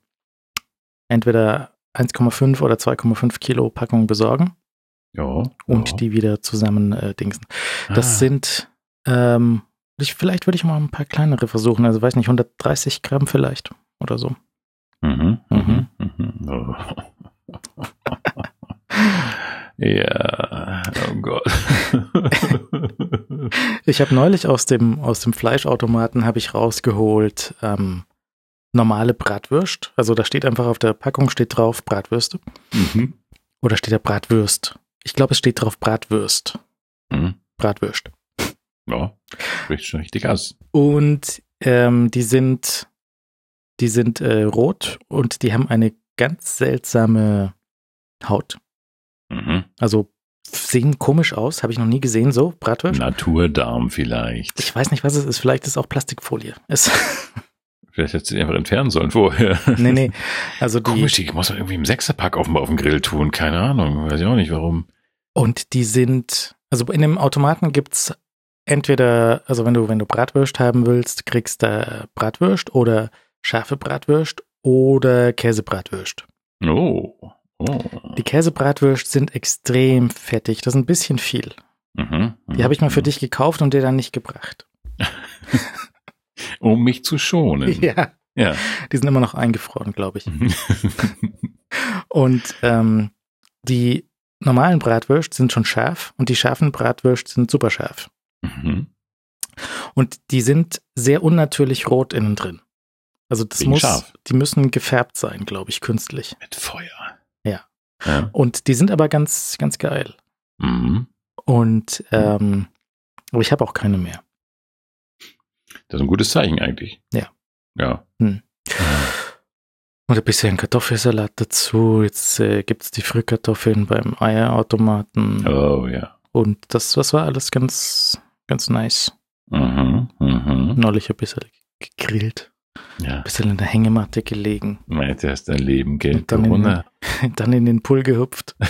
entweder 1,5 oder 2,5 Kilo Packung besorgen Ja. und ja. die wieder zusammen äh, dingsen. Das Ah. sind, ähm, ich, vielleicht würde ich mal ein paar kleinere versuchen, also weiß nicht, 130 Gramm vielleicht oder so. Mhm, mhm, mhm. Oh. ja, oh Gott. Ich habe neulich aus dem, aus dem Fleischautomaten habe ich rausgeholt ähm, normale Bratwürst. Also da steht einfach auf der Packung steht drauf Bratwürste. mhm. Oder steht da Bratwürst? Ich glaube, es steht drauf Bratwürst. Mhm. Bratwürst. Ja, spricht schon richtig aus. Und ähm, die sind, die sind äh, rot und die haben eine ganz seltsame Haut. Mhm. Also sehen komisch aus, habe ich noch nie gesehen, so Bratwürst. Naturdarm vielleicht. Ich weiß nicht, was es ist. Vielleicht ist es auch Plastikfolie. Es, Vielleicht hättest du die einfach entfernen sollen vorher. nee, nee. Also die, Komisch, die muss man irgendwie im Sechserpack auf dem, auf dem Grill tun. Keine Ahnung. Weiß ich auch nicht warum. Und die sind, also in dem Automaten gibt's entweder, also wenn du, wenn du Bratwürst haben willst, kriegst du Bratwürst oder scharfe Bratwürst oder Käsebratwürst. Oh. Oh. Die Käsebratwürst sind extrem fettig, das ist ein bisschen viel. Mhm. Die habe ich mal für dich gekauft und dir dann nicht gebracht. Um mich zu schonen. Ja, Ja. die sind immer noch eingefroren, glaube ich. Und ähm, die normalen Bratwürst sind schon scharf und die scharfen Bratwürst sind super scharf. Mhm. Und die sind sehr unnatürlich rot innen drin. Also das Wegen muss, scharf. die müssen gefärbt sein, glaube ich, künstlich. Mit Feuer. Ja. ja. Und die sind aber ganz, ganz geil. Mhm. Und ähm, aber ich habe auch keine mehr. Das ist ein gutes Zeichen eigentlich. Ja. Ja. Hm. Und ein bisschen Kartoffelsalat dazu. Jetzt äh, gibt's die Frischkartoffeln beim Eierautomaten. Oh ja. Und das, das war alles ganz, ganz nice. Mhm. Mhm. Neulich ein bisschen gegrillt. Ja. Ein bisschen in der Hängematte gelegen. Meint, du hast dein Leben Geld Und dann in-. Dann in den Pool gehüpft.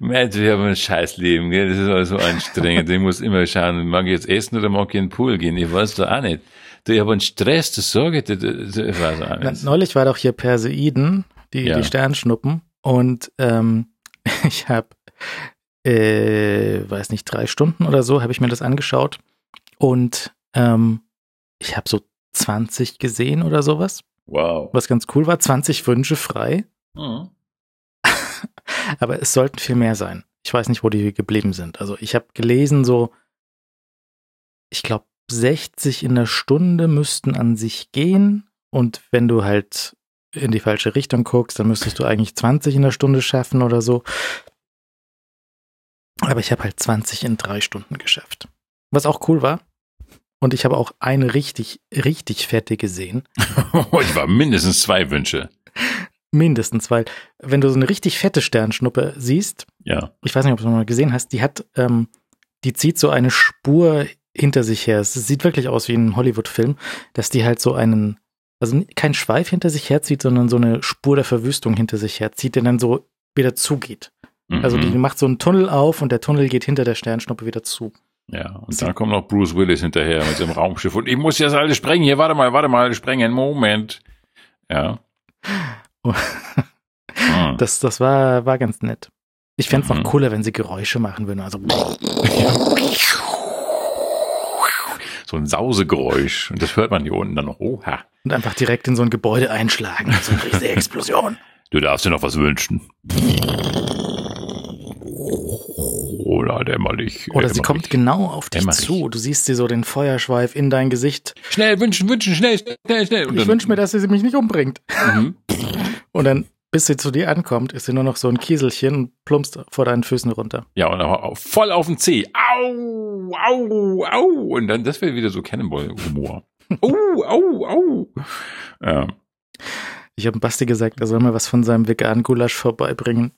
Mensch, ich habe ein Scheißleben, gell? Das ist alles so anstrengend. Ich muss immer schauen, mag ich jetzt essen oder mag ich in den Pool gehen? Ich weiß doch auch nicht. Du, ich habe einen Stress, das sage ich dir. Ich weiß auch nicht. Neulich war doch hier Perseiden, die, Ja. die Sternschnuppen. Und ähm, ich habe, äh, weiß nicht, drei Stunden oder so, habe ich mir das angeschaut. Und ähm, ich habe so 20 gesehen oder sowas. Wow. was ganz cool war, 20 Wünsche frei, Mhm. Aber es sollten viel mehr sein. Ich weiß nicht, wo die geblieben sind. Also ich habe gelesen, so, ich glaube, 60 in der Stunde müssten an sich gehen. Und wenn du halt in die falsche Richtung guckst, dann müsstest du eigentlich 20 in der Stunde schaffen oder so. Aber ich habe halt 20 in drei Stunden geschafft. Was auch cool war. Und ich habe auch eine richtig, richtig fette gesehen. ich war mindestens zwei Wünsche. Mindestens, weil wenn du so eine richtig fette Sternschnuppe siehst, Ja. ich weiß nicht, ob du mal gesehen hast, die hat, ähm, die zieht so eine Spur hinter sich her. Es sieht wirklich aus wie ein Hollywood-Film, dass die halt so einen, also kein Schweif hinter sich herzieht, sondern so eine Spur der Verwüstung hinter sich herzieht, der dann so wieder zugeht. Also die Mhm. macht so einen Tunnel auf und der Tunnel geht hinter der Sternschnuppe wieder zu. Ja, und dann kommt noch Bruce Willis hinterher mit seinem Raumschiff und ich muss jetzt alles sprengen. Hier, warte mal, warte mal, sprengen, Moment. Ja. Hm. Das, das war, war ganz nett. Ich fände es Mhm. noch cooler, wenn sie Geräusche machen würden. Also So ein Sausegeräusch. Und das hört man hier unten dann noch. Oha. und einfach direkt in so ein Gebäude einschlagen. So eine riesige Explosion. Du darfst dir noch was wünschen. Oder dämmerlich. Oder sie kommt genau auf dich Dämmerlich. zu. Du siehst sie so den Feuerschweif in dein Gesicht. Schnell wünschen, wünschen, schnell, schnell, schnell, schnell. Und Ich dann- wünsche mir, dass sie mich nicht umbringt. Mhm. Und dann, bis sie zu dir ankommt, ist sie nur noch so ein Kieselchen und plumpst vor deinen Füßen runter. Ja, und auch voll auf den Zeh. Au, au, au. Und dann, das wäre wieder so Cannonball-Humor. Au, au, au. Ja. Ich habe Basti gesagt, er soll mir was von seinem veganen Gulasch vorbeibringen.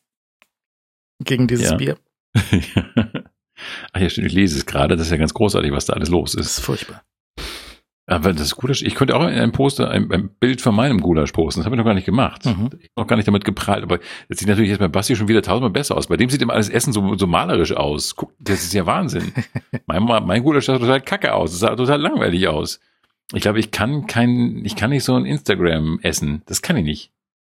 Gegen dieses Ja. Bier. Ach ja, stimmt, ich lese es gerade. Das ist ja ganz großartig, was da alles los Das ist. ist furchtbar. Aber das Gulasch, ich könnte auch ein Poster, ein, ein Bild von meinem Gulasch posten. Das habe ich noch gar nicht gemacht. Mhm. Ich habe noch gar nicht damit geprahlt. Aber das sieht natürlich jetzt bei Basti schon wieder tausendmal besser aus. Bei dem sieht immer alles Essen so, so malerisch aus. Guck, das ist ja Wahnsinn. mein, mein Gulasch sah total kacke aus. Das sah total langweilig aus. Ich glaube, ich kann kein, ich kann nicht so ein Instagram essen. Das kann ich nicht.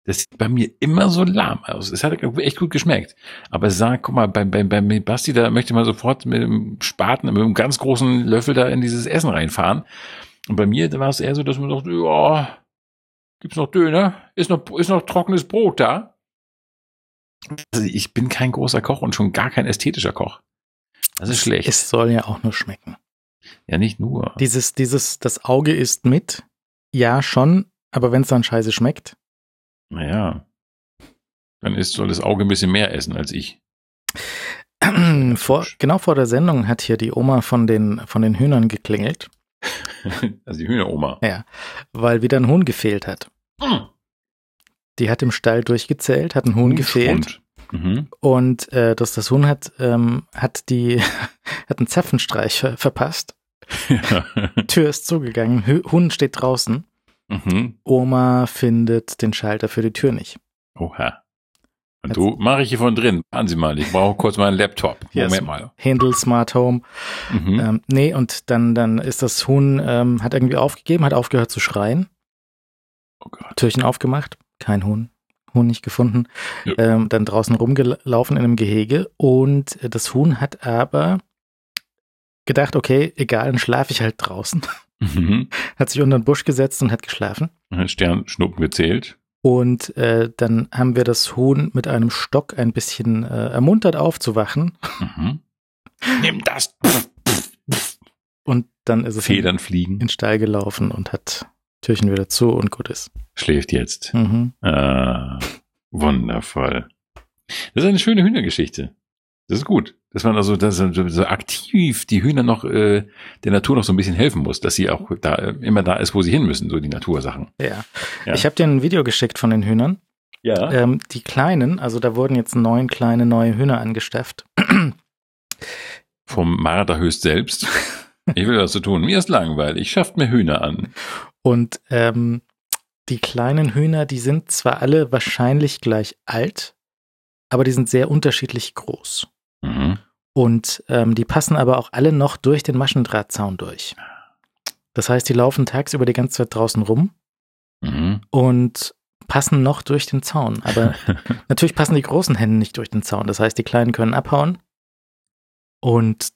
Das sieht bei mir immer so lahm aus. Es hat echt gut geschmeckt. Aber es sah, guck mal, beim, beim, beim Basti, da möchte man sofort mit dem Spaten, mit einem ganz großen Löffel da in dieses Essen reinfahren. Und bei mir, da war es eher so, dass man dachte, ja, gibt's noch Döner? Ist noch, ist noch trockenes Brot da? Also ich bin kein großer Koch und schon gar kein ästhetischer Koch. Das ist schlecht. Es soll ja auch nur schmecken. ja, nicht nur. Dieses, dieses, das Auge isst mit. Ja, schon. Aber wenn es dann scheiße schmeckt. Naja. Dann ist, soll das Auge ein bisschen mehr essen als ich. vor, genau vor der Sendung hat hier die Oma von den, von den Hühnern geklingelt, Also die Hühneroma. weil wieder ein Huhn gefehlt hat. Hm. Die hat im Stall durchgezählt, hat ein Huhn gefehlt. Und, mhm. Und äh, das, das Huhn hat, ähm, hat die hat einen Zapfenstreich ver verpasst. Tür ist zugegangen, Huhn steht draußen. Mhm. Oma findet den Schalter für die Tür nicht. Oha. Und du, mache ich hier von drin. Warten Sie mal, ich brauche kurz meinen Laptop. Yes. Moment mal. Handle Smart Home. Mhm. Ähm, nee, und dann, dann ist das Huhn, ähm, hat irgendwie aufgegeben, hat aufgehört zu schreien. Oh Gott. Türchen aufgemacht, kein Huhn. Huhn nicht gefunden. Ja. Ähm, dann draußen rumgelaufen in einem Gehege und das Huhn hat aber gedacht, okay, egal, dann schlafe ich halt draußen. Mhm. Hat sich unter den Busch gesetzt und hat geschlafen. Sternschnuppen gezählt. Und äh, dann haben wir das Huhn mit einem Stock ein bisschen äh, ermuntert aufzuwachen. Mhm. Nimm das. Und dann ist es in, Federn in fliegen. den Stall gelaufen und hat Türchen wieder zu und gut ist. Schläft jetzt. Mhm. Ah, wundervoll. Das ist eine schöne Hühnergeschichte. Das ist gut. Dass man also dass so, so aktiv die Hühner noch äh, der Natur noch so ein bisschen helfen muss, dass sie auch da äh, immer da ist, wo sie hin müssen, so die Natursachen. Ja. Ja. Ich habe dir ein Video geschickt von den Hühnern. Ja. Ähm, die kleinen, also da wurden jetzt neun kleine neue Hühner angestafft. Vom Marder höchst selbst. Ich will was zu tun. Mir ist langweilig. Schafft mir Hühner an. Und ähm, die kleinen Hühner, die sind zwar alle wahrscheinlich gleich alt, aber die sind sehr unterschiedlich groß. Mhm. Und ähm, die passen aber auch alle noch durch den Maschendrahtzaun durch. Das heißt, die laufen tagsüber die ganze Zeit draußen rum Mhm. und passen noch durch den Zaun. Aber natürlich passen die großen Hennen nicht durch den Zaun. Das heißt, die kleinen können abhauen und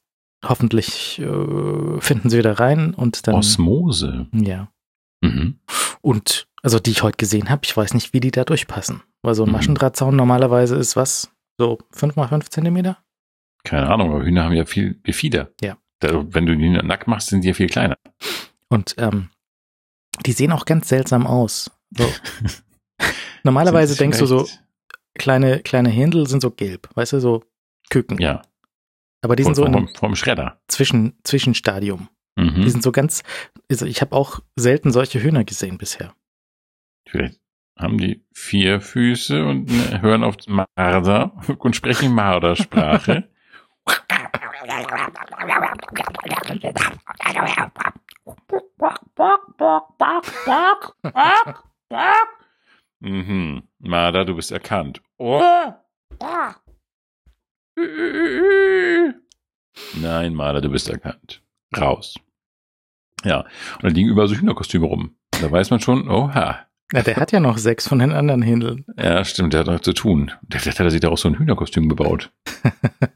hoffentlich äh, finden sie wieder rein und dann Osmose. ja. Mhm. Und Also die ich heute gesehen habe, ich weiß nicht, wie die da durchpassen. Weil so ein Mhm. Maschendrahtzaun normalerweise ist was? So 5 mal 5 Zentimeter? Keine Ahnung, aber Hühner haben ja viel Gefieder. Ja. Da, wenn du die Hühner nackt machst, sind die ja viel kleiner. Und ähm, die sehen auch ganz seltsam aus. So. Normalerweise denkst du so, kleine, kleine Händel sind so gelb, weißt du, so Küken. Ja, Aber die sind so vom, in einem vom, Schredder. Zwischen, Zwischenstadium. Mhm. Die sind so ganz, also ich habe auch selten solche Hühner gesehen bisher. Vielleicht haben die vier Füße und äh, hören auf Marder und sprechen Mardersprache. mhm. Marder, du bist erkannt. Oh. Nein, Marder, du bist erkannt. Raus. Ja, und da liegen überall so Hühnerkostüme rum. Da weiß man schon, oha, Ja, der hat ja noch sechs von den anderen Händeln. ja, stimmt, der hat noch zu tun. Der, vielleicht hat er sich da auch so ein Hühnerkostüm gebaut.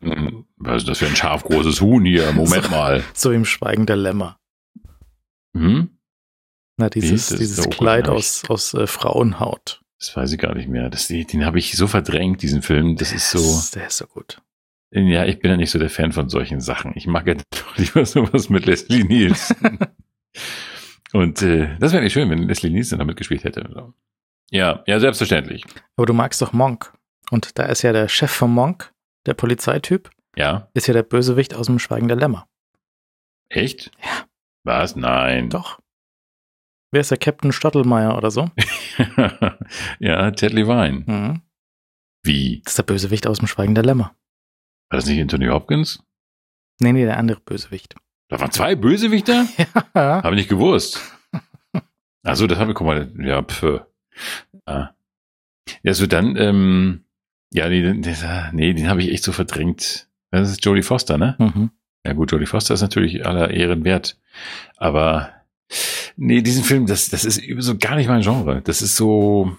Was ist das für ein scharfgroßes Huhn hier? Moment So. mal. So im Schweigen der Lämmer. Hm? Na, dieses, dieses Oh Kleid aus, aus äh, Frauenhaut. Das weiß ich gar nicht mehr. Das, den habe ich so verdrängt, diesen Film. Das ist so. Das- Der ist so gut. Ja, ich bin ja nicht so der Fan von solchen Sachen. Ich mag ja doch lieber sowas mit Leslie Nielsen. Und äh, das wäre nicht schön, wenn Leslie Nielsen da mitgespielt hätte. Ja, ja, selbstverständlich. Aber du magst doch Monk. Und da ist ja der Chef von Monk, der Polizeityp, Ja, ist ja der Bösewicht aus dem Schweigen der Lämmer. echt? Ja. Was? Nein. Doch. Wer ist der Captain Stottelmeier oder so? ja, Ted Levine. Mhm. Wie? Das ist der Bösewicht aus dem Schweigen der Lämmer. War das nicht Anthony Hopkins? Nee, nee, der andere Bösewicht. Da waren zwei Bösewichter? Ja. Habe ich nicht gewusst. Also das habe ich, guck mal, ja, pf. Ja, ja so dann, ähm, ja, nee, den, den- nee, den habe ich echt so verdrängt. Das ist Jodie Foster, ne? Mhm. Ja gut, Jodie Foster ist natürlich aller Ehren wert. Aber nee, diesen Film, das, das ist so gar nicht mein Genre. Das ist so.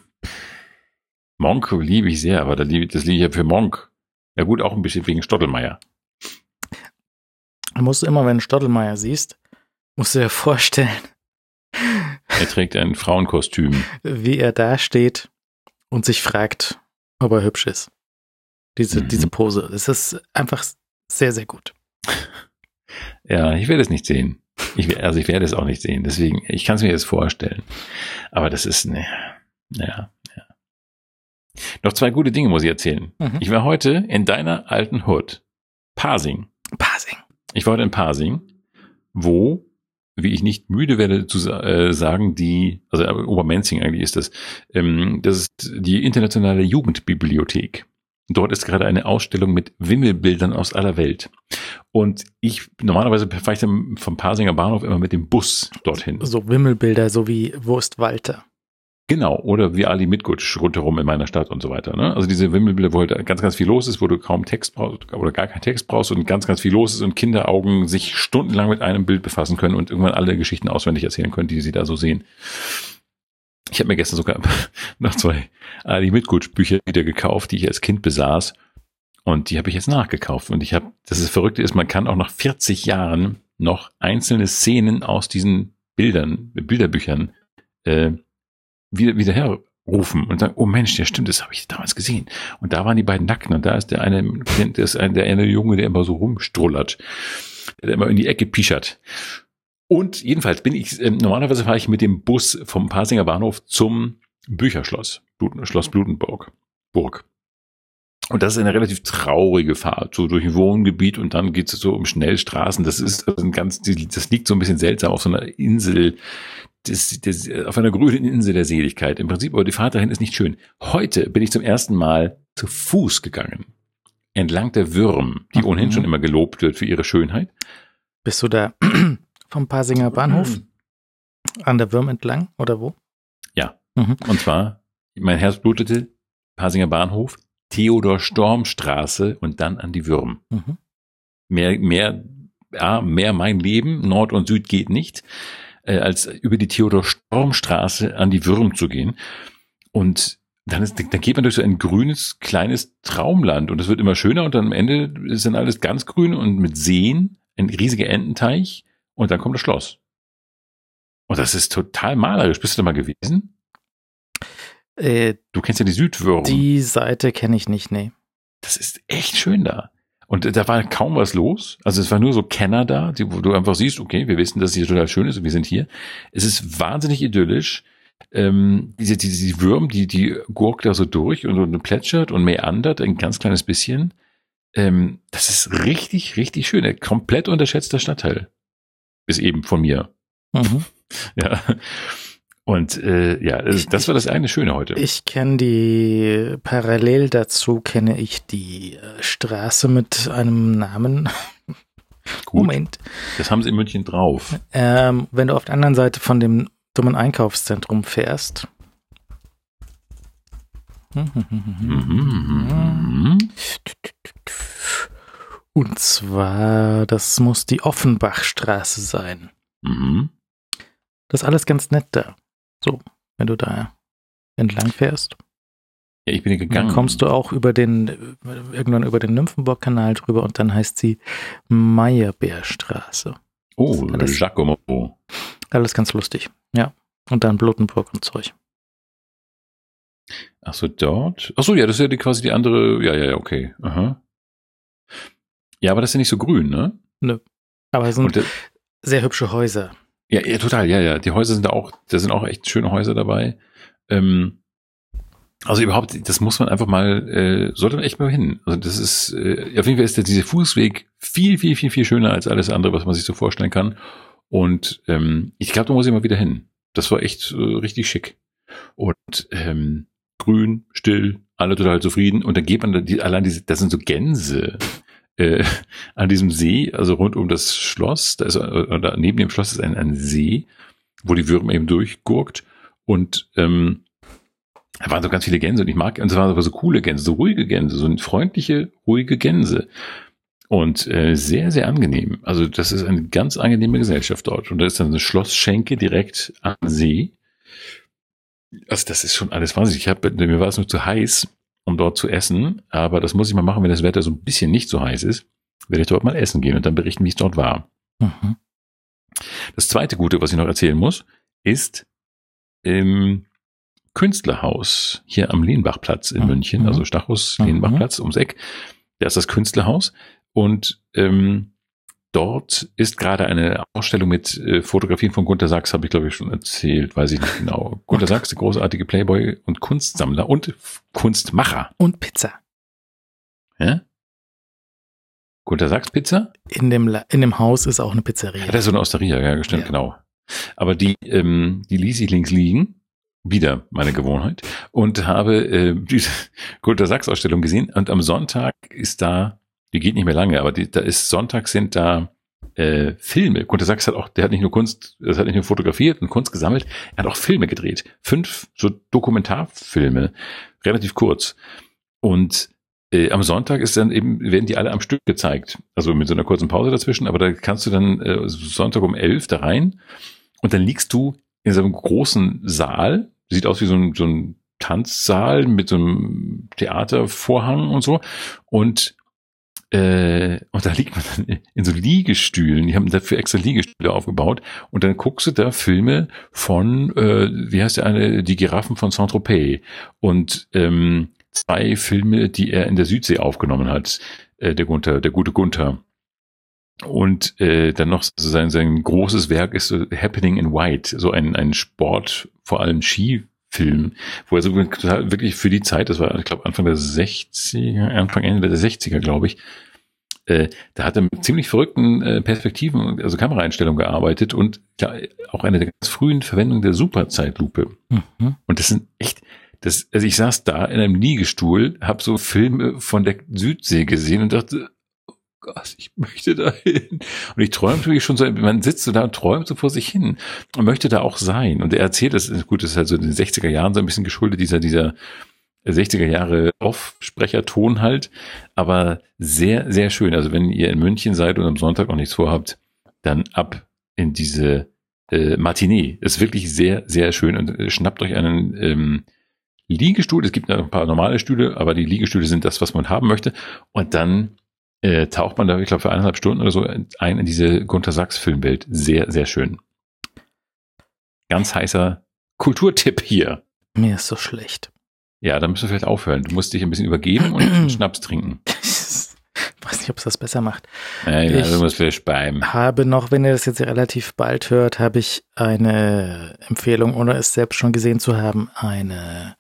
Monk liebe ich sehr, aber liebe, das liebe ich ja für Monk. Ja gut, auch ein bisschen wegen Stottelmeier. Musst du immer, wenn du Stottelmeier siehst, musst du dir vorstellen, Er trägt ein Frauenkostüm. wie er da steht und sich fragt, ob er hübsch ist. Diese, Mhm. diese Pose. Das ist einfach sehr, sehr gut. Ja, ich werde es nicht sehen. Ich, also ich werde es auch nicht sehen. Deswegen, ich kann es mir jetzt vorstellen. Aber das ist, ne, ja, ja. Noch zwei gute Dinge muss ich erzählen. Mhm. Ich war heute in deiner alten Hood. Parsing. Passing. Ich war heute in Parsing, wo, wie ich nicht müde werde zu äh, sagen, die, also äh, Obermenzing eigentlich ist das, ähm, das ist die internationale Jugendbibliothek. Dort ist gerade eine Ausstellung mit Wimmelbildern aus aller Welt. Und ich, normalerweise fahre ich dann vom Parsinger Bahnhof immer mit dem Bus dorthin. So Wimmelbilder, so wie Wo ist Walter? Genau, oder wie Ali Mitgutsch rundherum in meiner Stadt und so weiter. Ne? Also diese Wimmelbilder, wo halt ganz, ganz viel los ist, wo du kaum Text brauchst oder gar keinen Text brauchst und ganz, ganz viel los ist und Kinderaugen sich stundenlang mit einem Bild befassen können und irgendwann alle Geschichten auswendig erzählen können, die sie da so sehen. Ich habe mir gestern sogar noch zwei Ali Mitgutsch Bücher wieder gekauft, die ich als Kind besaß. Und die habe ich jetzt nachgekauft. Und ich habe, das ist Verrückte ist, man kann auch nach 40 Jahren noch einzelne Szenen aus diesen Bildern, Bilderbüchern äh, wieder, wieder herrufen und sagen, oh Mensch, ja stimmt, das habe ich damals gesehen. Und da waren die beiden Nackten und da ist der eine, der ist ein, der eine Junge, der immer so rumstrullert, der immer in die Ecke pischert. Und jedenfalls bin ich, ähm, normalerweise fahre ich mit dem Bus vom Pasinger Bahnhof zum Bücherschloss, Blut, Schloss Blutenburg. Burg. Und das ist eine relativ traurige Fahrt, so durch ein Wohngebiet und dann geht es so um Schnellstraßen. Das ist ein ganz, das liegt so ein bisschen seltsam auf so einer Insel, das, das, auf einer grünen Insel der Seligkeit. Im Prinzip, aber die Fahrt dahin ist nicht schön. Heute bin ich zum ersten Mal zu Fuß gegangen. Entlang der Würm, die Mhm. ohnehin schon immer gelobt wird für ihre Schönheit. Bist du da vom Pasinger Bahnhof an der Würm entlang oder wo? Ja. Mhm. Und zwar, mein Herz blutete, Pasinger Bahnhof, Theodor Storm Straße und dann an die Würm. Mhm. Mehr, mehr, ja, mehr mein Leben, Nord und Süd geht nicht, äh, als über die Theodor Storm Straße an die Würm zu gehen. Und dann, ist, dann geht man durch so ein grünes, kleines Traumland und es wird immer schöner und dann am Ende ist dann alles ganz grün und mit Seen, ein riesiger Ententeich und dann kommt das Schloss. Und das ist total malerisch. Bist du da mal gewesen? Äh, Du kennst ja die Südwürm. die Seite kenne ich nicht, nee. Das ist echt schön da. Und da war kaum was los. Also es war nur so Kenner da, die, wo du einfach siehst, okay, wir wissen, dass es hier total schön ist und wir sind hier. Es ist wahnsinnig idyllisch. Ähm, diese, diese die Würm, die, die gurkt da so durch und, und plätschert und meandert ein ganz kleines bisschen. Ähm, das ist richtig, richtig schön. Ein komplett unterschätzter Stadtteil. Bis eben von mir. Mhm. Ja. Und äh, ja, das, das war das eine Schöne heute. Ich kenne die, parallel dazu kenne ich die äh, Straße mit einem Namen. Gut, Moment. das haben sie in München drauf. Ähm, wenn du auf der anderen Seite von dem dummen Einkaufszentrum fährst. Mhm. Und zwar, das muss die Offenbachstraße sein. Mhm. Das ist alles ganz nett da. So, wenn du da entlang fährst. Ja, ich bin gegangen. Dann kommst du auch über den, irgendwann über den Nymphenburg-Kanal drüber und dann heißt sie Meyerbeerstraße. Oh, Alles- Giacomo. Alles ganz lustig. Ja. Und dann Blutenburg und Zeug. Ach so, dort? Ach so, ja, das ist ja die, quasi die andere. Ja, ja, ja, okay. Aha. Ja, aber das ist ja nicht so grün, ne? Aber es sind sehr hübsche Häuser. Ja, ja, total, ja, ja. Die Häuser sind da auch, da sind auch echt schöne Häuser dabei. Ähm, also überhaupt, das muss man einfach mal, äh, sollte man echt mal hin. Also das ist, äh, auf jeden Fall ist der, dieser Fußweg viel, viel, viel, viel schöner als alles andere, was man sich so vorstellen kann. Und ähm, ich glaube, da muss ich mal wieder hin. Das war echt äh, richtig schick. Und ähm, grün, still, alle total zufrieden. Und dann geht man da, die, allein diese, das sind so Gänse äh, an diesem See, also rund um das Schloss, da ist, äh, oder neben dem Schloss ist ein, ein See, wo die Würmer eben durchgurkt. Und ähm, da waren so ganz viele Gänse und ich mag, und es waren aber so coole Gänse, so ruhige Gänse, so freundliche, ruhige Gänse. Und äh, sehr, sehr angenehm. Also das ist eine ganz angenehme Gesellschaft dort. Und da ist dann eine Schlossschenke direkt am See. Also das ist schon alles wahnsinnig. Ich hab, mir war es nur zu heiß, um dort zu essen. Aber das muss ich mal machen, wenn das Wetter so ein bisschen nicht so heiß ist. Werde ich dort mal essen gehen und dann berichten, wie es dort war. Mhm. Das zweite Gute, was ich noch erzählen muss, ist im Künstlerhaus hier am Lehnbachplatz in Mhm. München, also Stachus Mhm. Lehnbachplatz ums Eck. Da ist das Künstlerhaus und ähm, dort ist gerade eine Ausstellung mit äh, Fotografien von Gunter Sachs, habe ich glaube ich schon erzählt, weiß ich nicht genau. Gunter Sachs, der großartige Playboy und Kunstsammler und Kunstmacher. Und Pizza. Ja? Gunter Sachs Pizza? In dem, La in dem Haus ist auch eine Pizzeria. Ja, das ist so eine Osteria, ja, stimmt, Ja. genau. Aber die, ähm, die ließ ich links liegen. Wieder meine Gewohnheit. Und habe äh, diese Gunter Sachs Ausstellung gesehen. Und am Sonntag ist da, die geht nicht mehr lange, aber die, da ist Sonntag sind da äh, Filme. Gunter Sachs hat auch, der hat nicht nur Kunst, das hat nicht nur fotografiert und Kunst gesammelt, er hat auch Filme gedreht. Fünf so Dokumentarfilme, relativ kurz. Und äh, am Sonntag ist dann eben, werden die alle am Stück gezeigt. Also mit so einer kurzen Pause dazwischen, aber da kannst du dann äh, Sonntag um elf da rein und dann liegst du in so einem großen Saal, sieht aus wie so ein, so ein Tanzsaal mit so einem Theatervorhang und so. Und äh, und da liegt man dann in so Liegestühlen. Die haben dafür extra Liegestühle aufgebaut. Und dann guckst du da Filme von, äh, wie heißt der eine, die Giraffen von Saint-Tropez. Und ähm, zwei Filme, die er in der Südsee aufgenommen hat. Äh, der Gunther, der gute Gunther. Und äh, dann noch sein, sein großes Werk ist Happening in White, so ein, ein Sport, vor allem Skifilm, wo er so total wirklich für die Zeit, das war, ich glaube, Anfang der 60er, Anfang, Ende der 60er, glaube ich, äh, da hat er mit ziemlich verrückten äh, Perspektiven, also Kameraeinstellungen gearbeitet und ja, auch eine der ganz frühen Verwendung der Superzeitlupe. Mhm. Und das sind echt, das, also ich saß da in einem Liegestuhl, habe so Filme von der Südsee gesehen und dachte, Gott, ich möchte da hin. Und ich träumte wirklich schon so, man sitzt so da und träumt so vor sich hin und möchte da auch sein. Und er erzählt, das ist gut, das ist halt so in den 60er Jahren so ein bisschen geschuldet, dieser, dieser 60er Jahre Aufsprecherton halt, aber sehr, sehr schön. Also wenn ihr in München seid und am Sonntag noch nichts vorhabt, dann ab in diese äh, Matinee. Ist wirklich sehr, sehr schön und äh, schnappt euch einen ähm, Liegestuhl. Es gibt ein paar normale Stühle, aber die Liegestühle sind das, was man haben möchte. Und dann äh, taucht man da, ich glaube, für eineinhalb Stunden oder so ein in diese Gunter Sachs Filmwelt. Sehr, sehr schön. Ganz heißer Kulturtipp hier. Mir ist so schlecht. Ja, dann müssen wir vielleicht aufhören. Du musst dich ein bisschen übergeben und einen Schnaps trinken. Ich weiß nicht, ob es das besser macht. Nein, Ich- also muss vielleicht beim. Habe noch, wenn ihr das jetzt relativ bald hört, habe ich eine Empfehlung, ohne es selbst schon gesehen zu haben, eine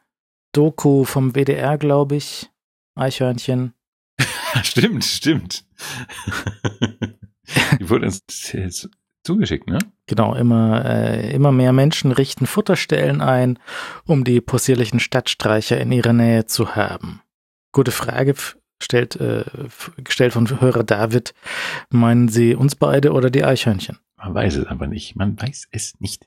Doku vom WDR, glaube ich. Eichhörnchen. Stimmt, stimmt. Die wurde uns zugeschickt, ne? Genau, immer, äh, immer mehr Menschen richten Futterstellen ein, um die possierlichen Stadtstreicher in ihrer Nähe zu haben. Gute Frage stellt, äh, gestellt von Hörer David. Meinen Sie uns beide oder die Eichhörnchen? Man weiß es aber nicht. Man weiß es nicht.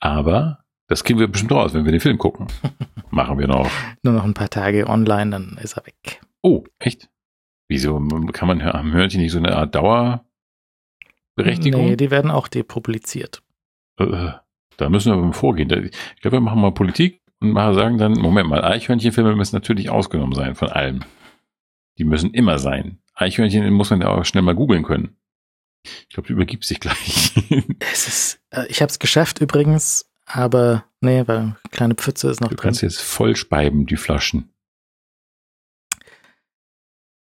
Aber das kriegen wir bestimmt raus, wenn wir den Film gucken. Machen wir noch. Nur noch ein paar Tage online, dann ist er weg. Oh, echt? Wieso kann man am Hörnchen nicht so eine Art Dauerberechtigung? Nee, die werden auch depubliziert. Äh, da müssen wir vorgehen. Ich glaube, wir machen mal Politik und mal sagen dann, Moment mal, Eichhörnchenfilme müssen natürlich ausgenommen sein von allem. Die müssen immer sein. Eichhörnchen muss man ja auch schnell mal googeln können. Ich glaube, du übergibst dich gleich. Es ist, äh, ich habe es geschafft übrigens, aber nee, weil kleine Pfütze ist noch Du drin. kannst jetzt voll speiben, die Flaschen.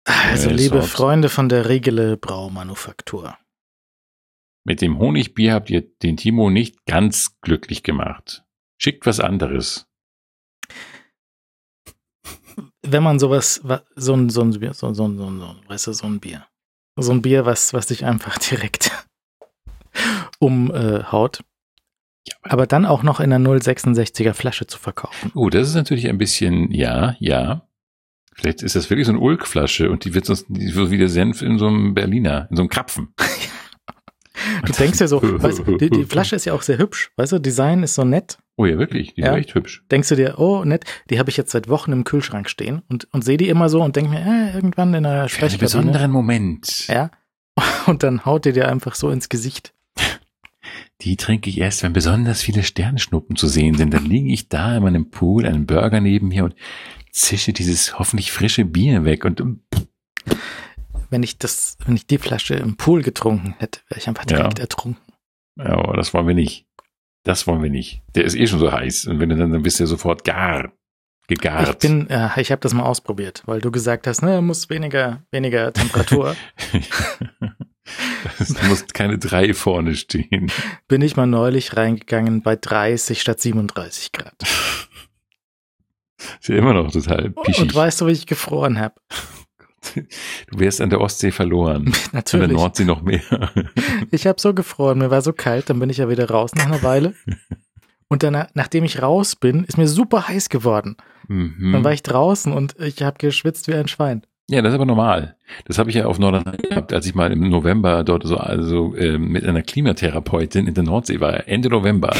Also Ja, liebe Sort. Freunde von der Regele Braumanufaktur. Mit dem Honigbier habt ihr den Timo nicht ganz glücklich gemacht. Schickt was anderes. Wenn man sowas, wa- so ein, so ein Bier, so, so, so, so, weißt du, so ein Bier. So ein Bier, was, was dich einfach direkt umhaut. Ja, Aber dann auch noch in einer 066er Flasche zu verkaufen. Oh, das ist natürlich ein bisschen, ja, ja. Vielleicht ist das wirklich so eine Ulkflasche und die wird sonst die wird wie der Senf in so einem Berliner, in so einem Krapfen. Du denkst ja so, weißt die, die Flasche ist ja auch sehr hübsch, weißt du, Design ist so nett. Oh ja, wirklich, die Ja. ist echt hübsch. Denkst du dir, oh, nett, die habe ich jetzt seit Wochen im Kühlschrank stehen und, und sehe die immer so und denk mir, äh, irgendwann in einer Für einen Sprechkabine. besonderen Moment. Ja. Und dann haut die dir einfach so ins Gesicht. Die trinke ich erst, wenn besonders viele Sternschnuppen zu sehen sind. Dann liege ich da in meinem Pool, einen Burger neben mir und zische dieses hoffentlich frische Bier weg und Wenn ich das, wenn ich die Flasche im Pool getrunken hätte, wäre ich einfach direkt Ja. ertrunken. ja, aber das wollen wir nicht. Das wollen wir nicht. Der ist eh schon so heiß und wenn du dann, dann bist du ja sofort gar gegart. Ich bin, äh, ich habe das mal ausprobiert, weil du gesagt hast, ne, muss weniger, weniger Temperatur. Du musst keine drei vorne stehen. bin ich mal neulich reingegangen bei 30 statt 37 Grad. Ist ja immer noch total pischig. Und weißt du, wie ich gefroren habe? Du wärst an der Ostsee verloren. An der Natürlich. Nordsee noch mehr. Ich habe so gefroren, mir war so kalt, dann bin ich ja wieder raus nach einer Weile. Und dann, nachdem ich raus bin, ist mir super heiß geworden. Mhm. Dann war ich draußen und ich habe geschwitzt wie ein Schwein. Ja, das ist aber normal. Das habe ich ja auf Norderney gehabt, als ich mal im November dort so also äh, mit einer Klimatherapeutin in der Nordsee war. Ende November.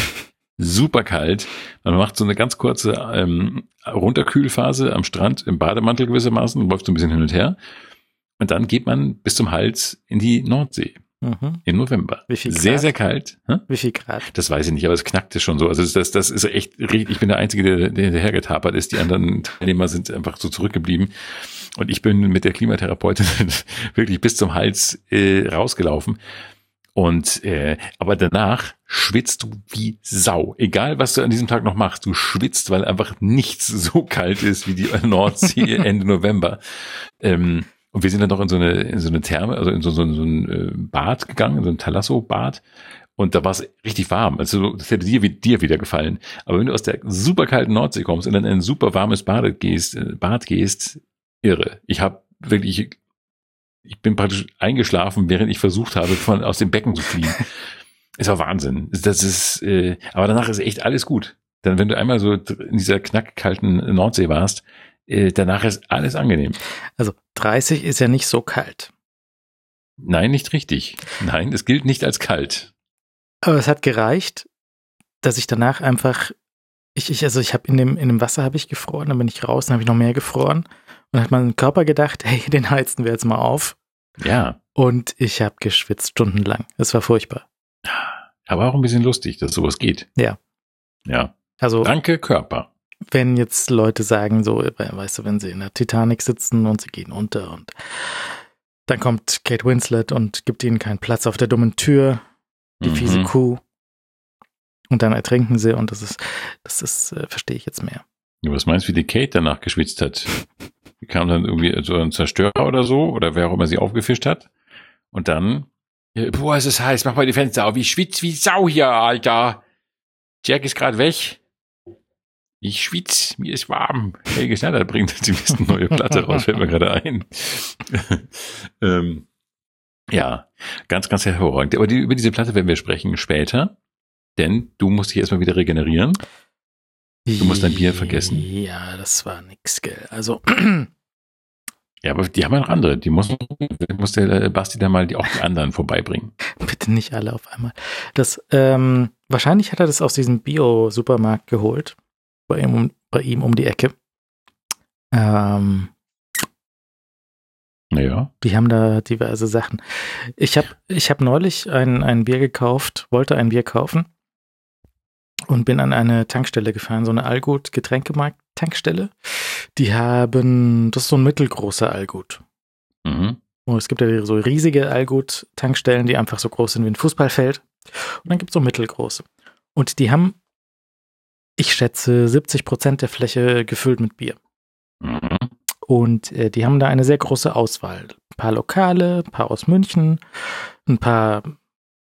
Super kalt. Man macht so eine ganz kurze ähm, Runterkühlphase am Strand im Bademantel gewissermaßen, läuft so ein bisschen hin und her. Und dann geht man bis zum Hals in die Nordsee Mhm. im November. Wie viel Sehr, Grad? sehr kalt. Hä? Wie viel Grad? Das weiß ich nicht, aber es knackte schon so. Also das, das, das ist echt richtig. Ich bin der Einzige, der, der hinterhergetapert ist. Die anderen Teilnehmer sind einfach so zurückgeblieben. Und ich bin mit der Klimatherapeutin wirklich bis zum Hals äh, rausgelaufen. Und äh, aber danach schwitzt du wie Sau. Egal, was du an diesem Tag noch machst, du schwitzt, weil einfach nichts so kalt ist wie die Nordsee Ende November. Ähm, und wir sind dann noch in so eine, in so eine Therme, also in so, so, so ein äh, Bad gegangen, in so ein Thalasso-Bad. Und da war es richtig warm. Also das hätte dir, wie- dir wieder gefallen. Aber wenn du aus der super kalten Nordsee kommst und dann in ein super warmes Bad gehst, äh, Bad gehst, irre. Ich habe wirklich, ich bin praktisch eingeschlafen, während ich versucht habe, von aus dem Becken zu fliehen. Es war Wahnsinn. Das ist, äh, aber danach ist echt alles gut. Dann, wenn du einmal so in dieser knackkalten Nordsee warst, äh, danach ist alles angenehm. Also 30 ist ja nicht so kalt. Nein, nicht richtig. Nein, es gilt nicht als kalt. Aber es hat gereicht, dass ich danach einfach, ich, ich also ich habe in dem, in dem Wasser habe ich gefroren, dann bin ich raus, dann habe ich noch mehr gefroren. Und dann hat mein Körper gedacht, hey, den heizen wir jetzt mal auf. Ja, Und ich habe geschwitzt stundenlang. Es war furchtbar. aber auch ein bisschen lustig, dass sowas geht. Ja. Ja. Also Danke, Körper. wenn jetzt Leute sagen, so, weißt du, wenn sie in der Titanic sitzen und sie gehen unter und dann kommt Kate Winslet und gibt ihnen keinen Platz auf der dummen Tür, die Mhm. fiese Kuh. Und dann ertrinken sie und das ist, das ist, äh, verstehe ich jetzt mehr. Ja, was meinst du, wie die Kate danach geschwitzt hat? Die kam dann irgendwie so ein Zerstörer oder so, oder wer auch immer sie aufgefischt hat. Und dann, ja, boah, es ist heiß, mach mal die Fenster auf. Ich schwitz wie Sau hier, Alter. Jack ist gerade weg. Ich schwitz, mir ist warm. Helge Schneider bringt jetzt die nächste neue Platte raus, fällt mir gerade ein. ähm, ja, ganz, ganz hervorragend. Aber die, über diese Platte werden wir sprechen später, denn du musst dich erstmal wieder regenerieren. Du musst dein Bier vergessen. Ja, das war nix, gell. Also, Ja, aber die haben ja noch andere. Die muss, muss der Basti da mal die, auch die anderen vorbeibringen. bitte nicht alle auf einmal. Das, ähm, wahrscheinlich hat er das aus diesem Bio-Supermarkt geholt. Bei ihm, um, bei ihm um die Ecke. Ähm, Naja. Die haben da diverse Sachen. Ich habe ich hab neulich ein, ein Bier gekauft, wollte ein Bier kaufen und bin an eine Tankstelle gefahren, so eine Allgut Getränkemarkt-Tankstelle. Die haben, das ist so ein mittelgroßer Allgut. Mhm. Und es gibt ja so riesige Allgut-Tankstellen, die einfach so groß sind wie ein Fußballfeld. Und dann gibt es so mittelgroße. Und die haben, ich schätze, 70 Prozent der Fläche gefüllt mit Bier. Mhm. Und äh, die haben da eine sehr große Auswahl. Ein paar Lokale, ein paar aus München, ein paar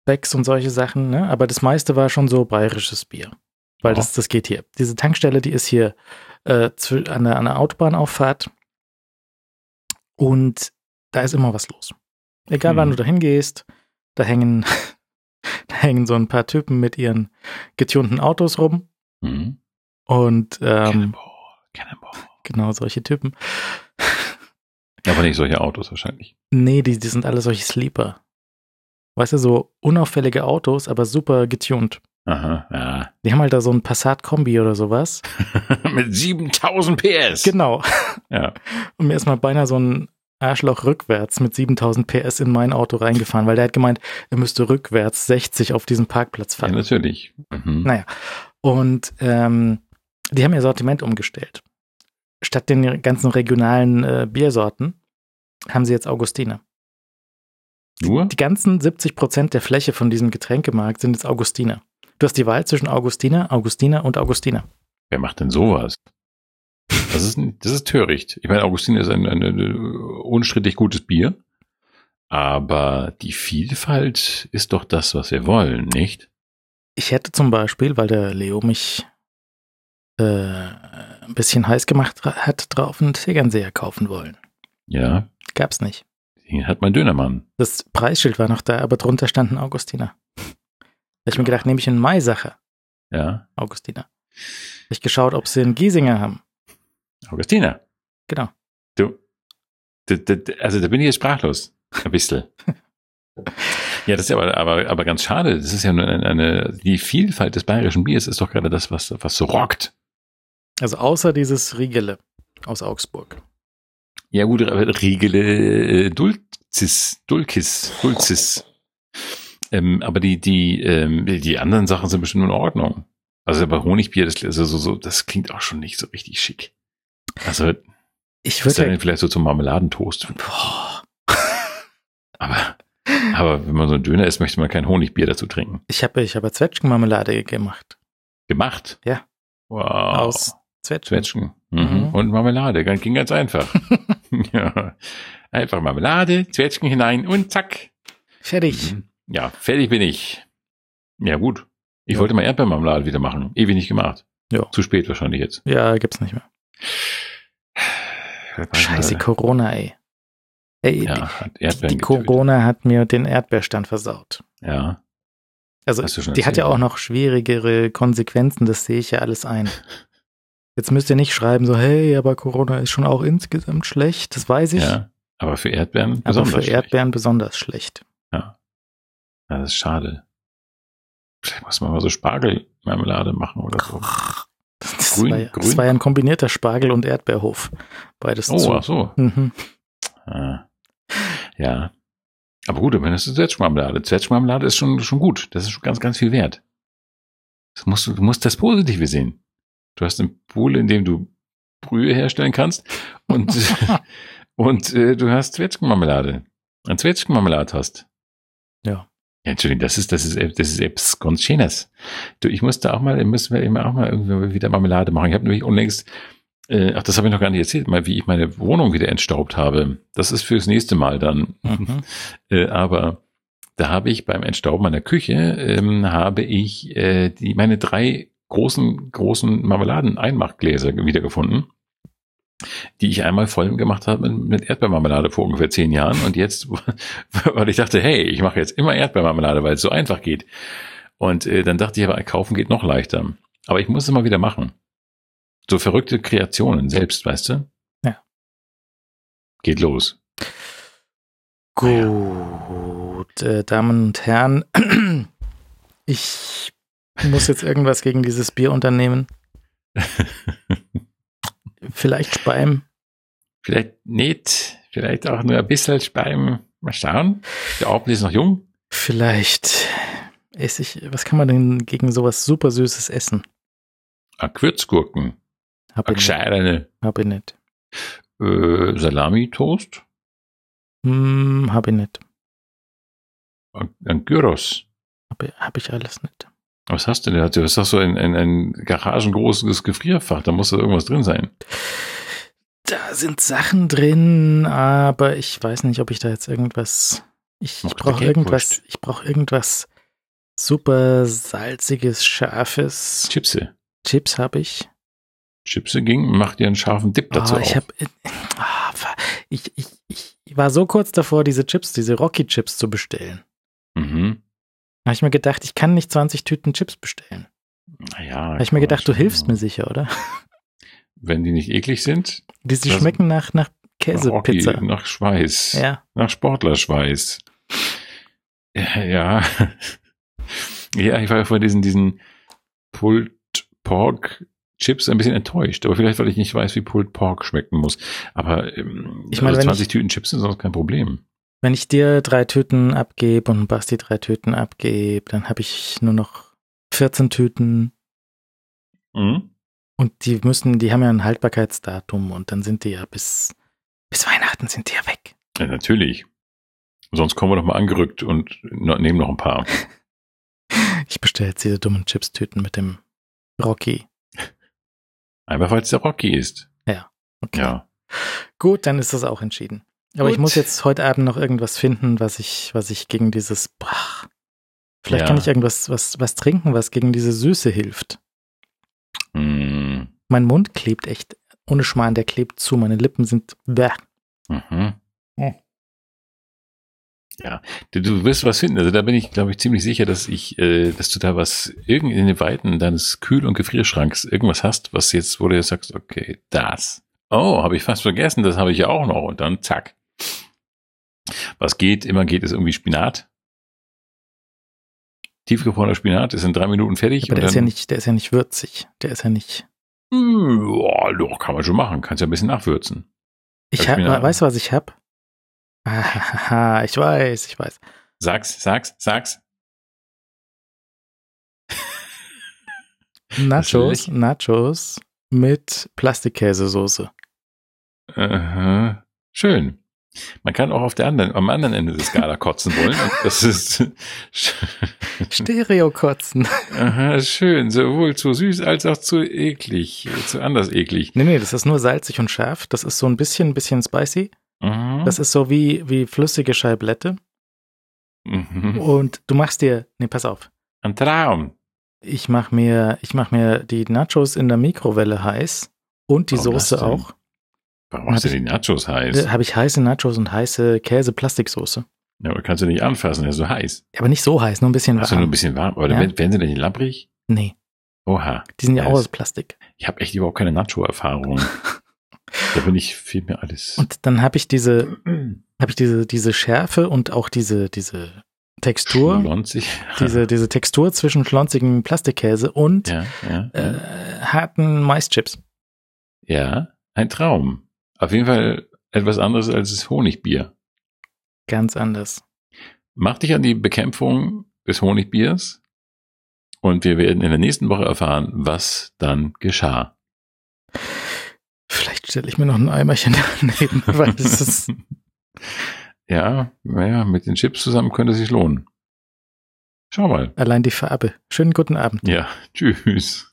Becks und solche Sachen. Ne? Aber das meiste war schon so bayerisches Bier. Weil Ja. das, das geht hier. Diese Tankstelle, die ist hier äh, an, der, an der Autobahnauffahrt. Und da ist immer was los. Egal wann Hm. du da hingehst, da hängen, da hängen so ein paar Typen mit ihren getunten Autos rum. Mhm. Und ähm, Cannonball. Cannonball. genau solche Typen. Aber nicht solche Autos wahrscheinlich. Nee, die, die sind alle solche Sleeper. Weißt du, so unauffällige Autos, aber super getuned. Aha, ja. Die haben halt da so ein Passat-Kombi oder sowas. Mit 7000 PS. Genau. Ja. Und mir ist mal beinahe so ein Arschloch rückwärts mit 7000 PS in mein Auto reingefahren, weil der hat gemeint, er müsste rückwärts 60 auf diesem Parkplatz ja, fahren. natürlich. Mhm. Naja. Und ähm, die haben ihr Sortiment umgestellt. Statt den ganzen regionalen äh, Biersorten haben sie jetzt Augustiner. Nur? Die ganzen 70 Prozent der Fläche von diesem Getränkemarkt sind jetzt Augustiner. Du hast die Wahl zwischen Augustiner, Augustiner und Augustiner. Wer macht denn sowas? Das ist, das ist töricht. Ich meine, Augustin ist ein, ein, ein unstrittig gutes Bier. Aber die Vielfalt ist doch das, was wir wollen, nicht? Ich hätte zum Beispiel, weil der Leo mich äh, ein bisschen heiß gemacht hat, drauf einen Tegernseher kaufen wollen. Ja. Gab's nicht. Hier hat mein Dönermann. Das Preisschild war noch da, aber drunter stand ein Augustiner. Da hab ich mir gedacht, nehme ich einen Maisacher Ja. Augustiner. Hab ich geschaut, ob sie einen Giesinger haben. Augustina. Genau. Du. d- d- d- Also da bin ich jetzt sprachlos. Ein bisschen. Ja, das ist aber, aber, aber ganz schade. Das ist ja nur eine, eine, die Vielfalt des bayerischen Biers ist doch gerade das, was, was so rockt. Also außer dieses Riegele aus Augsburg. Ja, gut, aber Riegele, äh, Dulcis, Dulcis, Dulcis. Ähm, aber die, die, ähm, die anderen Sachen sind bestimmt in Ordnung. Also bei Honigbier, das, also so, so, das klingt auch schon nicht so richtig schick. Also, Ich würde dann vielleicht so zum Marmeladentoast. Boah. Aber, aber wenn man so einen Döner isst, möchte man kein Honigbier dazu trinken. Ich habe ich hab Zwetschgenmarmelade gemacht. Gemacht? Ja. Wow. Aus Zwetschgen. Zwetschgen. Mhm. Mhm. Und Marmelade. Ganz- Ging ganz einfach. ja. Einfach Marmelade, Zwetschgen hinein und zack. Fertig. Mhm. Ja, fertig bin ich. Ja, gut. Ich Ja. wollte mal Erdbeermarmelade wieder machen. Ewig nicht gemacht. Ja. Zu spät wahrscheinlich jetzt. Ja, gibt's nicht mehr. Scheiße, Corona, ey. Ey, Ja, die, die. Corona hat mir den Erdbeerstand versaut. Ja. Also, die hat ja erzählt. auch noch schwierigere Konsequenzen, das sehe ich ja alles ein. Jetzt müsst ihr nicht schreiben, so, hey, aber Corona ist schon auch insgesamt schlecht, das weiß ich. Ja. Aber für Erdbeeren aber besonders für schlecht. Erdbeeren besonders schlecht. Ja, das ist schade. Vielleicht muss man mal so Spargelmarmelade machen oder so. Das, Grün- war, ja- grün- das war ja ein kombinierter Spargel- und Erdbeerhof. Beides Oh, zu. ach so. Mhm. Ah. Ja. Aber gut, wenn das ist Zwetschgenmarmelade. Zwetschgenmarmelade ist schon, schon gut. Das ist schon ganz, ganz viel wert. Das musst du, du musst das Positive sehen. Du hast einen Pool, in dem du Brühe herstellen kannst und, und äh, du hast Zwetschgenmarmelade. Ein Zwetschgenmarmelade hast. Ja. Entschuldigung, das ist, das ist, das ist etwas ganz Schönes. Du, ich musste auch mal, müssen wir eben auch mal irgendwie wieder Marmelade machen. Ich habe nämlich unlängst, äh, ach, das habe ich noch gar nicht erzählt, mal wie ich meine Wohnung wieder entstaubt habe. Das ist fürs nächste Mal dann. Mhm. äh, aber da habe ich beim Entstauben meiner Küche, ähm, habe ich äh, die, meine drei großen, großen Marmeladen-Einmachgläser wiedergefunden die ich einmal voll gemacht habe mit Erdbeermarmelade vor ungefähr zehn Jahren. Und jetzt, weil ich dachte, hey, ich mache jetzt immer Erdbeermarmelade, weil es so einfach geht. Und äh, dann dachte ich aber, kaufen geht noch leichter. Aber ich muss es mal wieder machen. So verrückte Kreationen selbst, weißt du? Ja. Geht los. Gut, äh, Damen und Herren, ich muss jetzt irgendwas gegen dieses Bier unternehmen. Vielleicht Speim. Vielleicht nicht. Vielleicht auch nur ein bisschen Speim. Mal schauen. Der Abend ist noch jung. Vielleicht esse ich, was kann man denn gegen sowas super Süßes essen? A Kürzgurken. Hab ich nicht. Hab ich nicht. Äh, Salami-Toast? Hm, hab ich nicht. Ein Gyros? Hab ich, hab ich alles nicht. Was hast du denn? Was hast du ein, ein, ein garagengroßes Gefrierfach? Da muss da irgendwas drin sein. Da sind Sachen drin, aber ich weiß nicht, ob ich da jetzt irgendwas. Ich, ich brauche irgendwas. Ich brauche irgendwas super salziges, scharfes. Chipse. Chips habe ich. Chipse ging, mach dir einen scharfen Dip dazu. Oh, ich habe, oh, ich, ich, ich war so kurz davor, diese Chips, diese Rocky Chips zu bestellen. Mhm. Habe ich mir gedacht, ich kann nicht 20 Tüten Chips bestellen. Naja. Habe ich mir gedacht, du hilfst mir sicher, oder? Wenn die nicht eklig sind. Die, die schmecken nach, nach Käsepizza. Nach, nach Schweiß. Ja. Nach Sportlerschweiß. Ja. Ja, ja ich war ja vor diesen, diesen Pulled Pork Chips ein bisschen enttäuscht, aber vielleicht, weil ich nicht weiß, wie Pulled Pork schmecken muss. Aber ähm, ich meine, also 20 Tüten Chips sind sonst kein Problem. Wenn ich dir drei Tüten abgebe und Basti drei Tüten abgebe, dann habe ich nur noch 14 Tüten. Mhm. Und die müssen, die haben ja ein Haltbarkeitsdatum und dann sind die ja bis, bis Weihnachten sind die ja weg. Ja, natürlich. Sonst kommen wir noch mal angerückt und nehmen noch ein paar. ich bestelle jetzt diese dummen Chips-Tüten mit dem Rocky. Einfach weil es der Rocky ist. Ja. Okay. Ja. Gut, dann ist das auch entschieden. Aber Gut. ich muss jetzt heute Abend noch irgendwas finden, was ich, was ich gegen dieses, boah, vielleicht ja. kann ich irgendwas, was, was trinken, was gegen diese Süße hilft. Mm. Mein Mund klebt echt, ohne Schmarrn, der klebt zu, meine Lippen sind, bäh. Mhm. Hm. Ja, du, du wirst was finden. Also da bin ich, glaube ich, ziemlich sicher, dass ich, äh, dass du da was irgendwie in den Weiten deines Kühl- und Gefrierschranks irgendwas hast, was jetzt, wo du jetzt sagst, okay, das. Oh, habe ich fast vergessen, das habe ich ja auch noch. Und dann zack. Was geht, immer geht, ist irgendwie Spinat. Tiefgefrorener Spinat ist in drei Minuten fertig. Aber der ist ja nicht, der ist ja nicht würzig. Der ist ja nicht. Ja, doch, kann man schon machen. Kannst ja ein bisschen nachwürzen. Ich hab, weißt du, was ich hab? Ah, ich weiß, ich weiß. Sag's, sag's, sag's. Nachos, Nachos mit Plastikkäsesoße. Aha. Schön. Man kann auch auf der anderen, am anderen Ende der Skala kotzen wollen. Das ist Stereo-Kotzen. Aha, schön. Sowohl zu süß als auch zu eklig. Zu anders eklig. Nee, nee, das ist nur salzig und scharf. Das ist so ein bisschen, ein bisschen spicy. Mhm. Das ist so wie, wie flüssige Scheiblette. Mhm. Und du machst dir, nee, pass auf. Ein Traum. Ich mach mir, ich mach mir die Nachos in der Mikrowelle heiß und die Warum Soße auch. Warum hast du die Nachos heiß? Habe ich heiße Nachos und heiße Käse-Plastiksoße. Ja, aber kannst du nicht anfassen, der ist so heiß. Aber nicht so heiß, nur ein bisschen warm. Achso, nur ein bisschen warm. Oder ja. werden sie denn nicht labbrig? Nee. Oha. Die sind ja auch aus Plastik. Ich habe echt überhaupt keine Nacho-Erfahrung. da bin ich viel mehr alles. Und dann habe ich diese, habe ich diese, diese Schärfe und auch diese, diese Textur. Schlonzig. diese, diese Textur zwischen schlonzigem Plastikkäse und ja, ja, äh, harten Maischips. Ja, ein Traum. Auf jeden Fall etwas anderes als das Honigbier. Ganz anders. Mach dich an die Bekämpfung des Honigbiers und wir werden in der nächsten Woche erfahren, was dann geschah. Vielleicht stelle ich mir noch ein Eimerchen daneben, weil es ist. ja, naja, mit den Chips zusammen könnte es sich lohnen. Schau mal. Allein die Farbe. Schönen guten Abend. Ja, tschüss.